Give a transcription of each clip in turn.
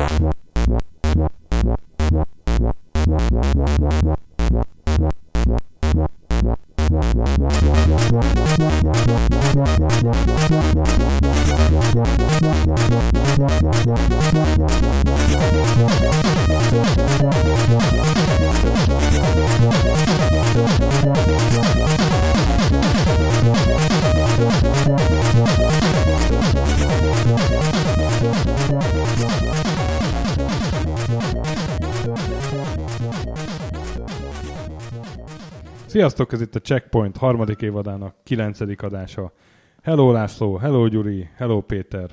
Yeah. Sziasztok, ez itt a Checkpoint harmadik évadának kilencedik adása. Hello László, hello Gyuri, hello Péter.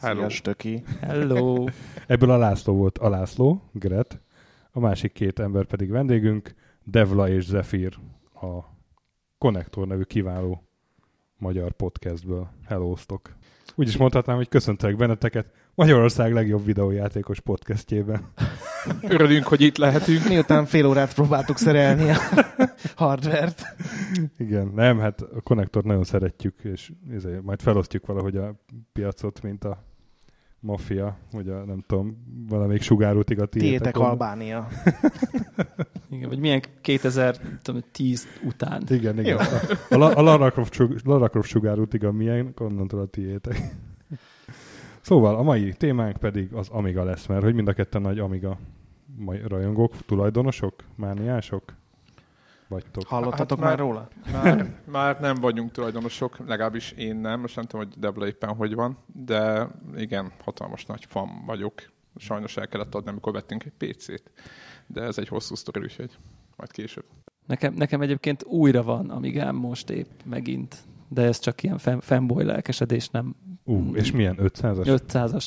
Hello. Sziasztoki. Hello. Ebből a László volt a László, Gret. A másik két ember pedig vendégünk, Devla és Zephyr, a Connector nevű kiváló magyar podcastből. Hellóztok. Úgy is mondhatnám, hogy köszöntek benneteket Magyarország legjobb videójátékos podcastjében. Örülünk, hogy itt lehetünk. Miután fél órát próbáltuk szerelni a hardvert. Igen, nem, hát a konnektort nagyon szeretjük, és ezért majd felosztjuk valahogy a piacot, mint a maffia, vagy a, nem tudom, valamelyik sugárútig a tiétek. Tiétek Albánia. Igen, vagy milyen 2010 után. Igen, igen. Jó. A, a, a Lara Croft, Lara Croft sugárútig a milyen, onnantól a tiétek. Szóval a mai témánk pedig az Amiga lesz, mert hogy mind a ketten nagy Amiga rajongók, tulajdonosok, mániások vagytok. Hallottatok hát már, már róla? Már, már nem vagyunk tulajdonosok, legalábbis én nem, most nem tudom, hogy Debla éppen hogy van, de igen, hatalmas nagy fan vagyok. Sajnos el kellett adni, amikor vettünk egy PC-t, de ez egy hosszú sztori, úgyhogy majd később. Nekem, nekem egyébként újra van, amigám most épp megint, de ez csak ilyen fanboy lelkesedés, nem... Uh, és milyen? 500-as? 500-as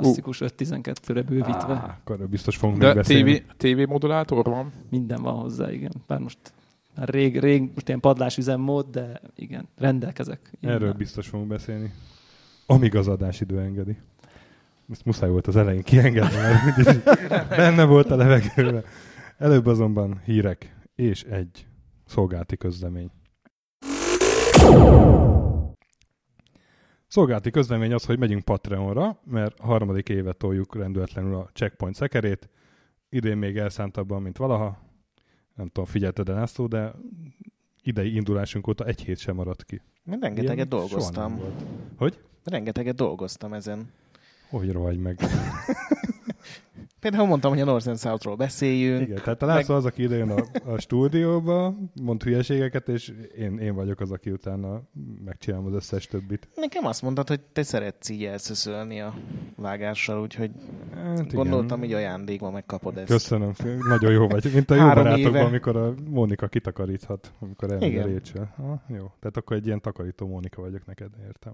klasszikus uh. 5.12-re bővítve. Ah, akkor biztos fogunk De TV, TV modulátor van? Minden van hozzá, igen. Bár most már rég, rég most ilyen padlás üzemmód, de igen, rendelkezek. Erről Innen. biztos fogunk beszélni. Amíg az adásidő engedi. Ezt muszáj volt az elején kiengedni, mert benne volt a levegőben. Előbb azonban hírek és egy szolgálti közlemény. Szolgálti közlemény az, hogy megyünk Patreonra, mert harmadik évet toljuk rendületlenül a checkpoint szekerét. Idén még elszántabban, mint valaha. Nem tudom, figyelted el ezt, de idei indulásunk óta egy hét sem maradt ki. Én rengeteget Ilyen dolgoztam. Hogy? Rengeteget dolgoztam ezen. Hogy rohagy meg. Például mondtam, hogy a North and South-ról beszéljünk. Igen, tehát a László meg... az, aki idejön a, a stúdióba, mond hülyeségeket, és én, én vagyok az, aki utána megcsinálom az összes többit. Nekem azt mondtad, hogy te szeretsz így elszöszölni a vágással, úgyhogy hát gondoltam, hogy ajándékban megkapod ezt. Köszönöm, nagyon jó vagy. Mint a jó barátokban, éve. amikor a Mónika kitakaríthat, amikor elmegy a Rachel. Ah, jó, tehát akkor egy ilyen takarító Mónika vagyok neked, értem.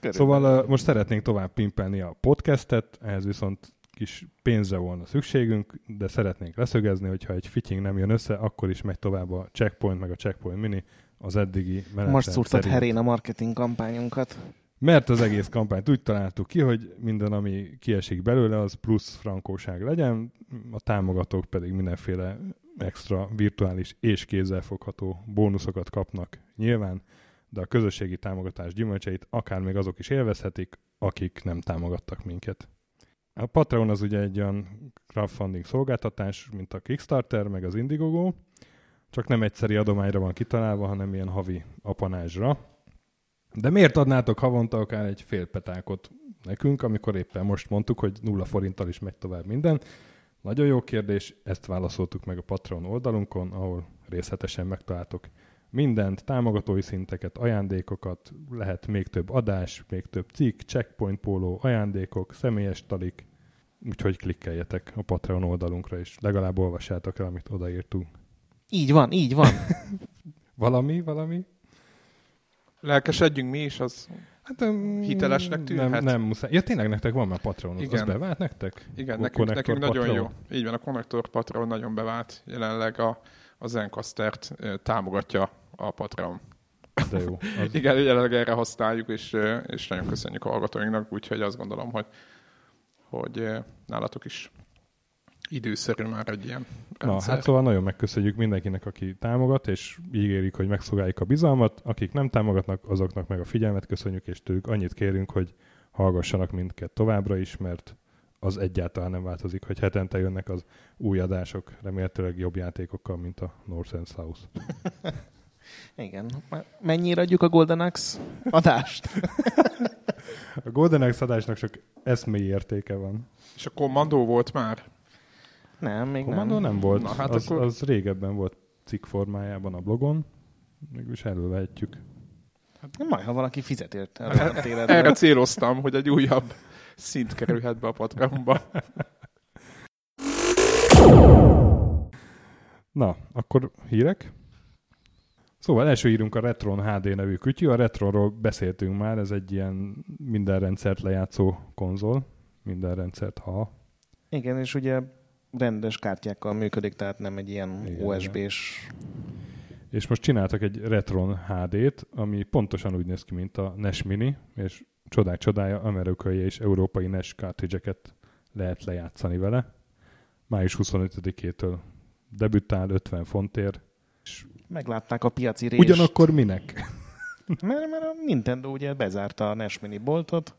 Körülbelül. Szóval uh, most szeretnénk tovább pimpelni a podcastet, ehhez viszont kis pénzre volna szükségünk, de szeretnénk leszögezni, hogyha egy fitting nem jön össze, akkor is megy tovább a Checkpoint, meg a Checkpoint Mini az eddigi menetrend Most szúrtad herén a marketing kampányunkat. Mert az egész kampányt úgy találtuk ki, hogy minden, ami kiesik belőle, az plusz frankóság legyen, a támogatók pedig mindenféle extra virtuális és kézzelfogható bónuszokat kapnak nyilván, de a közösségi támogatás gyümölcseit akár még azok is élvezhetik, akik nem támogattak minket. A Patreon az ugye egy olyan crowdfunding szolgáltatás, mint a Kickstarter, meg az Indiegogo, csak nem egyszeri adományra van kitalálva, hanem ilyen havi apanázsra. De miért adnátok havonta akár egy fél petákot nekünk, amikor éppen most mondtuk, hogy nulla forinttal is megy tovább minden? Nagyon jó kérdés, ezt válaszoltuk meg a Patreon oldalunkon, ahol részletesen megtaláltok mindent, támogatói szinteket, ajándékokat, lehet még több adás, még több cikk, checkpoint póló, ajándékok, személyes talik, úgyhogy klikkeljetek a Patreon oldalunkra, és legalább olvassátok el, amit odaírtunk. Így van, így van. valami, valami? Lelkesedjünk mi is, az hát, um, hitelesnek tűnhet. Nem, nem muszáj. Ja, tényleg nektek van már Patreon, Igen. az bevált nektek? Igen, nekünk, nekünk nagyon jó. Így van, a Connector Patreon nagyon bevált. Jelenleg a, a Zencastert támogatja a Patreon. De jó. Az... Igen, jelenleg erre használjuk, és, és nagyon köszönjük a hallgatóinknak, úgyhogy azt gondolom, hogy, hogy nálatok is időszerű már egy ilyen rendszer. Na, hát szóval nagyon megköszönjük mindenkinek, aki támogat, és ígérik, hogy megszolgáljuk a bizalmat. Akik nem támogatnak, azoknak meg a figyelmet köszönjük, és tőlük annyit kérünk, hogy hallgassanak minket továbbra is, mert az egyáltalán nem változik, hogy hetente jönnek az új adások, remélhetőleg jobb játékokkal, mint a North and South. Igen. Mennyire adjuk a Golden Axe adást? a Golden Axe adásnak csak eszmei értéke van. És a kommandó volt már? Nem, még kommandó nem. nem volt. Na, hát az, akkor... az régebben volt cikk formájában a blogon. Mégis elővehetjük. Hát, majd, ha valaki fizet érte. Erre céloztam, hogy egy újabb szint kerülhet be a Patreonba. Na, akkor hírek? Szóval első írunk a Retron HD nevű kütyű. A Retronról beszéltünk már, ez egy ilyen minden rendszert lejátszó konzol. Minden rendszert, ha. Igen, és ugye rendes kártyákkal működik, tehát nem egy ilyen USB-s... És most csináltak egy Retron HD-t, ami pontosan úgy néz ki, mint a NES Mini, és csodák csodája, amerikai és európai NES cartridge lehet lejátszani vele. Május 25-től debütál 50 fontért. És Meglátták a piaci részt. Ugyanakkor minek? mert, mert a Nintendo ugye bezárta a NES Mini boltot.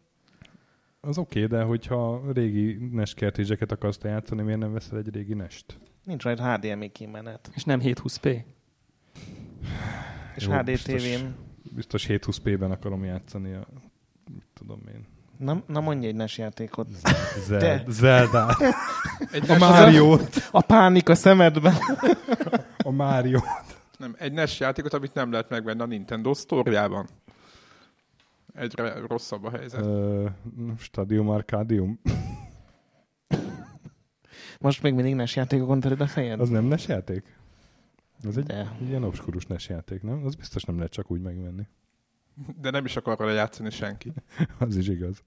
Az oké, okay, de hogyha régi NES cartridge akarsz lejátszani, miért nem veszel egy régi NES-t? Nincs rajta HDMI kimenet. És nem 720p? És Jó, HD TV-n. Biztos 720p-ben akarom játszani a mit tudom én. Na, na mondj egy NES játékot. Zel- Zelda. Egy a mario A, a pánik a szemedben. a mario Nem, egy NES játékot, amit nem lehet megvenni a Nintendo Store-jában. Egyre rosszabb a helyzet. Uh, Stadium Arcadium. Most még mindig NES játékokon terüld a fejed? Az nem NES játék? Az egy, egy ilyen obskurus NES játék, nem? Az biztos nem lehet csak úgy megvenni. De nem is akar vele játszani senki. az is igaz.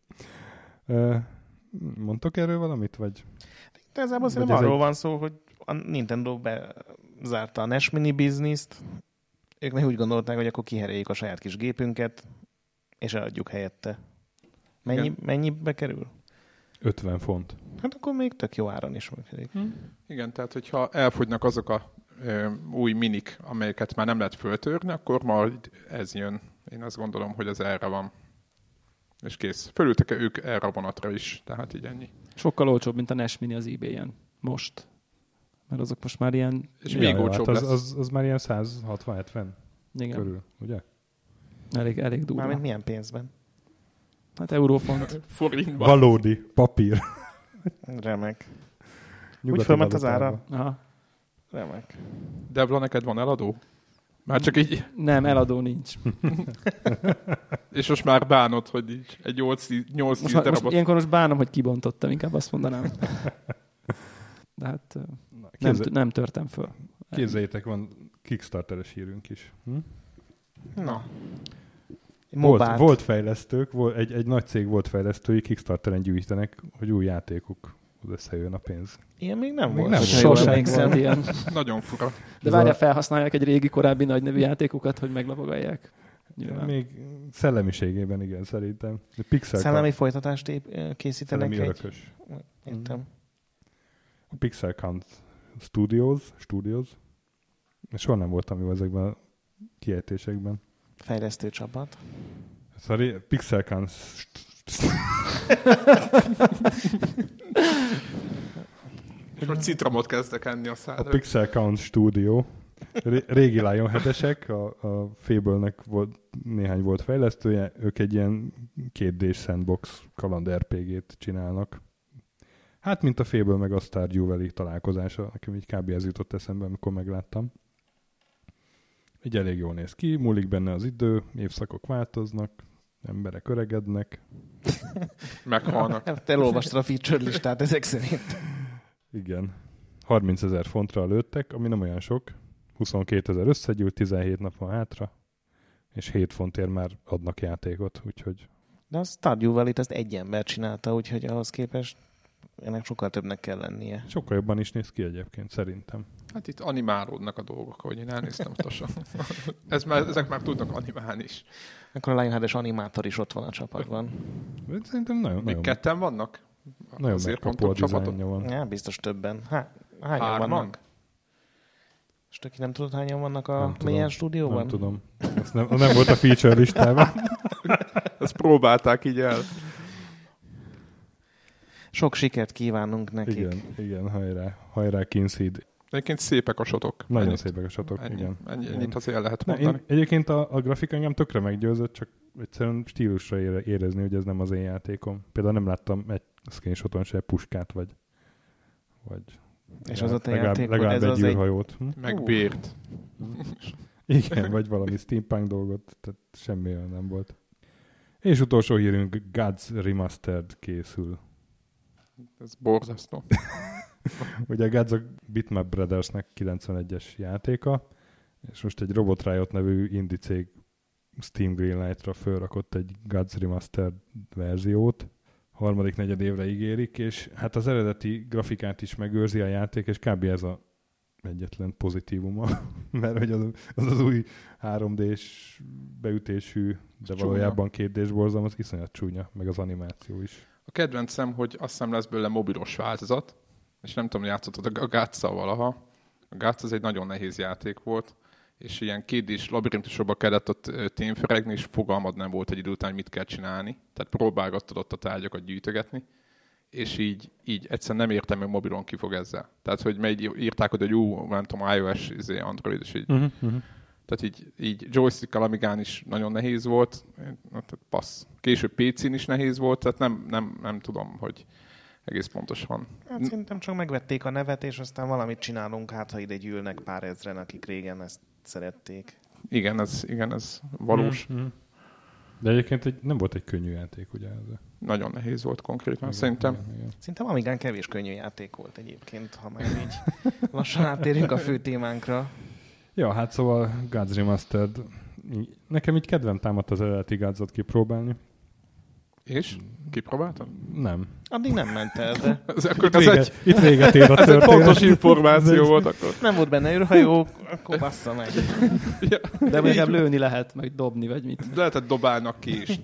Mondtok erről valamit, vagy? De ez szerintem arról egy... van szó, hogy a Nintendo bezárta a NES Mini bizniszt, ők meg úgy gondolták, hogy akkor kiheréljük a saját kis gépünket, és eladjuk helyette. Mennyi, Igen. mennyibe kerül? 50 font. Hát akkor még tök jó áron is működik. Hm. Igen, tehát hogyha elfogynak azok a ö, új minik, amelyeket már nem lehet föltörni, akkor majd ez jön én azt gondolom, hogy az erre van. És kész. Fölültek-e ők erre a vonatra is, tehát így ennyi. Sokkal olcsóbb, mint a NES Mini az eBay-en. Most. Mert azok most már ilyen... És még ja, olcsóbb hát az, az, az, már ilyen 160-70 körül, ugye? Elég, elég durva. Mármint milyen pénzben? Hát eurófont. Forintban. Valódi, papír. Remek. Nyugati Úgy fölment az ára? Aha. Remek. Devla, neked van eladó? Már csak így... Nem, eladó nincs. És most már bánod, hogy így egy 8-10 most, darabot... most ilyenkor most bánom, hogy kibontottam, inkább azt mondanám. De hát Na, nem, nem törtem föl. Képzeljétek, van Kickstarteres hírünk is. Hm? Na. Volt, volt fejlesztők, volt, egy, egy nagy cég volt fejlesztői, Kickstarteren gyűjtenek, hogy új játékuk összejön a pénz. Ilyen még nem még volt. Nem Sosem ilyen. Nagyon fura. De várja, felhasználják egy régi, korábbi nagy nevű játékokat, hogy meglapogolják? Nyilván. Még szellemiségében, igen, szerintem. Pixel Szellemi folytatást ép, készítenek Szellemi egy... örökös. Értem. A Pixel Count Studios, Studios. Soha nem voltam jó ezekben a kiejtésekben. Fejlesztő csapat. Sorry, Pixel Count És most citromot kezdek enni a szádra. A Pixel Count Studio. Régi Lionheadesek, a, a Fable-nek volt, néhány volt fejlesztője, ők egy ilyen 2D sandbox kaland RPG-t csinálnak. Hát, mint a Fable meg a Stardew találkozása, nekem így kb. ez jutott eszembe, amikor megláttam. Így elég jól néz ki, múlik benne az idő, évszakok változnak, emberek öregednek. Meghalnak. Hát, te elolvastad a feature listát ezek szerint. Igen. 30 ezer fontra lőttek, ami nem olyan sok. 22 ezer összegyűlt, 17 nap van hátra, és 7 fontért már adnak játékot, úgyhogy... De a Stardew Valley-t ezt egy ember csinálta, úgyhogy ahhoz képest ennek sokkal többnek kell lennie. Sokkal jobban is néz ki egyébként, szerintem. Hát itt animálódnak a dolgok, ahogy én elnéztem tosan. Ez már, ezek már tudnak animálni is. Akkor a Lionhead-es animátor is ott van a csapatban. Szerintem nagyon, Még nagyon... ketten vannak? Nagyon Azért megkapó a csapatot. van. Ja, biztos többen. Há, hányan Hárman? vannak? És aki nem tudod, hányan vannak a milyen stúdióban? Nem tudom. Ez nem, nem volt a feature listában. Ezt próbálták így el. Sok sikert kívánunk nekik. Igen, igen, hajrá, hajrá Kinseed. Egyébként szépek a sotok. Nagyon ennyit, szépek a sotok, ennyi, igen. Ennyi, ennyit azért lehet mondani. én, egyébként a, a grafika engem tökre meggyőzött, csak egyszerűen stílusra ére, érezni, hogy ez nem az én játékom. Például nem láttam egy screenshoton se puskát, vagy, vagy és az a te legalább, játék, legalább ez egy az űrhajót. Egy... Hm? Meg bért. Igen, vagy valami steampunk dolgot, tehát semmi olyan nem volt. És utolsó hírünk, Gods Remastered készül. Ez borzasztó. Ugye a Gods Bitmap Brothersnek 91-es játéka, és most egy Robot Riot nevű indie cég Steam Greenlight-ra fölrakott egy Gods Remastered verziót, harmadik negyed évre ígérik, és hát az eredeti grafikát is megőrzi a játék, és kb. ez a egyetlen pozitívuma, mert hogy az az, az új 3D-s beütésű, de csúnya. valójában 2 d borzalom, az iszonyat csúnya, meg az animáció is. A kedvencem, hogy azt hiszem lesz belőle mobilos változat, és nem tudom, játszottad a Gatsa valaha. A Gatsa az egy nagyon nehéz játék volt, és ilyen kédés labirintusokba kellett ott témferegni, és fogalmad nem volt egy idő után, mit kell csinálni. Tehát próbálgattad ott a tárgyakat gyűjtögetni, és így, így egyszerűen nem értem, hogy mobilon ki fog ezzel. Tehát, hogy meg írták, hogy ú, nem tudom, iOS, izé, Android, és így. Uh-huh, uh-huh. Tehát így, így joystick Amigán is nagyon nehéz volt, tehát passz. Később PC-n is nehéz volt, tehát nem, nem, nem tudom, hogy egész pontosan. Hát szerintem csak megvették a nevet, és aztán valamit csinálunk, hát ha ide gyűlnek pár ezren, akik régen ezt szerették. Igen, ez, igen, ez valós. Mm-hmm. De egyébként egy, nem volt egy könnyű játék, ugye? Ez Nagyon nehéz volt konkrétan, igen, szerintem. Igen, igen. Szerintem amígán kevés könnyű játék volt egyébként, ha már így lassan átérünk a fő témánkra. Ja, hát szóval Gods Remastered. Nekem így kedvem támadt az eredeti Gods-ot kipróbálni. És? Kipróbáltad? Nem. Addig nem ment el, de... ez, akkor, itt, ez vége, egy, itt véget ér a Ez egy fontos információ volt akkor. Nem volt benne űrhajó, akkor bassza meg. ja. De legalább lőni lehet, meg dobni, vagy mit. Lehetett dobálnak kést.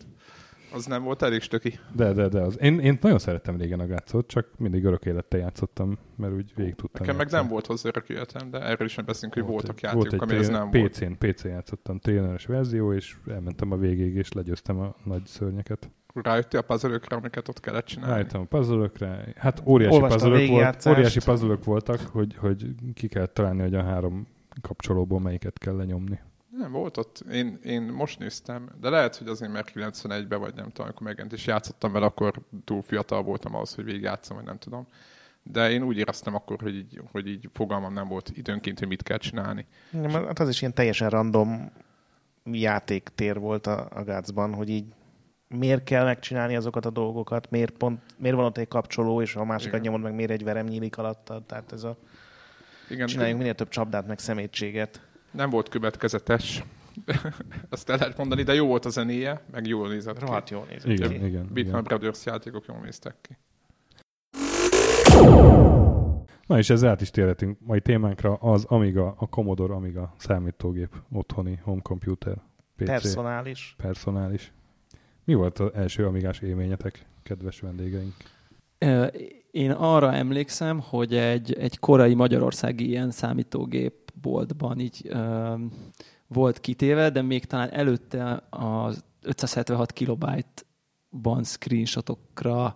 Az nem volt elég stöki. De, de, de. Az. Én, én nagyon szerettem régen a gácot, csak mindig örök élettel játszottam, mert úgy végig tudtam. Nekem meg nem volt hozzá örök életem, de erről is beszélünk, hogy volt voltak egy, játékok, volt ami ez nem PC-n, volt. PC-n játszottam, tréneres verzió, és elmentem a végéig, és legyőztem a nagy szörnyeket. Rájöttél a puzzle amiket ott kellett csinálni? Rájöttem a puzzle Hát óriási puzzle volt, óriási puzzle voltak, hogy, hogy ki kell találni, hogy a három kapcsolóból melyiket kell lenyomni. Nem, volt ott. Én, én most néztem, de lehet, hogy azért mert 91-ben vagy nem tudom, amikor megint is játszottam vele, akkor túl fiatal voltam ahhoz, hogy végigjátszom, vagy nem tudom. De én úgy éreztem akkor, hogy így, hogy így fogalmam nem volt időnként, hogy mit kell csinálni. Nem, hát az is ilyen teljesen random játéktér volt a, a Gácban, hogy így miért kell megcsinálni azokat a dolgokat, miért, pont, miért van ott egy kapcsoló, és ha a másikat Igen. nyomod meg, miért egy verem nyílik alatta. Tehát ez a... Igen, csináljunk minél több csapdát, meg szemétséget. Nem volt következetes. Azt el lehet mondani, de jó volt a zenéje, meg jól nézett ki. Rohadt jól nézett igen, ki. Igen, Beatman Brothers játékok jól néztek ki. Na és ezzel át is térhetünk mai témánkra, az Amiga, a Commodore Amiga számítógép, otthoni home computer, PC. Personális. Personális. Mi volt az első amigás élményetek, kedves vendégeink? Én arra emlékszem, hogy egy, egy korai magyarországi ilyen számítógép boltban így ö, volt kitéve, de még talán előtte az 576 kilobájtban screenshotokra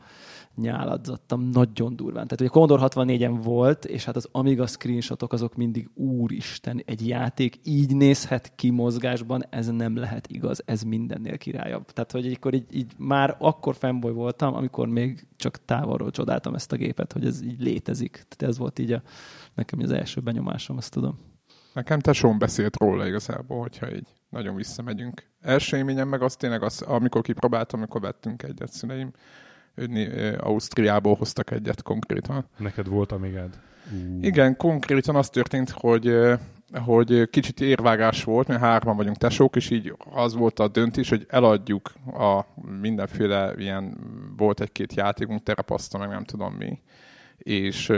nyáladzottam nagyon durván. Tehát, a Commodore 64-en volt, és hát az Amiga screenshotok azok mindig úristen, egy játék így nézhet ki mozgásban, ez nem lehet igaz, ez mindennél királyabb. Tehát, hogy akkor így, így már akkor fanboy voltam, amikor még csak távolról csodáltam ezt a gépet, hogy ez így létezik. Tehát ez volt így a, nekem az első benyomásom, azt tudom. Nekem tesóm beszélt róla igazából, hogyha így nagyon visszamegyünk. Első élményem meg az tényleg az, amikor kipróbáltam, amikor vettünk egyet szüleim, Ausztriából hoztak egyet konkrétan. Neked volt amigád? Uh. Igen, konkrétan az történt, hogy hogy kicsit érvágás volt, mert hárman vagyunk tesók, és így az volt a döntés, hogy eladjuk a mindenféle ilyen, volt egy-két játékunk, terapaszta, meg nem tudom mi, és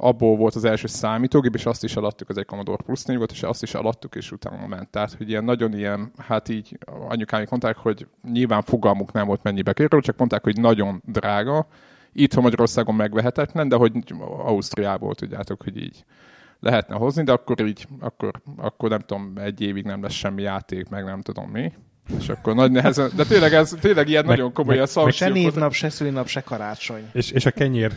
abból volt az első számítógép, és azt is alattuk, az egy Commodore Plus 4 volt, és azt is alattuk, és utána ment. Tehát, hogy ilyen nagyon ilyen, hát így anyukámik mondták, hogy nyilván fogalmuk nem volt mennyibe kerül, csak mondták, hogy nagyon drága. Itt Magyarországon megvehetetlen, de hogy Ausztriából tudjátok, hogy így lehetne hozni, de akkor így, akkor, akkor nem tudom, egy évig nem lesz semmi játék, meg nem tudom mi. És akkor nagy nehezen, de tényleg ez tényleg ilyen meg, nagyon komoly meg, a Se névnap, se szülinap, se karácsony. És, és a kenyér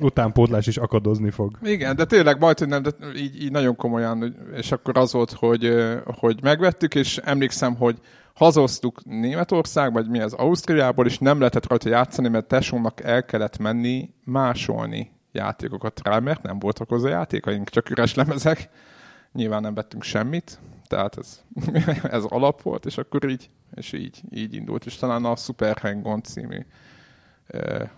utánpótlás is akadozni fog. Igen, de tényleg majd, hogy nem, de így, így nagyon komolyan, és akkor az volt, hogy, hogy megvettük, és emlékszem, hogy hazoztuk Németország, vagy mi az Ausztriából, és nem lehetett rajta játszani, mert tesónak el kellett menni másolni játékokat rá, mert nem voltak hozzá játékaink, csak üres lemezek. Nyilván nem vettünk semmit, tehát ez, ez alap volt, és akkor így, és így, így indult. És talán a Super Hang-On című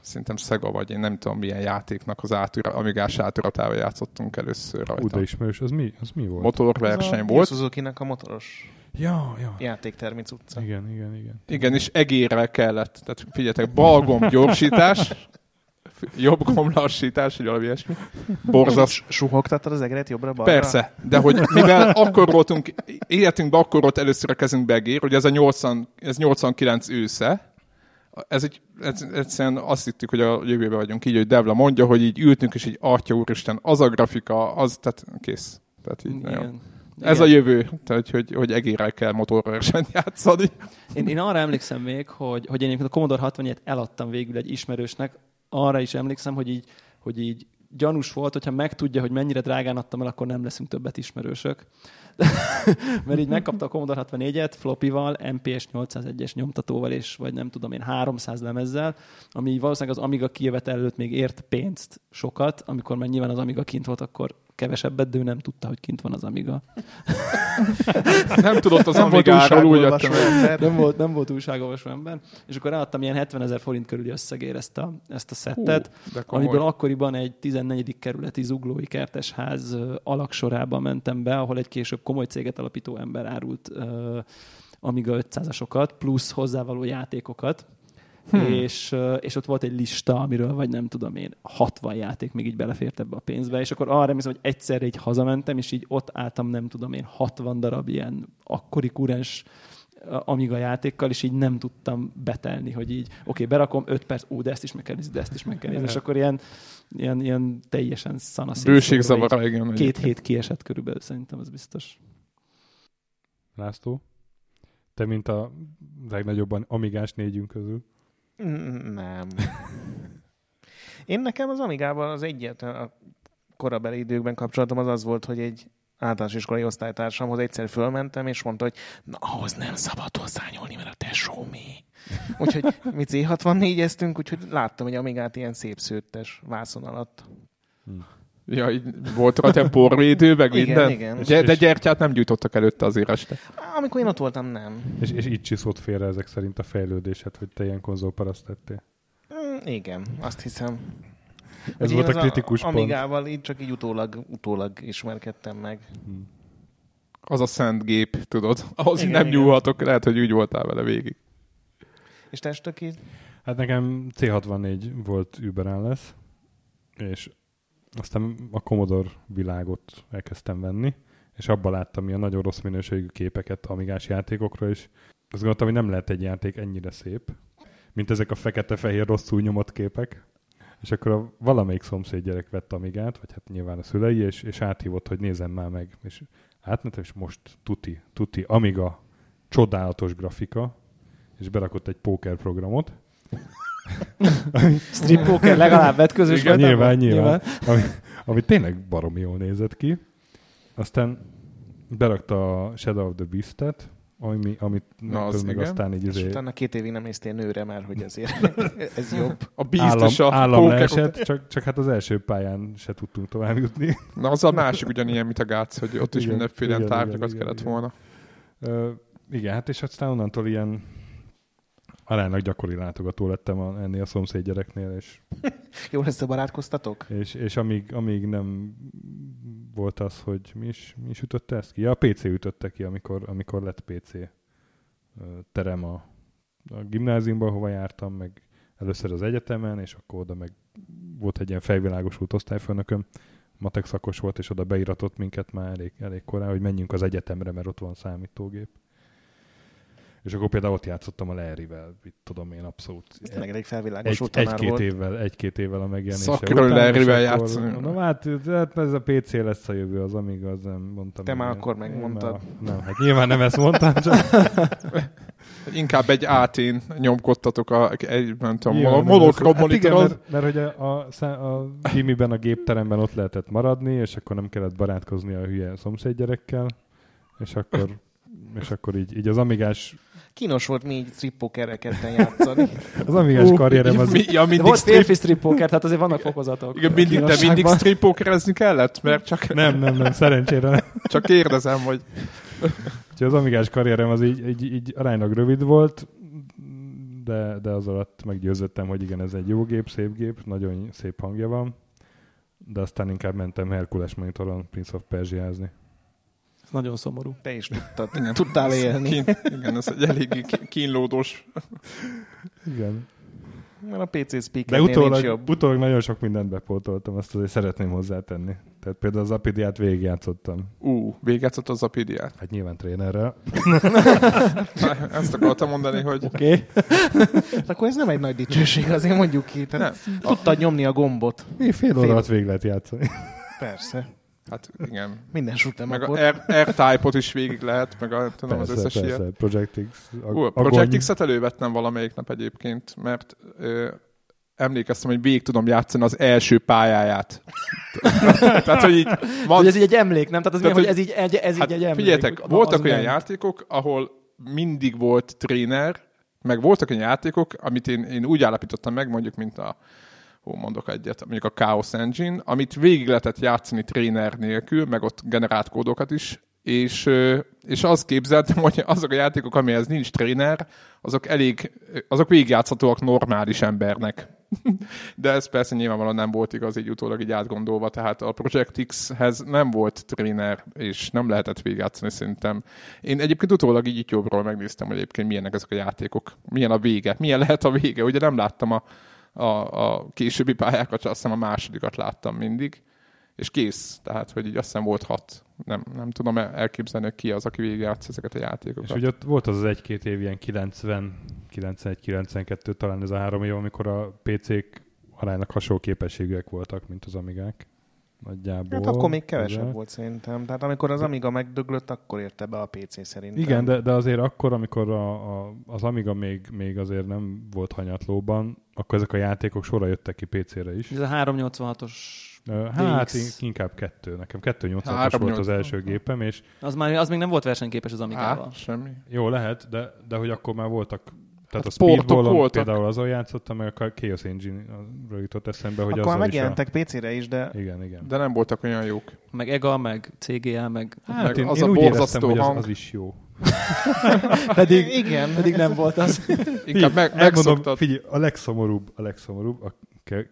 szerintem Sega, vagy én nem tudom milyen játéknak az átüra, amigás áturatával játszottunk először rajta. Uda ismerős, az mi, az mi volt? Motorverseny az volt. suzuki a motoros Ja, ja. Játéktermi utca. Igen, igen, igen. Igen, és egérrel kellett. Tehát figyeljetek, balgomb gyorsítás, jobb gomb lassítás, vagy valami ilyesmi. Borzas. Suhogtattad az egeret jobbra-balra? Persze, de hogy mivel akkor voltunk, életünkben akkor volt először a kezünkbe egér, hogy ez a 80, ez 89 ősze, ez egy, ez, egyszerűen azt hittük, hogy a jövőben vagyunk így, hogy Devla mondja, hogy így ültünk, és így, atya úristen, az a grafika, az, tehát kész. Tehát így, Igen. Nagyon. Ez a jövő, tehát hogy, hogy egérrel kell motorversenyt játszani. Én, én arra emlékszem még, hogy, hogy én a Commodore 64-et eladtam végül egy ismerősnek, arra is emlékszem, hogy így, hogy így gyanús volt, hogyha megtudja, hogy mennyire drágán adtam el, akkor nem leszünk többet ismerősök. Mert így megkapta a Commodore 64-et flopival, MPS 801-es nyomtatóval, és vagy nem tudom én, 300 lemezzel, ami valószínűleg az Amiga kijövet előtt még ért pénzt sokat, amikor már nyilván az Amiga kint volt, akkor kevesebbet, de ő nem tudta, hogy kint van az Amiga. nem tudott az Amigáról úgy ember. Nem volt, nem volt újságolvasó ember. És akkor ráadtam ilyen 70 ezer forint körüli összegért ezt a, ezt a szettet, Hú, amiből akkoriban egy 14. kerületi zuglói kertesház alaksorában mentem be, ahol egy később komoly céget alapító ember árult uh, Amiga 500-asokat, plusz hozzávaló játékokat, Hmm. És, és ott volt egy lista, amiről vagy nem tudom én, 60 játék még így belefért ebbe a pénzbe, és akkor arra emlékszem, hogy egyszerre így hazamentem, és így ott álltam nem tudom én 60 darab ilyen akkori kurens Amiga játékkal, és így nem tudtam betelni, hogy így, oké, okay, berakom 5 perc, ú, de ezt is meg kell nézni, de ezt is meg kell nézni, és akkor ilyen, ilyen, ilyen teljesen szanaszét. Bőségzavar, igen. Két hét kiesett körülbelül, szerintem, az biztos. László? Te, mint a legnagyobban amigás négyünk közül. Nem. Én nekem az Amigával az egyetlen a korabeli időkben kapcsolatom az az volt, hogy egy általános iskolai osztálytársamhoz egyszer fölmentem, és mondta, hogy na, ahhoz nem szabad hozzányúlni, mert a tesó mi. Úgyhogy mi C64-eztünk, úgyhogy láttam, hogy Amigát ilyen szép szőttes vászon alatt. Hm. Ja, így volt rajta porvédő, meg igen, minden? Igen. De, de gyertyát nem gyújtottak előtte azért este. Amikor én ott voltam, nem. És, és így csiszott félre ezek szerint a fejlődésed, hogy te ilyen konzolparaszt lettél? Mm, igen, azt hiszem. Ez Ugye volt a kritikus a, pont. Amigával így csak így utólag, utólag ismerkedtem meg. Hmm. Az a szent gép, tudod? Ahhoz igen, nem igen. nyúlhatok, lehet, hogy úgy voltál vele végig. És te így? Hát nekem C64 volt Uber lesz, és aztán a Commodore világot elkezdtem venni, és abban láttam ilyen nagyon rossz minőségű képeket amigás játékokra, és azt gondoltam, hogy nem lehet egy játék ennyire szép, mint ezek a fekete-fehér rosszul nyomott képek. És akkor a valamelyik szomszéd gyerek vett Amigát, vagy hát nyilván a szülei, és, és áthívott, hogy nézem már meg. És átmentem, és most tuti, tuti, Amiga, csodálatos grafika, és berakott egy póker programot, Strip poker legalább vetközös Igen, nyilván, nyilván. nyilván. Ami, ami tényleg baromi jól nézett ki. Aztán berakta a Shadow of the Beast-et, ami, amit Na, az meg igen. aztán így... És azért... utána két évig nem néztél nőre, mert hogy ezért ez jobb. A Beast állam, a állam leesett, csak, csak hát az első pályán se tudtunk tovább jutni. Na az a másik ugyanilyen, mint a Gác, hogy ott is mindenféle tárgyakat kellett igen. volna. Uh, igen, hát és aztán onnantól ilyen aránylag gyakori látogató lettem a, ennél a szomszéd gyereknél, és... Jó lesz, a barátkoztatok? És, és amíg, amíg nem volt az, hogy mi is, mi is ütötte ezt ki? Ja, a PC ütötte ki, amikor, amikor lett PC terem a, a gimnáziumban, hova jártam, meg először az egyetemen, és akkor oda meg volt egy ilyen fejvilágosult osztályfőnököm, matek szakos volt, és oda beiratott minket már elég, elég korán, hogy menjünk az egyetemre, mert ott van számítógép. És akkor például ott játszottam a Larry-vel, mit tudom én, abszolút. Ez tényleg elég felvilágosult egy, egy-két évvel, egy-két évvel a megjelenése Szakról Larry-vel játszani. Na hát, hát, ez a PC lesz a jövő, az amíg az nem mondtam. Te már akkor megmondtad. Nem, hát nyilván nem ezt mondtam, csak... Inkább egy átén nyomkodtatok a, egy, nem tudom, Nyilván, monokrom hát igen, mert, mert, hogy a, a, a gimiben, a gépteremben ott lehetett maradni, és akkor nem kellett barátkozni a hülye szomszédgyerekkel, és akkor és akkor így, így az amigás Kínos volt még strippokereket játszani. az amigás uh, karrierem az... Mi, ja, mindig volt strip... férfi strippoker, tehát azért vannak fokozatok. Igen, mindig, de mindig strippokerezni kellett? Mert csak... Nem, nem, nem, szerencsére nem. Csak kérdezem, hogy... Úgyhogy az amigás karrierem az így, így, így aránylag rövid volt, de, de az alatt meggyőzöttem, hogy igen, ez egy jó gép, szép gép, nagyon szép hangja van, de aztán inkább mentem Herkules monitoron Prince of Persia-zni nagyon szomorú. Te is tudtad, igen. tudtál élni. Kín, igen, ez egy eléggé kínlódós. Igen. Mert a PC speaker De utólag, jobb. utólag nagyon sok mindent bepótoltam, azt azért szeretném hozzátenni. Tehát például az Apidiát végigjátszottam. Ú, végigjátszott az Apidiát? Hát nyilván trénerrel. Ezt akartam mondani, hogy... Oké. Okay. Akkor ez nem egy nagy dicsőség, azért mondjuk ki. Tehát tudtad nyomni a gombot. Mi fél óra alatt végig lehet játszani. Persze. Hát igen. Minden shoot'em Meg a R-Type-ot is végig lehet, meg a, tudom, persze, az összes persze. ilyen. Project X. A, a Project X-et elővettem valamelyik nap egyébként, mert ö, emlékeztem, hogy végig tudom játszani az első pályáját. Tehát, hogy így van... Hogy ez így egy emlék, nem? Tehát az Tehát, mi, hogy ez így egy, ez hát így egy emlék. Figyeljetek, voltak olyan ment. játékok, ahol mindig volt tréner, meg voltak olyan játékok, amit én, én úgy állapítottam meg, mondjuk, mint a hú, mondok egyet, mondjuk a Chaos Engine, amit végig lehetett játszani tréner nélkül, meg ott generált kódokat is, és, és azt képzeltem, hogy azok a játékok, amihez nincs tréner, azok elég, azok végigjátszhatóak normális embernek. De ez persze nyilvánvalóan nem volt igaz, így utólag így átgondolva, tehát a Project X-hez nem volt tréner, és nem lehetett végigjátszani szerintem. Én egyébként utólag így jobbról megnéztem, hogy egyébként milyenek ezek a játékok, milyen a vége, milyen lehet a vége. Ugye nem láttam a, a, a későbbi pályákat, azt hiszem a másodikat láttam mindig, és kész. Tehát, hogy így azt hiszem volt hat. Nem, nem tudom elképzelni, ki az, aki végigjátsz ezeket a játékokat. És ugye ott volt az az egy-két év, ilyen 90, 91, 92 talán ez a három év, amikor a PC-k aránylag hasonló képességűek voltak, mint az Amigák nagyjából. Hát akkor még kevesebb de... volt szerintem. Tehát amikor az Amiga megdöglött, akkor érte be a PC szerintem. Igen, de, de azért akkor, amikor a, a, az Amiga még, még azért nem volt hanyatlóban, akkor ezek a játékok sorra jöttek ki PC-re is. Ez a 386-os Hát DX. inkább kettő. Nekem 286-os volt az első gépem, és... Az, már, az még nem volt versenyképes az Amigával. Hát, semmi. Jó, lehet, de, de hogy akkor már voltak tehát hát a Speedball például azon játszottam, meg a Chaos Engine-ről jutott eszembe, hogy Akkor megjelentek a... PC-re is, de... Igen, igen. De nem voltak olyan jók. Meg EGA, meg CGA, meg... Hát meg én, az én a úgy éreztem, hang. hogy az, az is jó. pedig, igen, pedig nem volt az. Inkább meg, megszoktad. Figyelj, a legszomorúbb, a legszomorúbb, a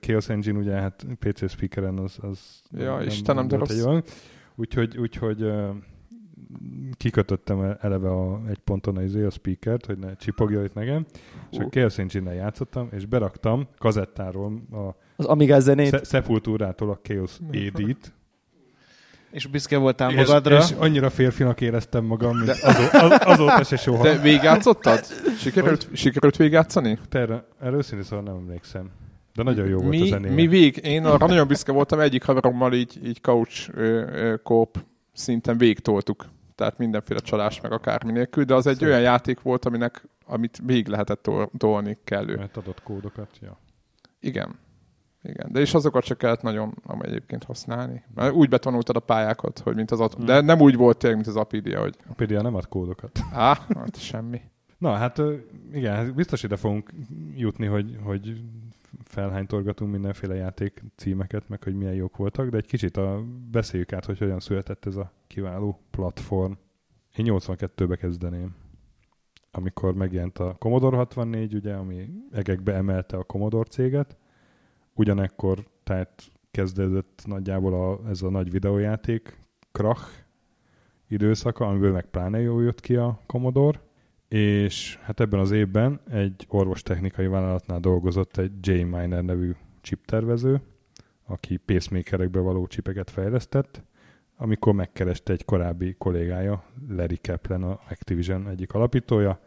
Chaos Engine ugye hát PC speakeren az, az ja, nem, Istenem, de rossz. Úgyhogy, úgyhogy kikötöttem eleve a, egy ponton a, izé, a speakert, hogy ne csipogja itt nekem, és uh. a Chaos engine játszottam, és beraktam kazettáról a az Amiga zenét. Sepultúrától a Chaos AD-t, és büszke voltál és, magadra. És annyira férfinak éreztem magam, mint azó, az, azóta se soha. De végigjátszottad? Sikerült, sikerült végigjátszani? Erre, erre őszintén szóval nem emlékszem. De nagyon jó volt mi, a zenéje. Mi vég, én arra nagyon büszke voltam, egyik haverommal így, így couch kóp szinten végtoltuk tehát mindenféle csalás meg akármi nélkül, de az egy Szerint. olyan játék volt, aminek, amit még lehetett tolni kellő. Mert adott kódokat, ja. Igen. Igen, de és azokat csak kellett nagyon amely egyébként használni. Mert úgy betanultad a pályákat, hogy mint az hmm. de nem úgy volt tényleg, mint az Apidia, hogy... Apidia nem ad kódokat. Á, hát semmi. Na, hát igen, hát biztos ide fogunk jutni, hogy, hogy felhánytorgatunk mindenféle játék címeket, meg hogy milyen jók voltak, de egy kicsit a, beszéljük át, hogy hogyan született ez a kiváló platform. Én 82-be kezdeném, amikor megjelent a Commodore 64, ugye, ami egekbe emelte a Commodore céget. Ugyanekkor tehát kezdődött nagyjából a, ez a nagy videójáték krach időszaka, amiből meg pláne jól jött ki a Commodore és hát ebben az évben egy orvostechnikai vállalatnál dolgozott egy J. Miner nevű chiptervező, aki pacemakerekbe való csipeket fejlesztett, amikor megkereste egy korábbi kollégája, Larry Kaplan, a Activision egyik alapítója,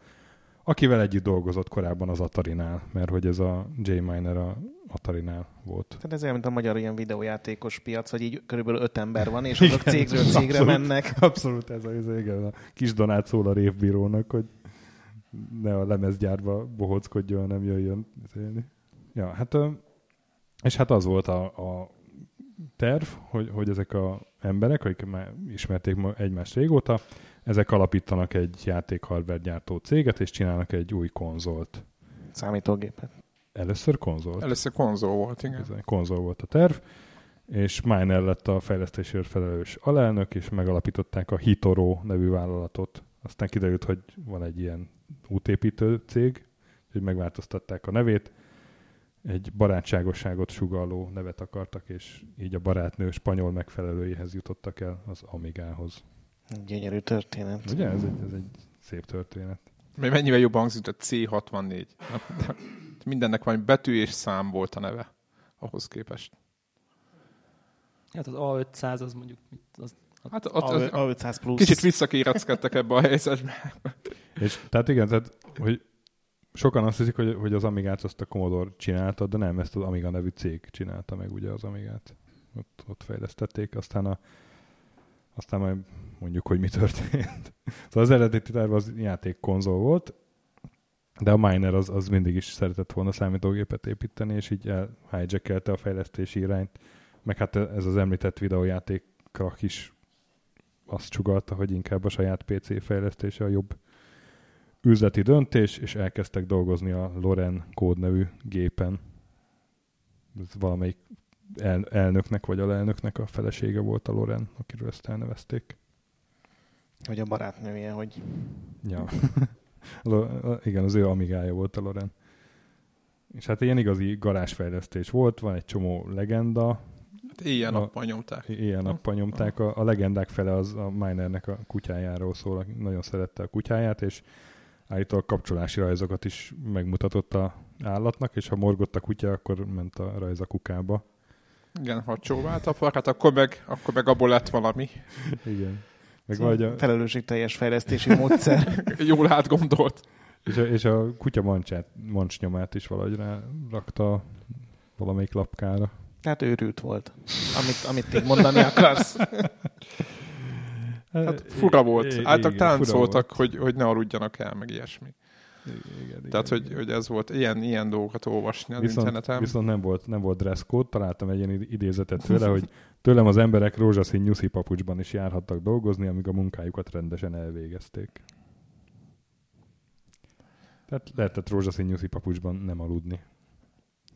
akivel együtt dolgozott korábban az Atari-nál, mert hogy ez a J. Miner a Atari-nál volt. Tehát ez olyan, mint a magyar ilyen videójátékos piac, hogy így körülbelül öt ember van, és azok cégről cégre abszolút, mennek. Abszolút ez a, ez igen, a kis Donát szól a révbírónak, hogy ne a lemezgyárba bohockodjon, hanem jöjjön. Ja, hát és hát az volt a, a terv, hogy, hogy ezek a emberek, akik már ismerték egymást régóta, ezek alapítanak egy játék gyártó céget, és csinálnak egy új konzolt. Számítógépet. Először konzol. Először konzol volt, igen. Ez konzol volt a terv, és Miner lett a fejlesztésért felelős alelnök, és megalapították a Hitoro nevű vállalatot. Aztán kiderült, hogy van egy ilyen útépítő cég, hogy megváltoztatták a nevét, egy barátságosságot sugalló nevet akartak, és így a barátnő spanyol megfelelőjéhez jutottak el az Amigához. Gyönyörű történet. Ugye? Ez egy, ez egy szép történet. Mennyivel jobban hangzik, a C64. Mindennek valami betű és szám volt a neve ahhoz képest. Hát az A500 az mondjuk az, Hát ott az, A500 plusz. Kicsit visszakéreckedtek ebbe a helyzetbe. És tehát igen, tehát, hogy sokan azt hiszik, hogy, hogy az Amigát azt a Commodore csinálta, de nem, ezt az Amiga nevű cég csinálta meg ugye az Amigát. Ott, ott fejlesztették, aztán a aztán majd mondjuk, hogy mi történt. szóval az eredeti terv az játék konzol volt, de a miner az, az mindig is szeretett volna számítógépet építeni, és így hijackelte a fejlesztési irányt. Meg hát ez az említett videójátékra is azt csugalta, hogy inkább a saját PC fejlesztése a jobb üzleti döntés, és elkezdtek dolgozni a Loren kódnevű gépen. Ez valamelyik el, elnöknek vagy alelnöknek a felesége volt a Loren, akiről ezt elnevezték. Vagy a barátnője, hogy... Ja. Igen, az ő amigája volt a Loren. És hát ilyen igazi garázsfejlesztés volt, van egy csomó legenda. Hát ilyen nappal nyomták. Ilyen nappal nyomták. A, a legendák fele az a Minernek a kutyájáról szól, nagyon szerette a kutyáját, és állítólag kapcsolási rajzokat is megmutatott a állatnak, és ha morgott a kutya, akkor ment a rajz a kukába. Igen, ha csóvált a farkát, akkor meg, akkor meg abból lett valami. Igen. Meg szóval vagy a... Felelősségteljes fejlesztési módszer. Jól átgondolt. És a, és a kutya mancsát, mancsnyomát is valahogy rá rakta valamelyik lapkára. Tehát őrült volt, amit, amit még mondani akarsz. Hát fura volt. Általában táncoltak, hogy, hogy ne aludjanak el, meg ilyesmi. Igen, Tehát, igen, hogy, igen. hogy ez volt, ilyen, ilyen dolgokat olvasni az viszont, interneten. Viszont nem volt, nem volt dress code, találtam egy ilyen idézetet tőle, hogy tőlem az emberek rózsaszín nyuszi papucsban is járhattak dolgozni, amíg a munkájukat rendesen elvégezték. Tehát lehetett rózsaszín nyuszi papucsban nem aludni.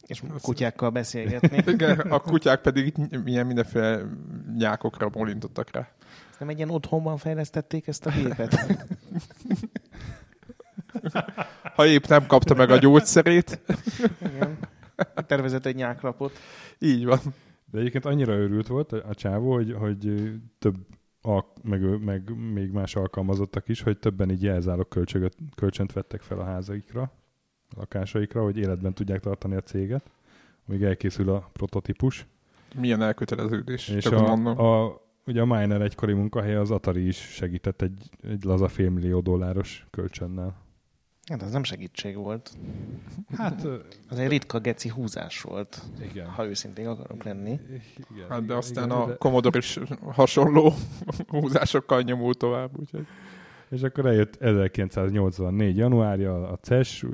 És kutyákkal beszélgetni. Igen, a kutyák pedig milyen mindenféle nyákokra bolintottak rá. Nem egy ilyen otthonban fejlesztették ezt a gépet? ha épp nem kapta meg a gyógyszerét. Igen. Tervezett egy nyáklapot. Így van. De egyébként annyira örült volt a csávó, hogy, hogy több alk- meg, meg még más alkalmazottak is, hogy többen így jelzálok kölcsönt vettek fel a házaikra, lakásaikra, hogy életben tudják tartani a céget, amíg elkészül a prototípus. Milyen elköteleződés, és csak a, mondom. A, ugye a Miner egykori munkahelye az Atari is segített egy, egy laza félmillió dolláros kölcsönnel. Hát ez nem segítség volt. Hát az egy ritka geci húzás volt, igen. ha őszintén akarok lenni. Igen, hát de aztán igen, a de... Commodore is hasonló húzásokkal nyomult tovább. Úgyhogy. És akkor eljött 1984. januárja a CES,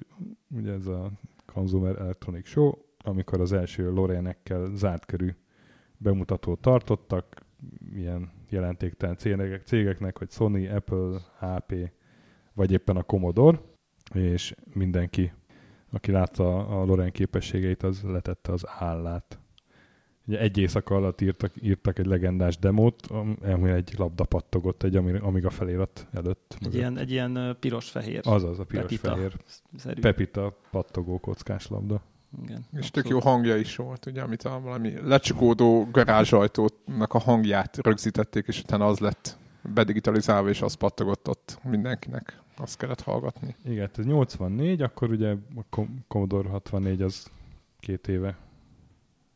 ugye ez a Consumer Electronic Show, amikor az első Lorenekkel zárt körű bemutatót tartottak, ilyen jelentéktelen cégeknek, hogy Sony, Apple, HP, vagy éppen a Commodore és mindenki, aki látta a Loren képességeit, az letette az állát. Ugye egy éjszaka alatt írtak, írtak egy legendás demót, ami egy labda pattogott egy amíg a felirat előtt. Egy ilyen, egy ilyen piros-fehér. Azaz, a piros-fehér. Pepita, Pepita pattogó kockás labda. Igen, és tök jó hangja is volt, ugye, amit a valami lecsukódó garázsajtónak a hangját rögzítették, és utána az lett bedigitalizálva, és az pattogott ott mindenkinek. Azt kellett hallgatni. Igen, ez 84, akkor ugye a Commodore 64 az két éve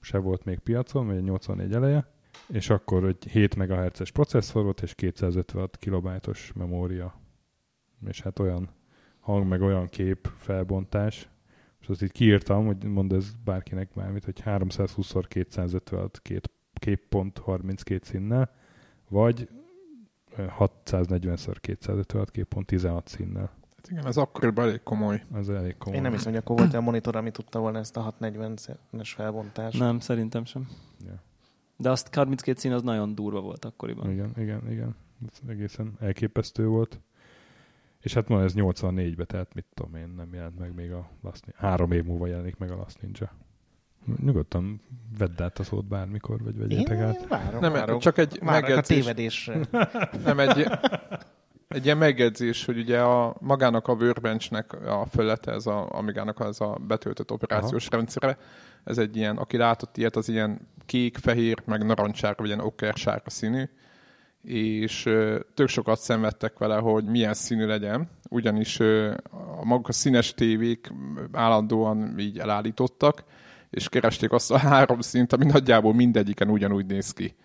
se volt még piacon, vagy 84 eleje, és akkor egy 7 MHz-es processzor volt, és 256 kilobájtos memória. És hát olyan hang, meg olyan kép felbontás. És azt így kiírtam, hogy mond ez bárkinek bármit, hogy 320x256 két képpont 32 színnel, vagy 640x256 képpont 16 színnel. Hát igen, ez akkoriban elég komoly. Ez elég komoly. Én nem hiszem, hogy akkor volt a monitor, ami tudta volna ezt a 640-es felbontást. Nem, szerintem sem. Ja. De azt 32 szín az nagyon durva volt akkoriban. Igen, igen, igen. Ez egészen elképesztő volt. És hát ma ez 84-be, tehát mit tudom én, nem jelent meg még a Last Ninja. Három év múlva jelenik meg a Last Ninja. Nyugodtan vedd át a szót bármikor, vagy vegyétek én, át. Én várok, Nem, várok, csak egy várok a megjegyzés. tévedésre. Nem, egy, egy ilyen megjegyzés, hogy ugye a, magának a Workbenchnek a fölete, ez a Amigának az a betöltött operációs Aha. rendszere, ez egy ilyen, aki látott ilyet, az ilyen kék, fehér, meg narancssárga, vagy ilyen okkersárga színű, és ö, tök sokat szenvedtek vele, hogy milyen színű legyen, ugyanis ö, a maguk a színes tévék állandóan így elállítottak, és keresték azt a három szint, ami nagyjából mindegyiken ugyanúgy néz ki.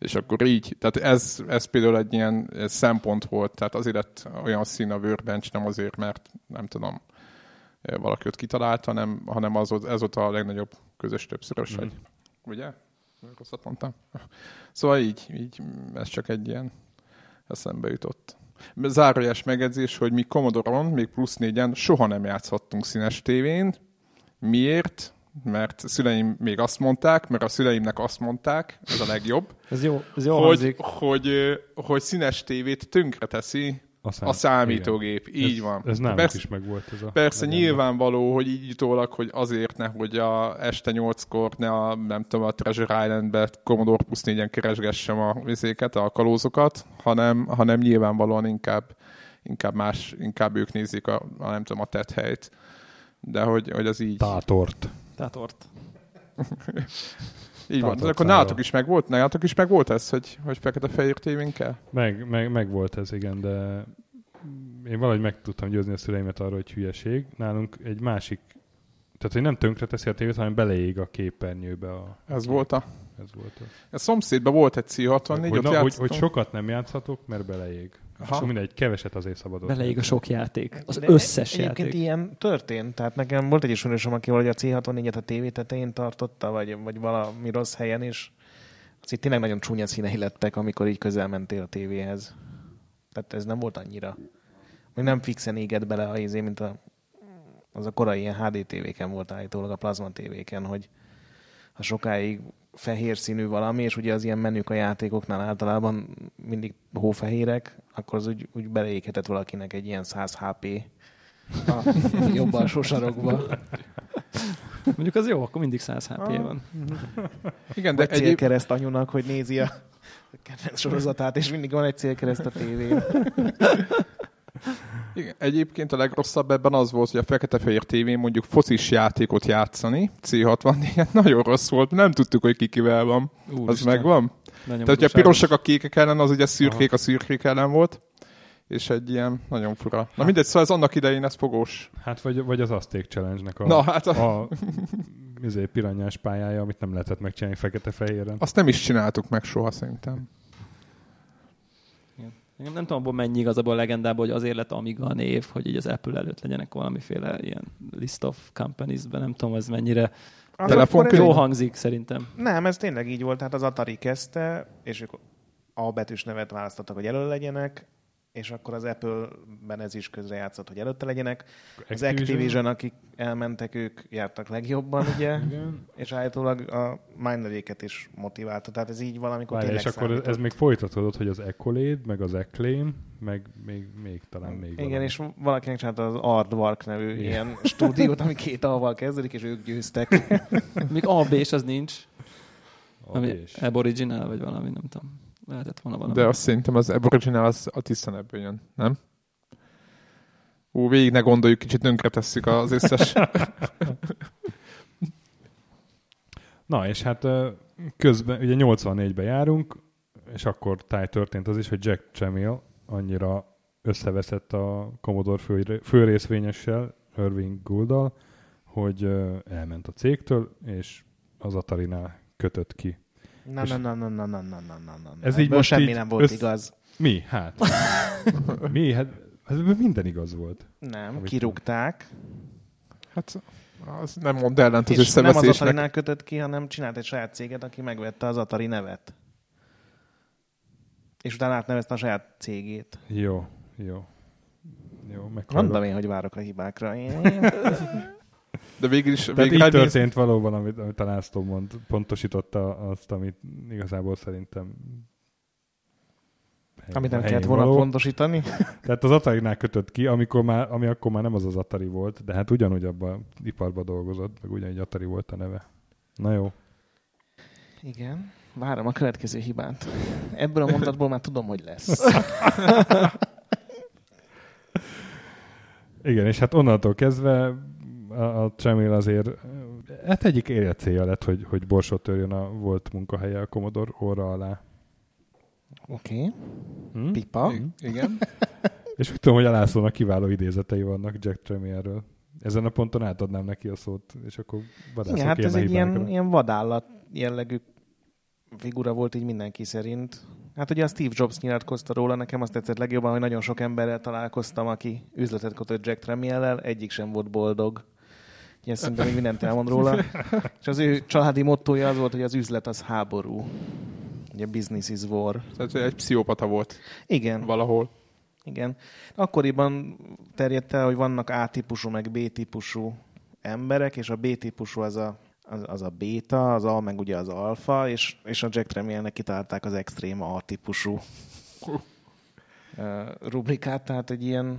És akkor így, tehát ez, ez például egy ilyen szempont volt, tehát azért lett olyan szín a Workbench, nem azért, mert nem tudom, valaki ott kitalálta, hanem, hanem az, ez volt a legnagyobb közös többszörös, mm. ugye? Rosszat mondtam. Szóval így, így, ez csak egy ilyen eszembe jutott. Zárójás megjegyzés, hogy mi Commodore-on, még plusz négyen soha nem játszhattunk színes tévén. Miért? Mert szüleim még azt mondták, mert a szüleimnek azt mondták, ez a legjobb, Ez jó, ez jó hogy, hangzik. hogy, hogy színes tévét tönkre teszi A, szám, a számítógép. igen. Így ez, van. Ez nálunk Persze- is megvolt ez a... Persze legenda. nyilvánvaló, hogy így utólag, hogy azért ne, hogy a este nyolckor ne a, nem tudom, a Treasure Island-be Commodore plusz négyen keresgessem a vizéket, a kalózokat, hanem, hanem nyilvánvalóan inkább, inkább más, inkább ők nézik a, a nem tudom, a tett helyt. De hogy, hogy az így, Tátort. Ott. így van. De akkor nálatok is meg volt, nálatok is meg volt ez, hogy, hogy fekete-fehér tévénk kell? Meg, meg, meg volt ez, igen, de én valahogy meg tudtam győzni a szüleimet arról, hogy hülyeség. Nálunk egy másik, tehát hogy nem tönkre teszi a tévét, hanem beleég a képernyőbe. A, Ez volt a... Ez volt a... A szomszédban volt egy C64, hogy, ott na, hogy, hogy sokat nem játszhatok, mert beleég. Aha. És mindegy, keveset azért szabadott. Beleég a sok játék. Az De összes Egyébként játék. ilyen történt. Tehát nekem volt egy ismerősöm, aki valahogy a C64-et a tévé tetején tartotta, vagy, vagy valami rossz helyen is. Az itt tényleg nagyon csúnya színei lettek, amikor így közel mentél a tévéhez. Tehát ez nem volt annyira. Még nem fixen égett bele a izé, mint a, az a korai ilyen HD tévéken volt állítólag, a plazma tévéken, hogy ha sokáig fehér színű valami, és ugye az ilyen menük a játékoknál általában mindig hófehérek, akkor az úgy, úgy beleéghetett valakinek egy ilyen 100 HP a jobb alsó sarokba. Mondjuk az jó, akkor mindig 100 HP van. Igen, de Vagy egyéb, célkereszt anyunak, hogy nézi a kedvenc sorozatát, és mindig van egy célkereszt a tévén. Igen, egyébként a legrosszabb ebben az volt, hogy a fekete-fehér tévén mondjuk focis játékot játszani, C64, nagyon rossz volt, nem tudtuk, hogy ki kivel van. Az Úristen. megvan? Nagyon Tehát, hogyha brutális. pirosak a kékek ellen, az ugye szürkék a szürkék ellen volt, és egy ilyen nagyon fura. Na mindegy, szóval ez annak idején ez fogós. Hát vagy, vagy az Azték Challenge-nek a, Na hát a, a izé, piranyás pályája, amit nem lehetett megcsinálni fekete-fehéren. azt nem is csináltuk meg soha szerintem. Nem, nem tudom, abból mennyi igaz abból a legendából, hogy azért lett Amiga a név, hogy így az Apple előtt legyenek valamiféle ilyen list of companies-ben, nem tudom, ez mennyire akkor jó hangzik szerintem. Nem, ez tényleg így volt. Tehát az Atari kezdte, és ők A betűs nevet választottak, hogy elő legyenek, és akkor az Apple-ben ez is közrejátszott, hogy előtte legyenek. Az Activision, akik elmentek, ők jártak legjobban, ugye? Igen. és állítólag a mineréket is motiválta. Tehát ez így valamikor tényleg és akkor ez, még folytatódott, hogy az Accolade, meg az Acclaim, meg még, még talán még Igen, valami. és valakinek csinálta az Aardvark nevű Igen. ilyen stúdiót, ami két alval kezdődik, és ők győztek. Még A, B, és az nincs. A Ami. Aboriginal, vagy valami, nem tudom. Lehetett volna valami. De azt szerintem az Aboriginal az a Tiszen ebből jön, nem? Ú, végig ne gondoljuk, kicsit tönkre tesszük az összes. Na, és hát közben, ugye 84-ben járunk, és akkor táj történt az is, hogy Jack Tramiel annyira összeveszett a Commodore fő, főrészvényessel, Irving Gouldal, hogy elment a cégtől, és az Atari-nál kötött ki. Na, na, na, na, na, na, na, na, na, na. Ez így Ebből most semmi így nem volt össz- igaz. Mi? Hát. Mi? Hát, Ez minden igaz volt. Nem, Amit kirúgták. Hát az nem mond ellent az és nem az atari kötött ki, hanem csinált egy saját céget, aki megvette az Atari nevet. És utána átnevezte a saját cégét. Jó, jó. Jó, Mondom én, hogy várok a hibákra. De végül is... Tehát végül így történt néz... valóban, amit, amit a László mond, pontosította azt, amit igazából szerintem amit nem kellett volna való. pontosítani. Tehát az Atari-nál kötött ki, amikor már, ami akkor már nem az az Atari volt, de hát ugyanúgy abban a iparban dolgozott, meg ugyanígy Atari volt a neve. Na jó. Igen. Várom a következő hibát. Ebből a mondatból már tudom, hogy lesz. Igen, és hát onnantól kezdve a, a Tremel azért hát egyik célja lett, hogy, hogy borsot törjön a volt munkahelye a Commodore óra alá. Oké. Okay. Hmm? Pipa. I- igen. és úgy tudom, hogy a Lászlónak kiváló idézetei vannak Jack Tremierről. Ezen a ponton átadnám neki a szót, és akkor vadászok Igen, hát ez egy ilyen, ilyen vadállat jellegű figura volt így mindenki szerint. Hát ugye a Steve Jobs nyilatkozta róla, nekem azt tetszett legjobban, hogy nagyon sok emberrel találkoztam, aki üzletet kötött Jack Tremiellel, egyik sem volt boldog. Ilyen szinte még mindent elmond róla. És az ő családi mottoja az volt, hogy az üzlet az háború. Ugye business is war. Tehát egy pszichopata volt. Igen. Valahol. Igen. Akkoriban terjedt el, hogy vannak A-típusú, meg B-típusú emberek, és a B-típusú az a, az, az a béta, az A meg ugye az alfa, és, és a Jack Tremielnek kitalálták az extrém A-típusú rubrikát, tehát egy ilyen,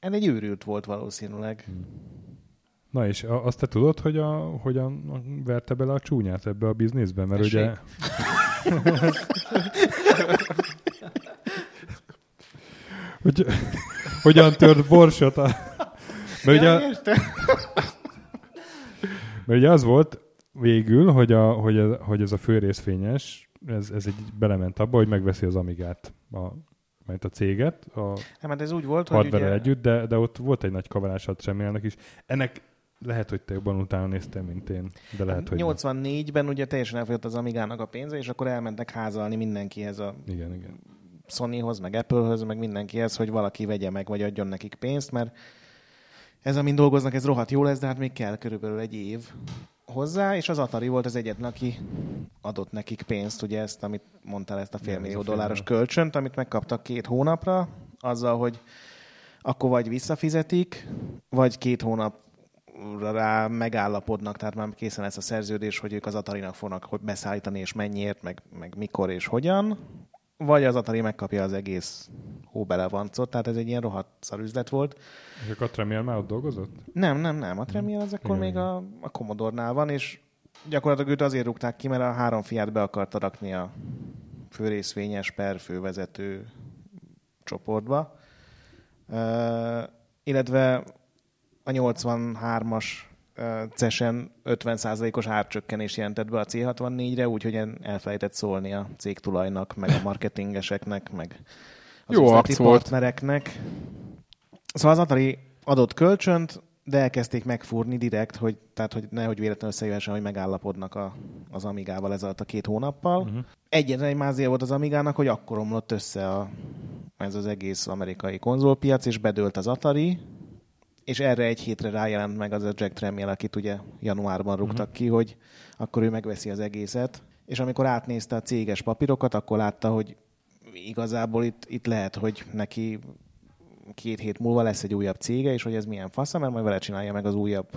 egy őrült volt valószínűleg. Na és azt te tudod, hogy a, hogyan verte bele a csúnyát ebbe a bizniszbe? Mert Eség. ugye... hogy, hogyan tört borsot a... Mert ugye, mert ugye az volt végül, hogy, a, hogy, ez, hogy ez a főrészfényes, ez, ez egy belement abba, hogy megveszi az Amigát, a, mert a céget, a hát ez úgy volt, hogy ugye... együtt, de, de ott volt egy nagy kavarás a is. Ennek lehet, hogy te jobban utána néztél, mint én, de lehet, hogy 84-ben ugye teljesen elfogyott az Amigának a pénze, és akkor elmentek házalni mindenkihez a igen, igen. Sonyhoz, meg Applehoz, meg mindenkihez, hogy valaki vegye meg, vagy adjon nekik pénzt, mert ez, amin dolgoznak, ez rohadt jó lesz, de hát még kell körülbelül egy év hozzá, és az Atari volt az egyetlen, aki adott nekik pénzt, ugye ezt, amit mondtál, ezt a félmillió dolláros kölcsönt, amit megkaptak két hónapra, azzal, hogy akkor vagy visszafizetik, vagy két hónap rá megállapodnak, tehát már készen lesz a szerződés, hogy ők az Atari-nak fognak hogy beszállítani, és mennyiért, meg, meg mikor és hogyan, vagy az Atari megkapja az egész hóbelevancot, tehát ez egy ilyen rohadt szar üzlet volt. És akkor a Tremiel már ott dolgozott? Nem, nem, nem. A Tremiel az akkor igen, még a, a Commodore-nál van, és gyakorlatilag őt azért rúgták ki, mert a három fiát be akarta rakni a főrészvényes per fővezető csoportba. Uh, illetve a 83-as CES-en 50%-os árcsökkenés jelentett be a C64-re, úgyhogy elfelejtett szólni a cégtulajnak, meg a marketingeseknek, meg az Jó partnereknek. Szóval az Atari adott kölcsönt, de elkezdték megfúrni direkt, hogy, tehát, hogy nehogy véletlenül összejöhessen, hogy megállapodnak a, az Amigával ez alatt a két hónappal. Uh-huh. Egyetlen egy mázia volt az Amigának, hogy akkor omlott össze a, ez az egész amerikai konzolpiac, és bedőlt az Atari, és erre egy hétre rájelent meg az a Jack Tramiel, akit ugye januárban rúgtak uh-huh. ki, hogy akkor ő megveszi az egészet. És amikor átnézte a céges papírokat, akkor látta, hogy igazából itt, itt lehet, hogy neki két hét múlva lesz egy újabb cége, és hogy ez milyen fasz, mert majd vele csinálja meg az újabb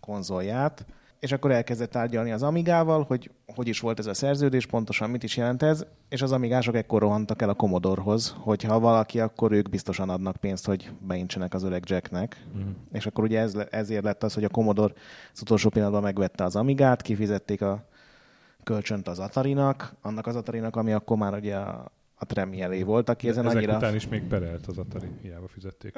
konzolját és akkor elkezdett tárgyalni az Amigával, hogy hogy is volt ez a szerződés, pontosan mit is jelent ez, és az Amigások ekkor rohantak el a Commodore-hoz, hogyha valaki, akkor ők biztosan adnak pénzt, hogy beincsenek az öreg Jacknek. Mm. És akkor ugye ez, ezért lett az, hogy a Commodore az utolsó pillanatban megvette az Amigát, kifizették a kölcsönt az Atarinak, annak az Atarinak, ami akkor már ugye a a Tremielé volt, aki ezen Ezek annyira... után is még perelt az Atari, hiába fizették.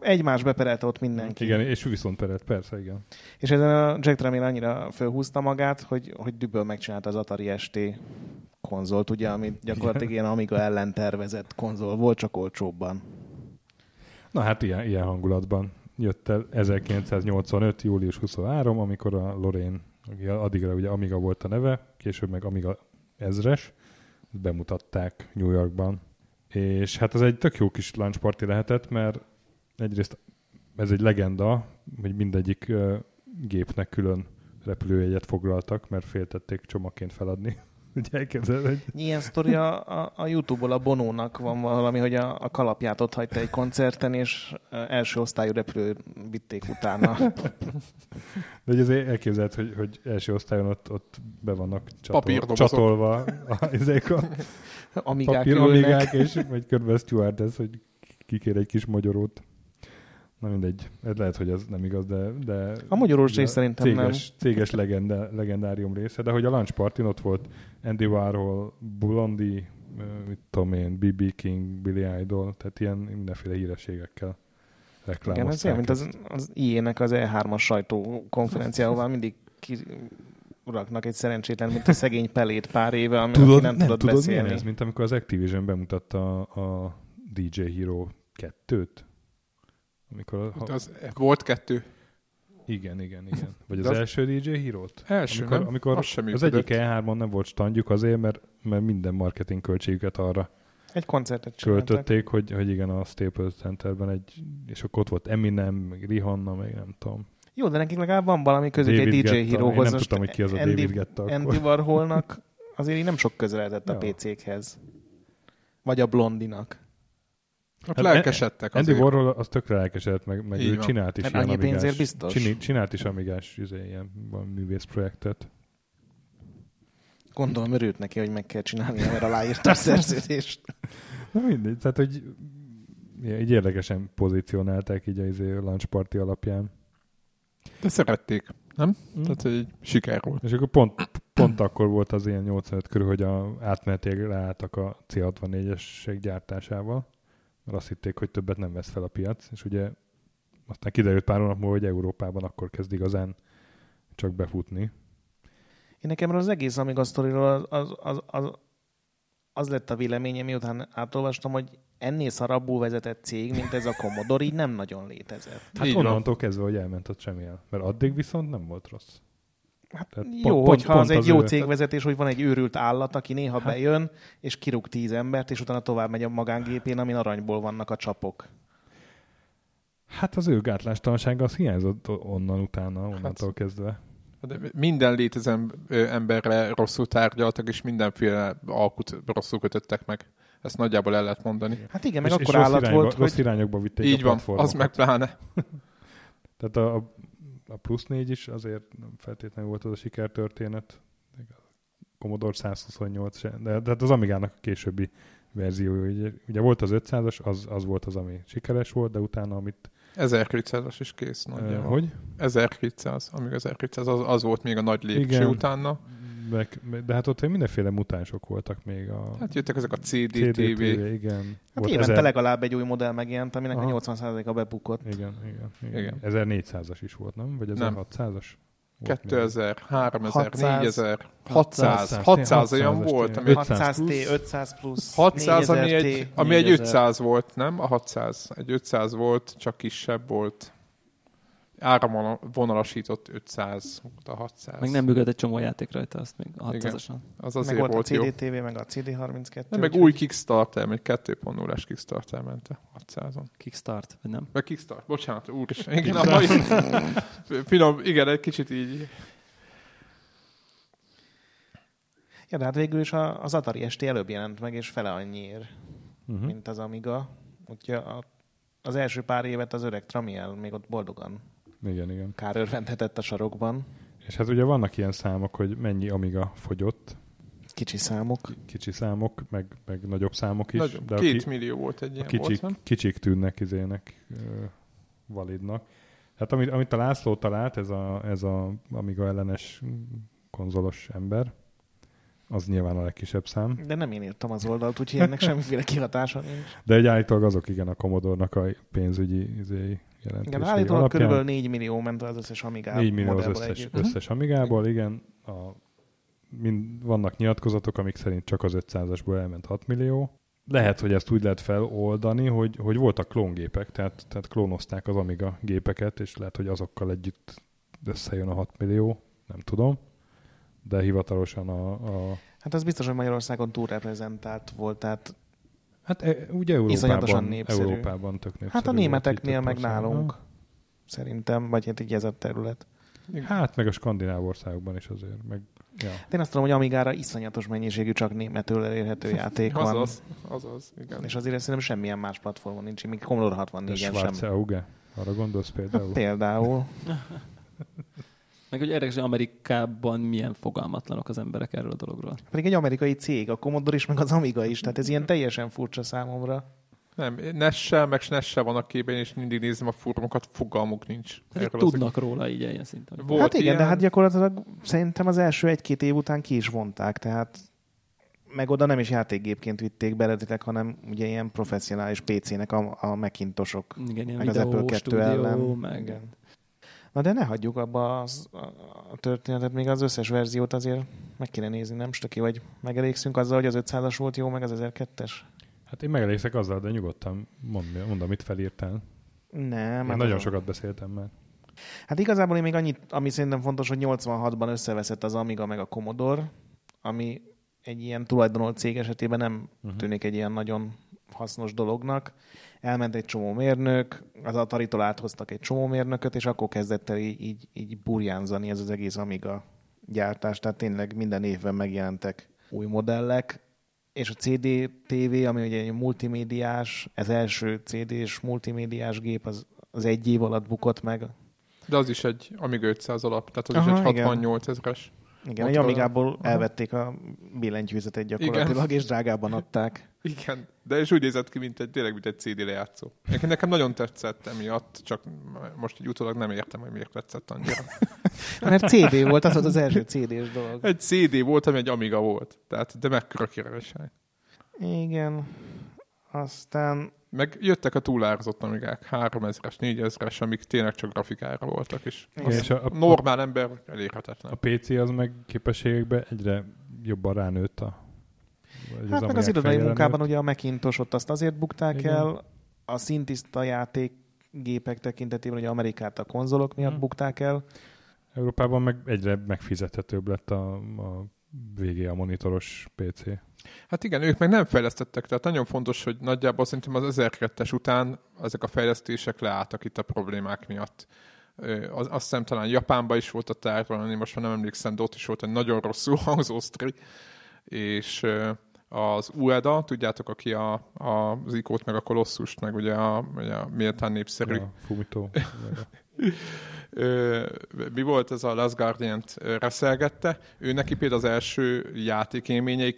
Egymás beperelte ott mindenki. Igen, és viszont perelt, persze, igen. És ezen a Jack Tremiel annyira fölhúzta magát, hogy, hogy dübből megcsinálta az Atari ST konzolt, ugye, ami gyakorlatilag ilyen Amiga ellen tervezett konzol volt, csak olcsóbban. Na hát ilyen, ilyen hangulatban jött el 1985. július 23, amikor a Lorraine, addigra ugye Amiga volt a neve, később meg Amiga ezres, bemutatták New Yorkban. És hát ez egy tök jó kis lunch party lehetett, mert egyrészt ez egy legenda, hogy mindegyik gépnek külön repülőjegyet foglaltak, mert féltették csomagként feladni. Ugye elképzeled, hogy... Ilyen sztori a, a, a Youtube-ból a Bonónak van valami, hogy a, a kalapját ott hagyta egy koncerten, és első osztályú repülő vitték utána. De ugye azért elképzeled, hogy, hogy első osztályon ott, ott be vannak csatol, csatolva a, ezek a amigák, papír, amigák és vagy körbe stewardess, hogy kikér egy kis magyarót. Na mindegy, ez lehet, hogy ez nem igaz, de... de a magyarós rész szerintem céges, nem. Céges legenda, legendárium része, de hogy a Lunch Party ott volt Andy Warhol, Blondie, mit tudom én, B.B. King, Billy Idol, tehát ilyen mindenféle hírességekkel reklámozták. Igen, ez olyan, mint az, az IE-nek az E3-as sajtókonferenciáhová mindig ki, uraknak egy szerencsétlen, mint a szegény pelét pár éve, ami tudod, nem, nem tudod, tudod beszélni. Milyen ez, mint amikor az Activision bemutatta a, a DJ Hero 2-t? Amikor, ha... az, volt kettő. Igen, igen, igen. Vagy az, az első DJ Hero-t? Első, amikor, nem? amikor az, az egyik E3-on nem volt standjuk azért, mert, mert minden marketing költségüket arra egy koncertet költötték, hogy, hogy igen, a Staples Centerben egy, és akkor ott volt Eminem, meg Rihanna, meg nem tudom. Jó, de nekik legalább van valami közük egy DJ Hero-hoz. Én nem tudtam, hogy ki az a Andy, David Guetta Andy Warholnak azért így nem sok közeledett a PC-khez. Vagy a Blondinak. Ott hát lelkesedtek Andy Warhol az tökre lelkesedett, meg, meg ő csinált is hát ilyen pénzért biztos. Csinált, csinált is amigás izé, ilyen művészprojektet. Gondolom örült neki, hogy meg kell csinálni, mert aláírta a szerződést. Na mindegy, tehát hogy így érdekesen pozícionálták így a izé, lunch party alapján. De szerették, nem? Mm. Tehát, hogy siker volt. És akkor pont, pont akkor volt az ilyen 85 körül, hogy a, átmenetileg leálltak a C64-esek gyártásával mert azt hitték, hogy többet nem vesz fel a piac, és ugye aztán kiderült pár hónap múlva, hogy Európában akkor kezd igazán csak befutni. Én nekem az egész Amiga sztoriról az, az, az, az, az lett a véleményem, miután átolvastam, hogy ennél szarabbul vezetett cég, mint ez a Commodore, így nem nagyon létezett. Hát így onnantól kezdve, hogy elment semmi el. Mert addig viszont nem volt rossz. Hát Tehát jó, pont, hogyha pont az, az egy jó ő... cégvezetés, hogy van egy őrült állat, aki néha hát. bejön, és kirúg tíz embert, és utána tovább megy a magángépén, amin aranyból vannak a csapok. Hát az ő gátlástalansága az hiányzott onnan utána, onnantól hát. kezdve. De minden létező emberre rosszul tárgyaltak, és mindenféle alkut rosszul kötöttek meg. Ezt nagyjából el lehet mondani. Hát igen, meg és, akkor és állat irányba, volt, hogy... Rossz irányokba vitték Így a van, az meg pláne. Tehát a, a a plusz négy is azért nem feltétlenül volt az a sikertörténet. Commodore 128 se, de, de hát az Amigának a későbbi verziója. Ugye, ugye volt az 500-as, az, az volt az, ami sikeres volt, de utána, amit 1200-as is kész nagyjából. Hogy? 1200, amíg 1200, az, az volt még a nagy lépcső Igen. utána. Meg, de hát ott mindenféle mutánsok voltak még. A hát jöttek ezek a CD, CD TV. igen. Hát évente ezer... legalább egy új modell megjelent, aminek Aha. a 80%-a bebukott. Igen, igen, igen. igen. 1400-as is volt, nem? Vagy 1600-as? 2000, 3000, 4000, 600, 600 olyan volt. Ami 600 T, 500 plusz, 600, ami egy, ami egy 500 volt, nem? A 600. Egy 500 volt, csak kisebb volt áramvonalasított 500, a 600. Meg nem működött egy csomó játék rajta, azt még 600-asan. Az azért meg volt, volt a CDTV, jó. meg a CD32. Nem, meg új Kickstarter, egy 2.0-es Kickstarter ment a 600-on. Kickstart, vagy nem? Meg Kickstart, bocsánat, úr is. Igen, a mai, finom, igen, egy kicsit így. Ja, de hát végül is az Atari ST előbb jelent meg, és fele annyiért, uh-huh. mint az Amiga. Úgyhogy az első pár évet az öreg Tramiel még ott boldogan igen, igen. Kár örvendhetett a sarokban. És hát ugye vannak ilyen számok, hogy mennyi Amiga fogyott. Kicsi számok. Kicsi számok, meg, meg nagyobb számok is. Nagyobb. De Két ki, millió volt egy ilyen kicsik, volt, kicsik tűnnek izének uh, validnak. Hát amit, amit a László talált, ez a, ez a Amiga ellenes konzolos ember, az nyilván a legkisebb szám. De nem én írtam az oldalt, úgyhogy ennek semmiféle kihatása nincs. De egy állítólag azok igen a Commodore-nak a pénzügyi izéi jelentés. Igen, állítólag kb. 4 millió ment az összes Amigából. 4 millió az összes, összes Amigából, igen. A, mind, vannak nyilatkozatok, amik szerint csak az 500-asból elment 6 millió. Lehet, hogy ezt úgy lehet feloldani, hogy, hogy voltak klóngépek, tehát, tehát klónozták az Amiga gépeket, és lehet, hogy azokkal együtt összejön a 6 millió, nem tudom. De hivatalosan a... a... Hát az biztos, hogy Magyarországon túlreprezentált volt, tehát Hát e, ugye Európában, Európában tök népszerű Hát a németeknél meg nálunk. Szerintem, vagy hát így ez a terület. Hát meg a skandináv országokban is azért. Meg, ja. Én azt tudom, hogy Amigára iszonyatos mennyiségű csak németül elérhető játék van. Azaz, azaz, igen. És azért szerintem semmilyen más platformon nincs, még Commodore 64-en sem. Auge? Arra gondolsz például? Hát, például. Meg hogy érdekes, hogy Amerikában milyen fogalmatlanok az emberek erről a dologról. Pedig egy amerikai cég, a Commodore is, meg az Amiga is, tehát ez ilyen teljesen furcsa számomra. Nem, Nessel, meg Nessel van a képen, és mindig nézem a fórumokat, fogalmuk nincs. Tehát tudnak az... róla így ilyen szinten. Volt hát igen, ilyen... de hát gyakorlatilag szerintem az első egy-két év után ki is vonták, tehát meg oda nem is játékgépként vitték beleditek, hanem ugye ilyen professzionális PC-nek a, a Macintosok. Igen, ilyen az Apple 2 ellen. Meg... Igen. Na de ne hagyjuk abba az, a történetet, még az összes verziót azért meg kéne nézni, nem stöki, vagy megelégszünk azzal, hogy az 500-as volt jó, meg az 1002-es? Hát én megelégszek azzal, de nyugodtan mond, mond amit felírtál. Nem. Én hát nagyon sokat beszéltem már. Hát igazából én még annyit, ami szerintem fontos, hogy 86-ban összeveszett az Amiga meg a Commodore, ami egy ilyen tulajdonolt cég esetében nem uh-huh. tűnik egy ilyen nagyon hasznos dolognak. Elment egy csomó mérnök, az Atari-tól áthoztak egy csomó mérnököt, és akkor kezdett el így, így, így burjánzani ez az egész Amiga gyártás. Tehát tényleg minden évben megjelentek új modellek, és a CD TV, ami ugye egy multimédiás, ez első CD-s multimédiás gép, az, az egy év alatt bukott meg. De az is egy Amiga 500 alap, tehát az Aha, is egy 68 ezeres. Igen, egy Amigából elvették a billentyűzetet gyakorlatilag, Igen. és drágában adták. Igen, de és úgy nézett ki, mint egy, tényleg, mint egy CD lejátszó. Nekem, nekem nagyon tetszett emiatt, csak most egy utólag nem értem, hogy miért tetszett annyira. Mert CD volt, az volt az első CD-s dolog. Egy CD volt, ami egy Amiga volt. Tehát, de mekkora királyság. Igen. Aztán meg jöttek a túlárazott amigák, 3000-es, 4000-es, amik tényleg csak grafikára voltak, és, és a, a, normál ember elérhetetlen. A PC az meg képességekben egyre jobban ránőtt a Hát az meg az irodai munkában nőtt. ugye a Macintosh ott azt azért bukták Igen. el, a szintiszta játék gépek tekintetében ugye Amerikát a konzolok miatt hmm. bukták el. Európában meg egyre megfizethetőbb lett a, a VGA monitoros PC. Hát igen, ők meg nem fejlesztettek, tehát nagyon fontos, hogy nagyjából szerintem az 1002-es után ezek a fejlesztések leálltak itt a problémák miatt. Az, azt hiszem talán Japánban is volt a tárgyban, én most már nem emlékszem, de ott is volt egy nagyon rosszul hangzó sztori, és az Ueda, tudjátok, aki a, a, az Ikót, meg a Kolosszust, meg ugye a, ugye a méltán népszerű. A Fumito. mi volt ez a Last Guardian-t reszelgette, ő neki például az első játékélményei,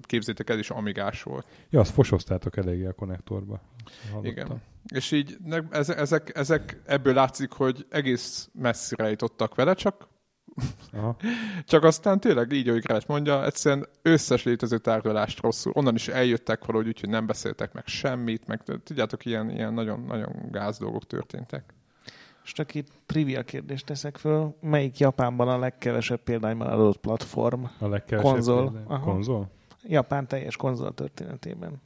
képzétek el is amigás volt. Ja, azt fosoztátok eléggé a konnektorba. Igen. És így ezek, ezek ebből látszik, hogy egész messzire jutottak vele, csak Aha. Csak aztán tényleg így, ahogy Grács mondja, egyszerűen összes létező tárgyalást rosszul. Onnan is eljöttek valahogy, úgyhogy nem beszéltek meg semmit, meg tudjátok, ilyen, ilyen nagyon, nagyon gáz dolgok történtek. És csak itt trivia kérdést teszek föl. Melyik Japánban a legkevesebb példányban adott platform? A legkevesebb konzol. Konzol? Japán teljes konzol történetében.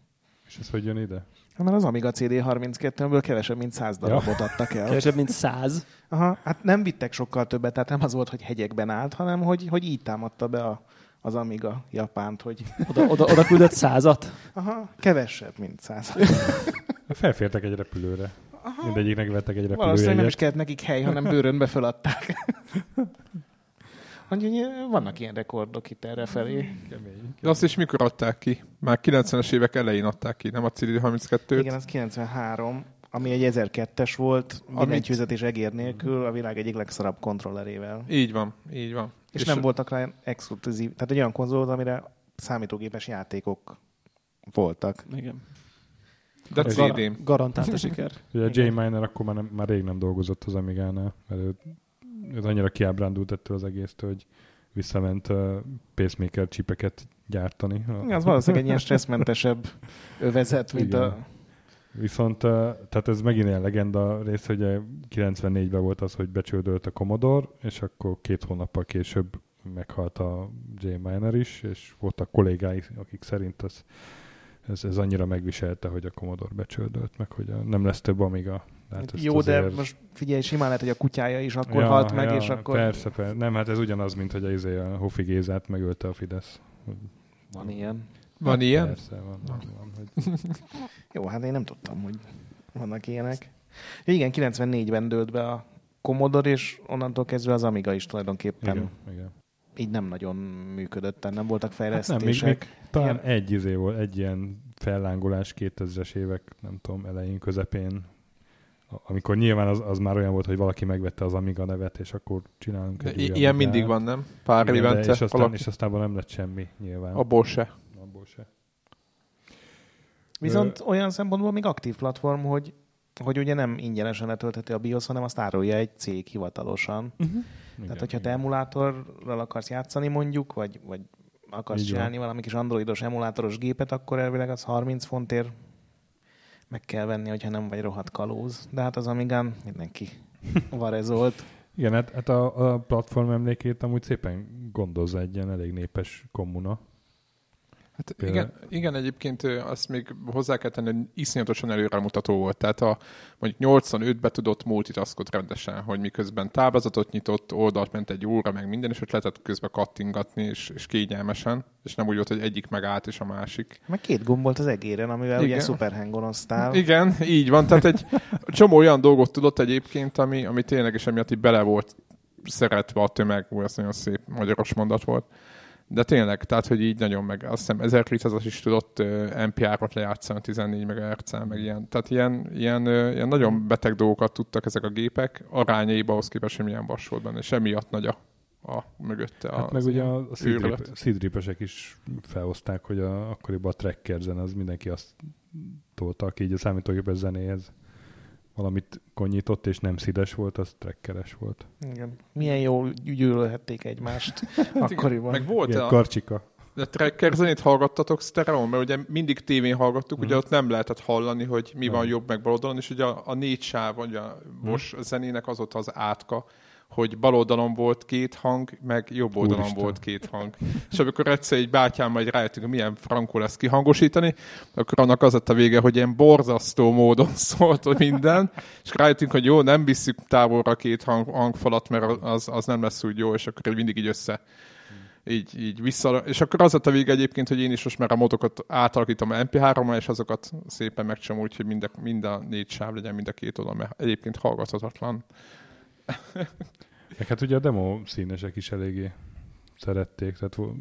És ez hogy jön ide? Mert az Amiga CD32-ből kevesebb, mint 100 darabot ja. adtak el. Kevesebb, mint 100? Aha, hát nem vittek sokkal többet, tehát nem az volt, hogy hegyekben állt, hanem hogy, hogy így támadta be a, az Amiga Japánt, hogy... Oda, oda, oda küldött százat? Aha, kevesebb, mint száz. Felfértek egy repülőre. Aha. Mindegyiknek vettek egy repülőjegyet. Valószínűleg nem is kellett nekik hely, hanem bőrönbe feladták. Hogy vannak ilyen rekordok itt erre felé. De azt is mikor adták ki? Már 90-es évek elején adták ki, nem a CD32-t? Igen, az 93, ami egy 1002-es volt, billentyűzet és egér nélkül, a világ egyik legszarabb kontrollerével. Így van, így van. És, és nem voltak rá exkluzív, tehát egy olyan konzol, amire számítógépes játékok voltak. Igen. De CD. Garantált a siker. Ugye a J. Miner akkor már, nem, már rég nem dolgozott az Amigánál, mert ő ez annyira kiábrándult ettől az egésztől, hogy visszament uh, pacemaker csipeket gyártani. Ja, az valószínűleg egy ilyen stresszmentesebb övezet, mint Igen. a... Viszont, uh, tehát ez megint ilyen legenda rész, hogy 94-ben volt az, hogy becsődölt a Commodore, és akkor két hónappal később meghalt a J. Miner is, és voltak kollégái, akik szerint az, ez, ez annyira megviselte, hogy a Commodore becsődölt, meg hogy a, nem lesz több Amiga Hát Jó, azért... de most figyelj, simán lehet, hogy a kutyája is akkor ja, halt meg, ja, és akkor... Persze, persze. Nem, hát ez ugyanaz, mint hogy a, izé a Hofi Gézát megölte a Fidesz. Van ilyen. Van hát ilyen? Persze, van. van, van hogy... Jó, hát én nem tudtam, hogy vannak ilyenek. Igen, 94-ben dőlt be a Commodore, és onnantól kezdve az Amiga is tulajdonképpen Igen, igen. Így nem nagyon működött, nem voltak Hát nem, fejlesztések. még, még talán Ilyen- egy izé volt, egy ilyen fellángolás 2000-es évek, nem tudom, elején, közepén, amikor nyilván az, az már olyan volt, hogy valaki megvette az Amiga nevet, és akkor csinálunk egy ilyen mindig van, nem? Pár Igen, de- évente. és aztán, valaki- és aztán nem lett semmi, nyilván. Abból se. Abból se. Viszont olyan szempontból még aktív platform, hogy hogy ugye nem ingyenesen letöltheti a BIOS, hanem azt árulja egy cég hivatalosan. Igen, Tehát, hogyha te emulátorral akarsz játszani mondjuk, vagy, vagy akarsz Így van. csinálni valami kis androidos emulátoros gépet, akkor elvileg az 30 fontért meg kell venni, hogyha nem vagy rohadt kalóz. De hát az Amigán mindenki varezolt. Igen, hát, hát a, a platform emlékét amúgy szépen gondozza egy ilyen elég népes kommuna. Hát igen, igen, egyébként azt még hozzá kell tenni, hogy iszonyatosan előremutató volt. Tehát a mondjuk 85-be tudott multitaskot rendesen, hogy miközben táblázatot nyitott, oldalt ment egy óra, meg minden, és ott lehetett közben kattingatni, és, és kényelmesen, és nem úgy volt, hogy egyik megállt, és a másik. Meg két gomb volt az egéren, amivel Igen. ugye szuperhangonoztál. Igen, így van. Tehát egy csomó olyan dolgot tudott egyébként, ami, ami tényleg is emiatt így bele volt szeretve a tömeg, úgy azt nagyon szép magyaros mondat volt. De tényleg, tehát, hogy így nagyon meg, azt hiszem 1200-as is tudott uh, NPR-ot lejátszani 14 mhz meg ilyen. Tehát ilyen, ilyen, uh, ilyen nagyon beteg dolgokat tudtak ezek a gépek, arányaiba ahhoz képest, hogy milyen vas volt benne, és emiatt nagy a, a mögötte. Hát meg ugye a szidripesek is felhozták, hogy a, akkoriban a tracker zene, az mindenki azt tolta, aki így a számítógépes zenéhez valamit konyított, és nem szides volt, az trackeres volt. Igen. Milyen jól gyűlölhették egymást akkoriban. Meg volt Igen, a, karcsika. De tracker zenét hallgattatok sztereón? Mert ugye mindig tévén hallgattuk, Mhm. ugye ott nem lehetett hallani, hogy mi Nem. van jobb meg bal oldalon, és ugye a, a négy sáv, vagy a Mhm. most zenének az ott az átka, hogy bal oldalon volt két hang, meg jobb oldalon Úristen. volt két hang. És amikor egyszer egy bátyám majd rájöttünk, hogy milyen frankó lesz kihangosítani, akkor annak az lett a vége, hogy ilyen borzasztó módon szólt hogy minden, és rájöttünk, hogy jó, nem visszük távolra két hang, hangfalat, mert az, az nem lesz úgy jó, és akkor mindig így össze így, így vissza, és akkor az lett a vége egyébként, hogy én is most már a motokat átalakítom MP3-ra, és azokat szépen megcsom úgy, hogy mind a, mind a négy sáv legyen, mind a két oldal, mert egyébként hallgathatatlan. Meg hát ugye a demo színesek is eléggé szerették, tehát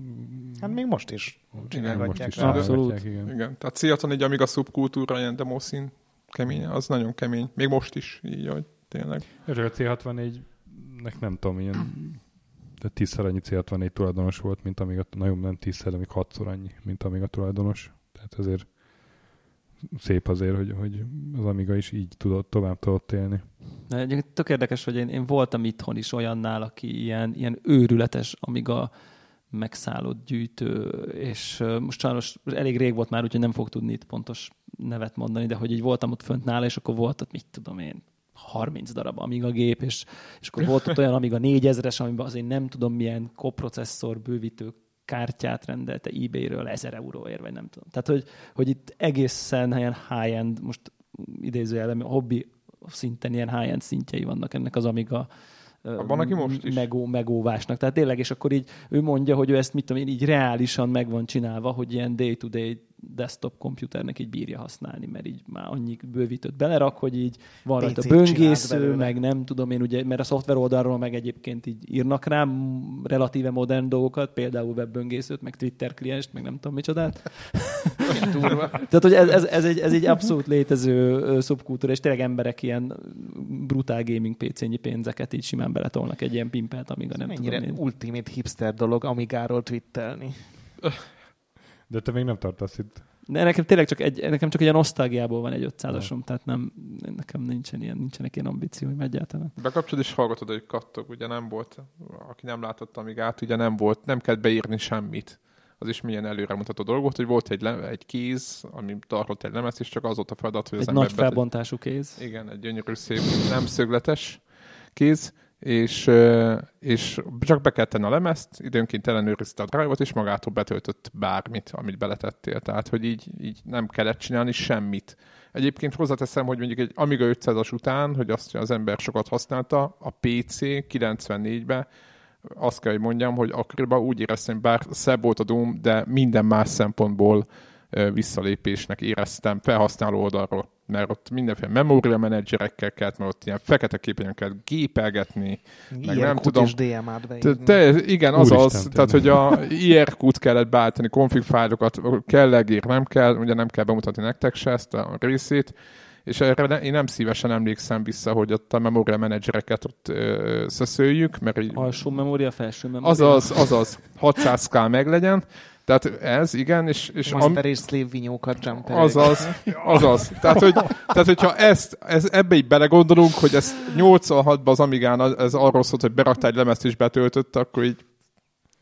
Hát még most is most csinálgatják. is rá. Abszolút. igen. Igen, tehát Seattle egy Amiga szubkultúra, ilyen demószín kemény, az nagyon kemény. Még most is, így, hogy tényleg. Csak a C64-nek nem tudom, ilyen de tízszer annyi C64 tulajdonos volt, mint amíg a, nagyon nem tízszer, amíg hatszor annyi, mint amíg a tulajdonos. Tehát azért szép azért, hogy, hogy az Amiga is így tudott, tovább tudott élni. Egyébként tök érdekes, hogy én, én voltam itthon is olyannál, aki ilyen, ilyen őrületes, amíg a megszállott gyűjtő, és most sajnos elég rég volt már, úgyhogy nem fog tudni itt pontos nevet mondani, de hogy így voltam ott fönt nála, és akkor volt ott, mit tudom én, 30 darab Amiga gép, és, és akkor volt ott olyan Amiga 4000-es, amiben azért nem tudom milyen koprocesszor bővítő kártyát rendelte eBay-ről 1000 euróért, vagy nem tudom. Tehát, hogy, hogy itt egészen ilyen high-end, most idézőjelben hobbi szinten ilyen high-end szintjei vannak ennek az Amiga Van, aki most is. megó, megóvásnak. Tehát tényleg, és akkor így ő mondja, hogy ő ezt mit tudom én, így reálisan meg van csinálva, hogy ilyen day-to-day desktop komputernek így bírja használni, mert így már annyi bővítőt belerak, hogy így van rajta böngésző, meg nem tudom én, ugye, mert a szoftver oldalról meg egyébként így írnak rá m- relatíve modern dolgokat, például webböngészőt, meg Twitter klienst, meg nem tudom micsodát. Tehát, hogy ez, ez, ez, egy, ez egy abszolút létező szubkultúra, és tényleg emberek ilyen brutál gaming PC-nyi pénzeket így simán beletolnak egy ilyen pimpelt, amíg a nem Mennyire tudom én. ultimate hipster dolog Amigáról twittelni. De te még nem tartasz itt. De nekem tényleg csak egy, nekem csak egy nosztalgiából van egy 500-asom, tehát nem, nekem nincsen ilyen, nincsenek ilyen ambícióim egyáltalán. Bekapcsolod és hallgatod, hogy kattog, ugye nem volt, aki nem látott amíg át, ugye nem volt, nem kellett beírni semmit. Az is milyen előremutató dolog volt, hogy volt egy, le, egy kéz, ami tartott egy lemez, és csak az volt a feladat, hogy az Egy ember nagy felbontású kéz. Igen, egy gyönyörű, szép, nem szögletes kéz, és, és csak be kell tenni a lemezt, időnként ellenőrizte a drive-ot, és magától betöltött bármit, amit beletettél. Tehát, hogy így, így nem kellett csinálni semmit. Egyébként hozzáteszem, hogy mondjuk egy Amiga 500-as után, hogy azt az ember sokat használta, a PC 94-ben azt kell, hogy mondjam, hogy akkoriban úgy éreztem, bár szebb volt a Doom, de minden más szempontból visszalépésnek éreztem felhasználó oldalról, mert ott mindenféle memória menedzserekkel kellett, mert ott ilyen fekete képen kellett gépelgetni, meg nem tudom. DMA-t te, te, igen, az az, tehát hogy a IRQ-t kellett beállítani, config fájlokat kell legír, nem kell, ugye nem kell bemutatni nektek se ezt a részét, és erre én nem szívesen emlékszem vissza, hogy ott a memória menedzsereket ott ö, szeszöljük, mert így... Alsó memória, felső memória. Azaz, azaz, 600k meg legyen, tehát ez, igen, és... és Master am... és slave vinyókat jumperek. Azaz, azaz. Tehát, hogy, tehát hogyha ezt, ez, ebbe így belegondolunk, hogy ezt 86-ban az Amigán ez arról szólt, hogy berakta egy lemezt és betöltött, akkor így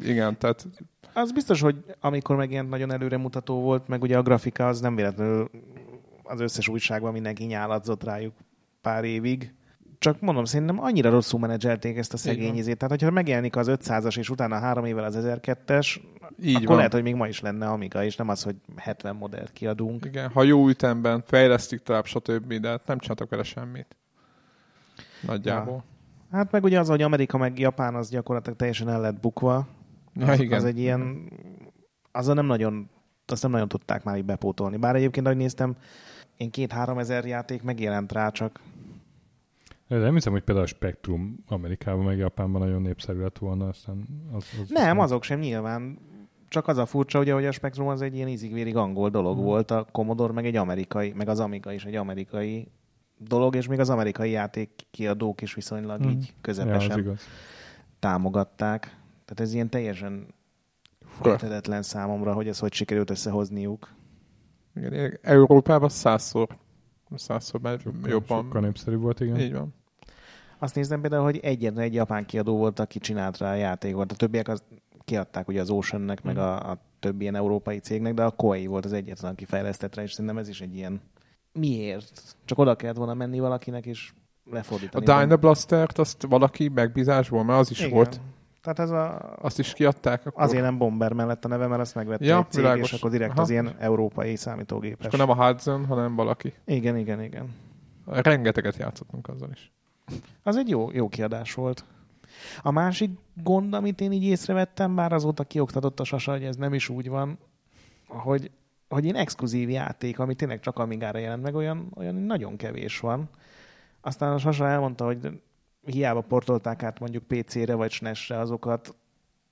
igen, tehát... Az biztos, hogy amikor megjelent nagyon előremutató volt, meg ugye a grafika az nem véletlenül az összes újságban mindenki nyáladzott rájuk pár évig. Csak mondom, szerintem annyira rosszul menedzselték ezt a szegény izét. Tehát, hogyha megjelenik az 500-as, és utána három évvel az 1002-es, Így akkor van. lehet, hogy még ma is lenne Amiga, és nem az, hogy 70 modellt kiadunk. Igen, ha jó ütemben fejlesztik tovább, stb., de hát nem csináltak vele semmit. Nagyjából. Ja. Hát meg ugye az, hogy Amerika meg Japán az gyakorlatilag teljesen el lett bukva. Ja, az, igen. az egy ilyen, azon nem nagyon, azt nem nagyon tudták már így bepótolni. Bár egyébként, ahogy néztem, én két-három ezer játék megjelent rá, csak de nem hiszem, hogy például a Spectrum Amerikában meg Japánban nagyon népszerű lett volna, aztán az, az Nem, azok sem nyilván. Csak az a furcsa, ugye, hogy a Spectrum az egy ilyen ízigvérig angol dolog hmm. volt, a Commodore meg egy amerikai, meg az Amiga is egy amerikai dolog, és még az amerikai játék kiadók is viszonylag hmm. így közepesen ja, támogatták. Tehát ez ilyen teljesen érthetetlen számomra, hogy ez hogy sikerült összehozniuk. Igen, Európában százszor százszor sokkal, jobban. Sokkal népszerű volt, igen. Így van. Azt néztem például, hogy egyetlen egy japán kiadó volt, aki csinált rá a játékot. A többiek az kiadták ugye az Oceannek, mm. meg a, a többi ilyen európai cégnek, de a Koei volt az egyetlen, aki fejlesztett rá, és szerintem ez is egy ilyen miért? Csak oda kellett volna menni valakinek, és lefordítani. A Dynablaster-t azt valaki megbízásból, mert az is Igen. volt. Tehát ez a... Azt is kiadták? Akkor... Azért nem Bomber mellett a neve, mert azt megvette ja, egy cég, világos. és akkor direkt Aha. az ilyen európai számítógépes. És akkor nem a Hudson, hanem valaki. Igen, igen, igen. Rengeteget játszottunk azzal is. Az egy jó, jó kiadás volt. A másik gond, amit én így észrevettem, bár azóta kioktatott a sasa, hogy ez nem is úgy van, hogy, hogy én exkluzív játék, ami tényleg csak Amigára jelent meg, olyan, olyan nagyon kevés van. Aztán a sasa elmondta, hogy hiába portolták át mondjuk PC-re vagy SNES-re azokat,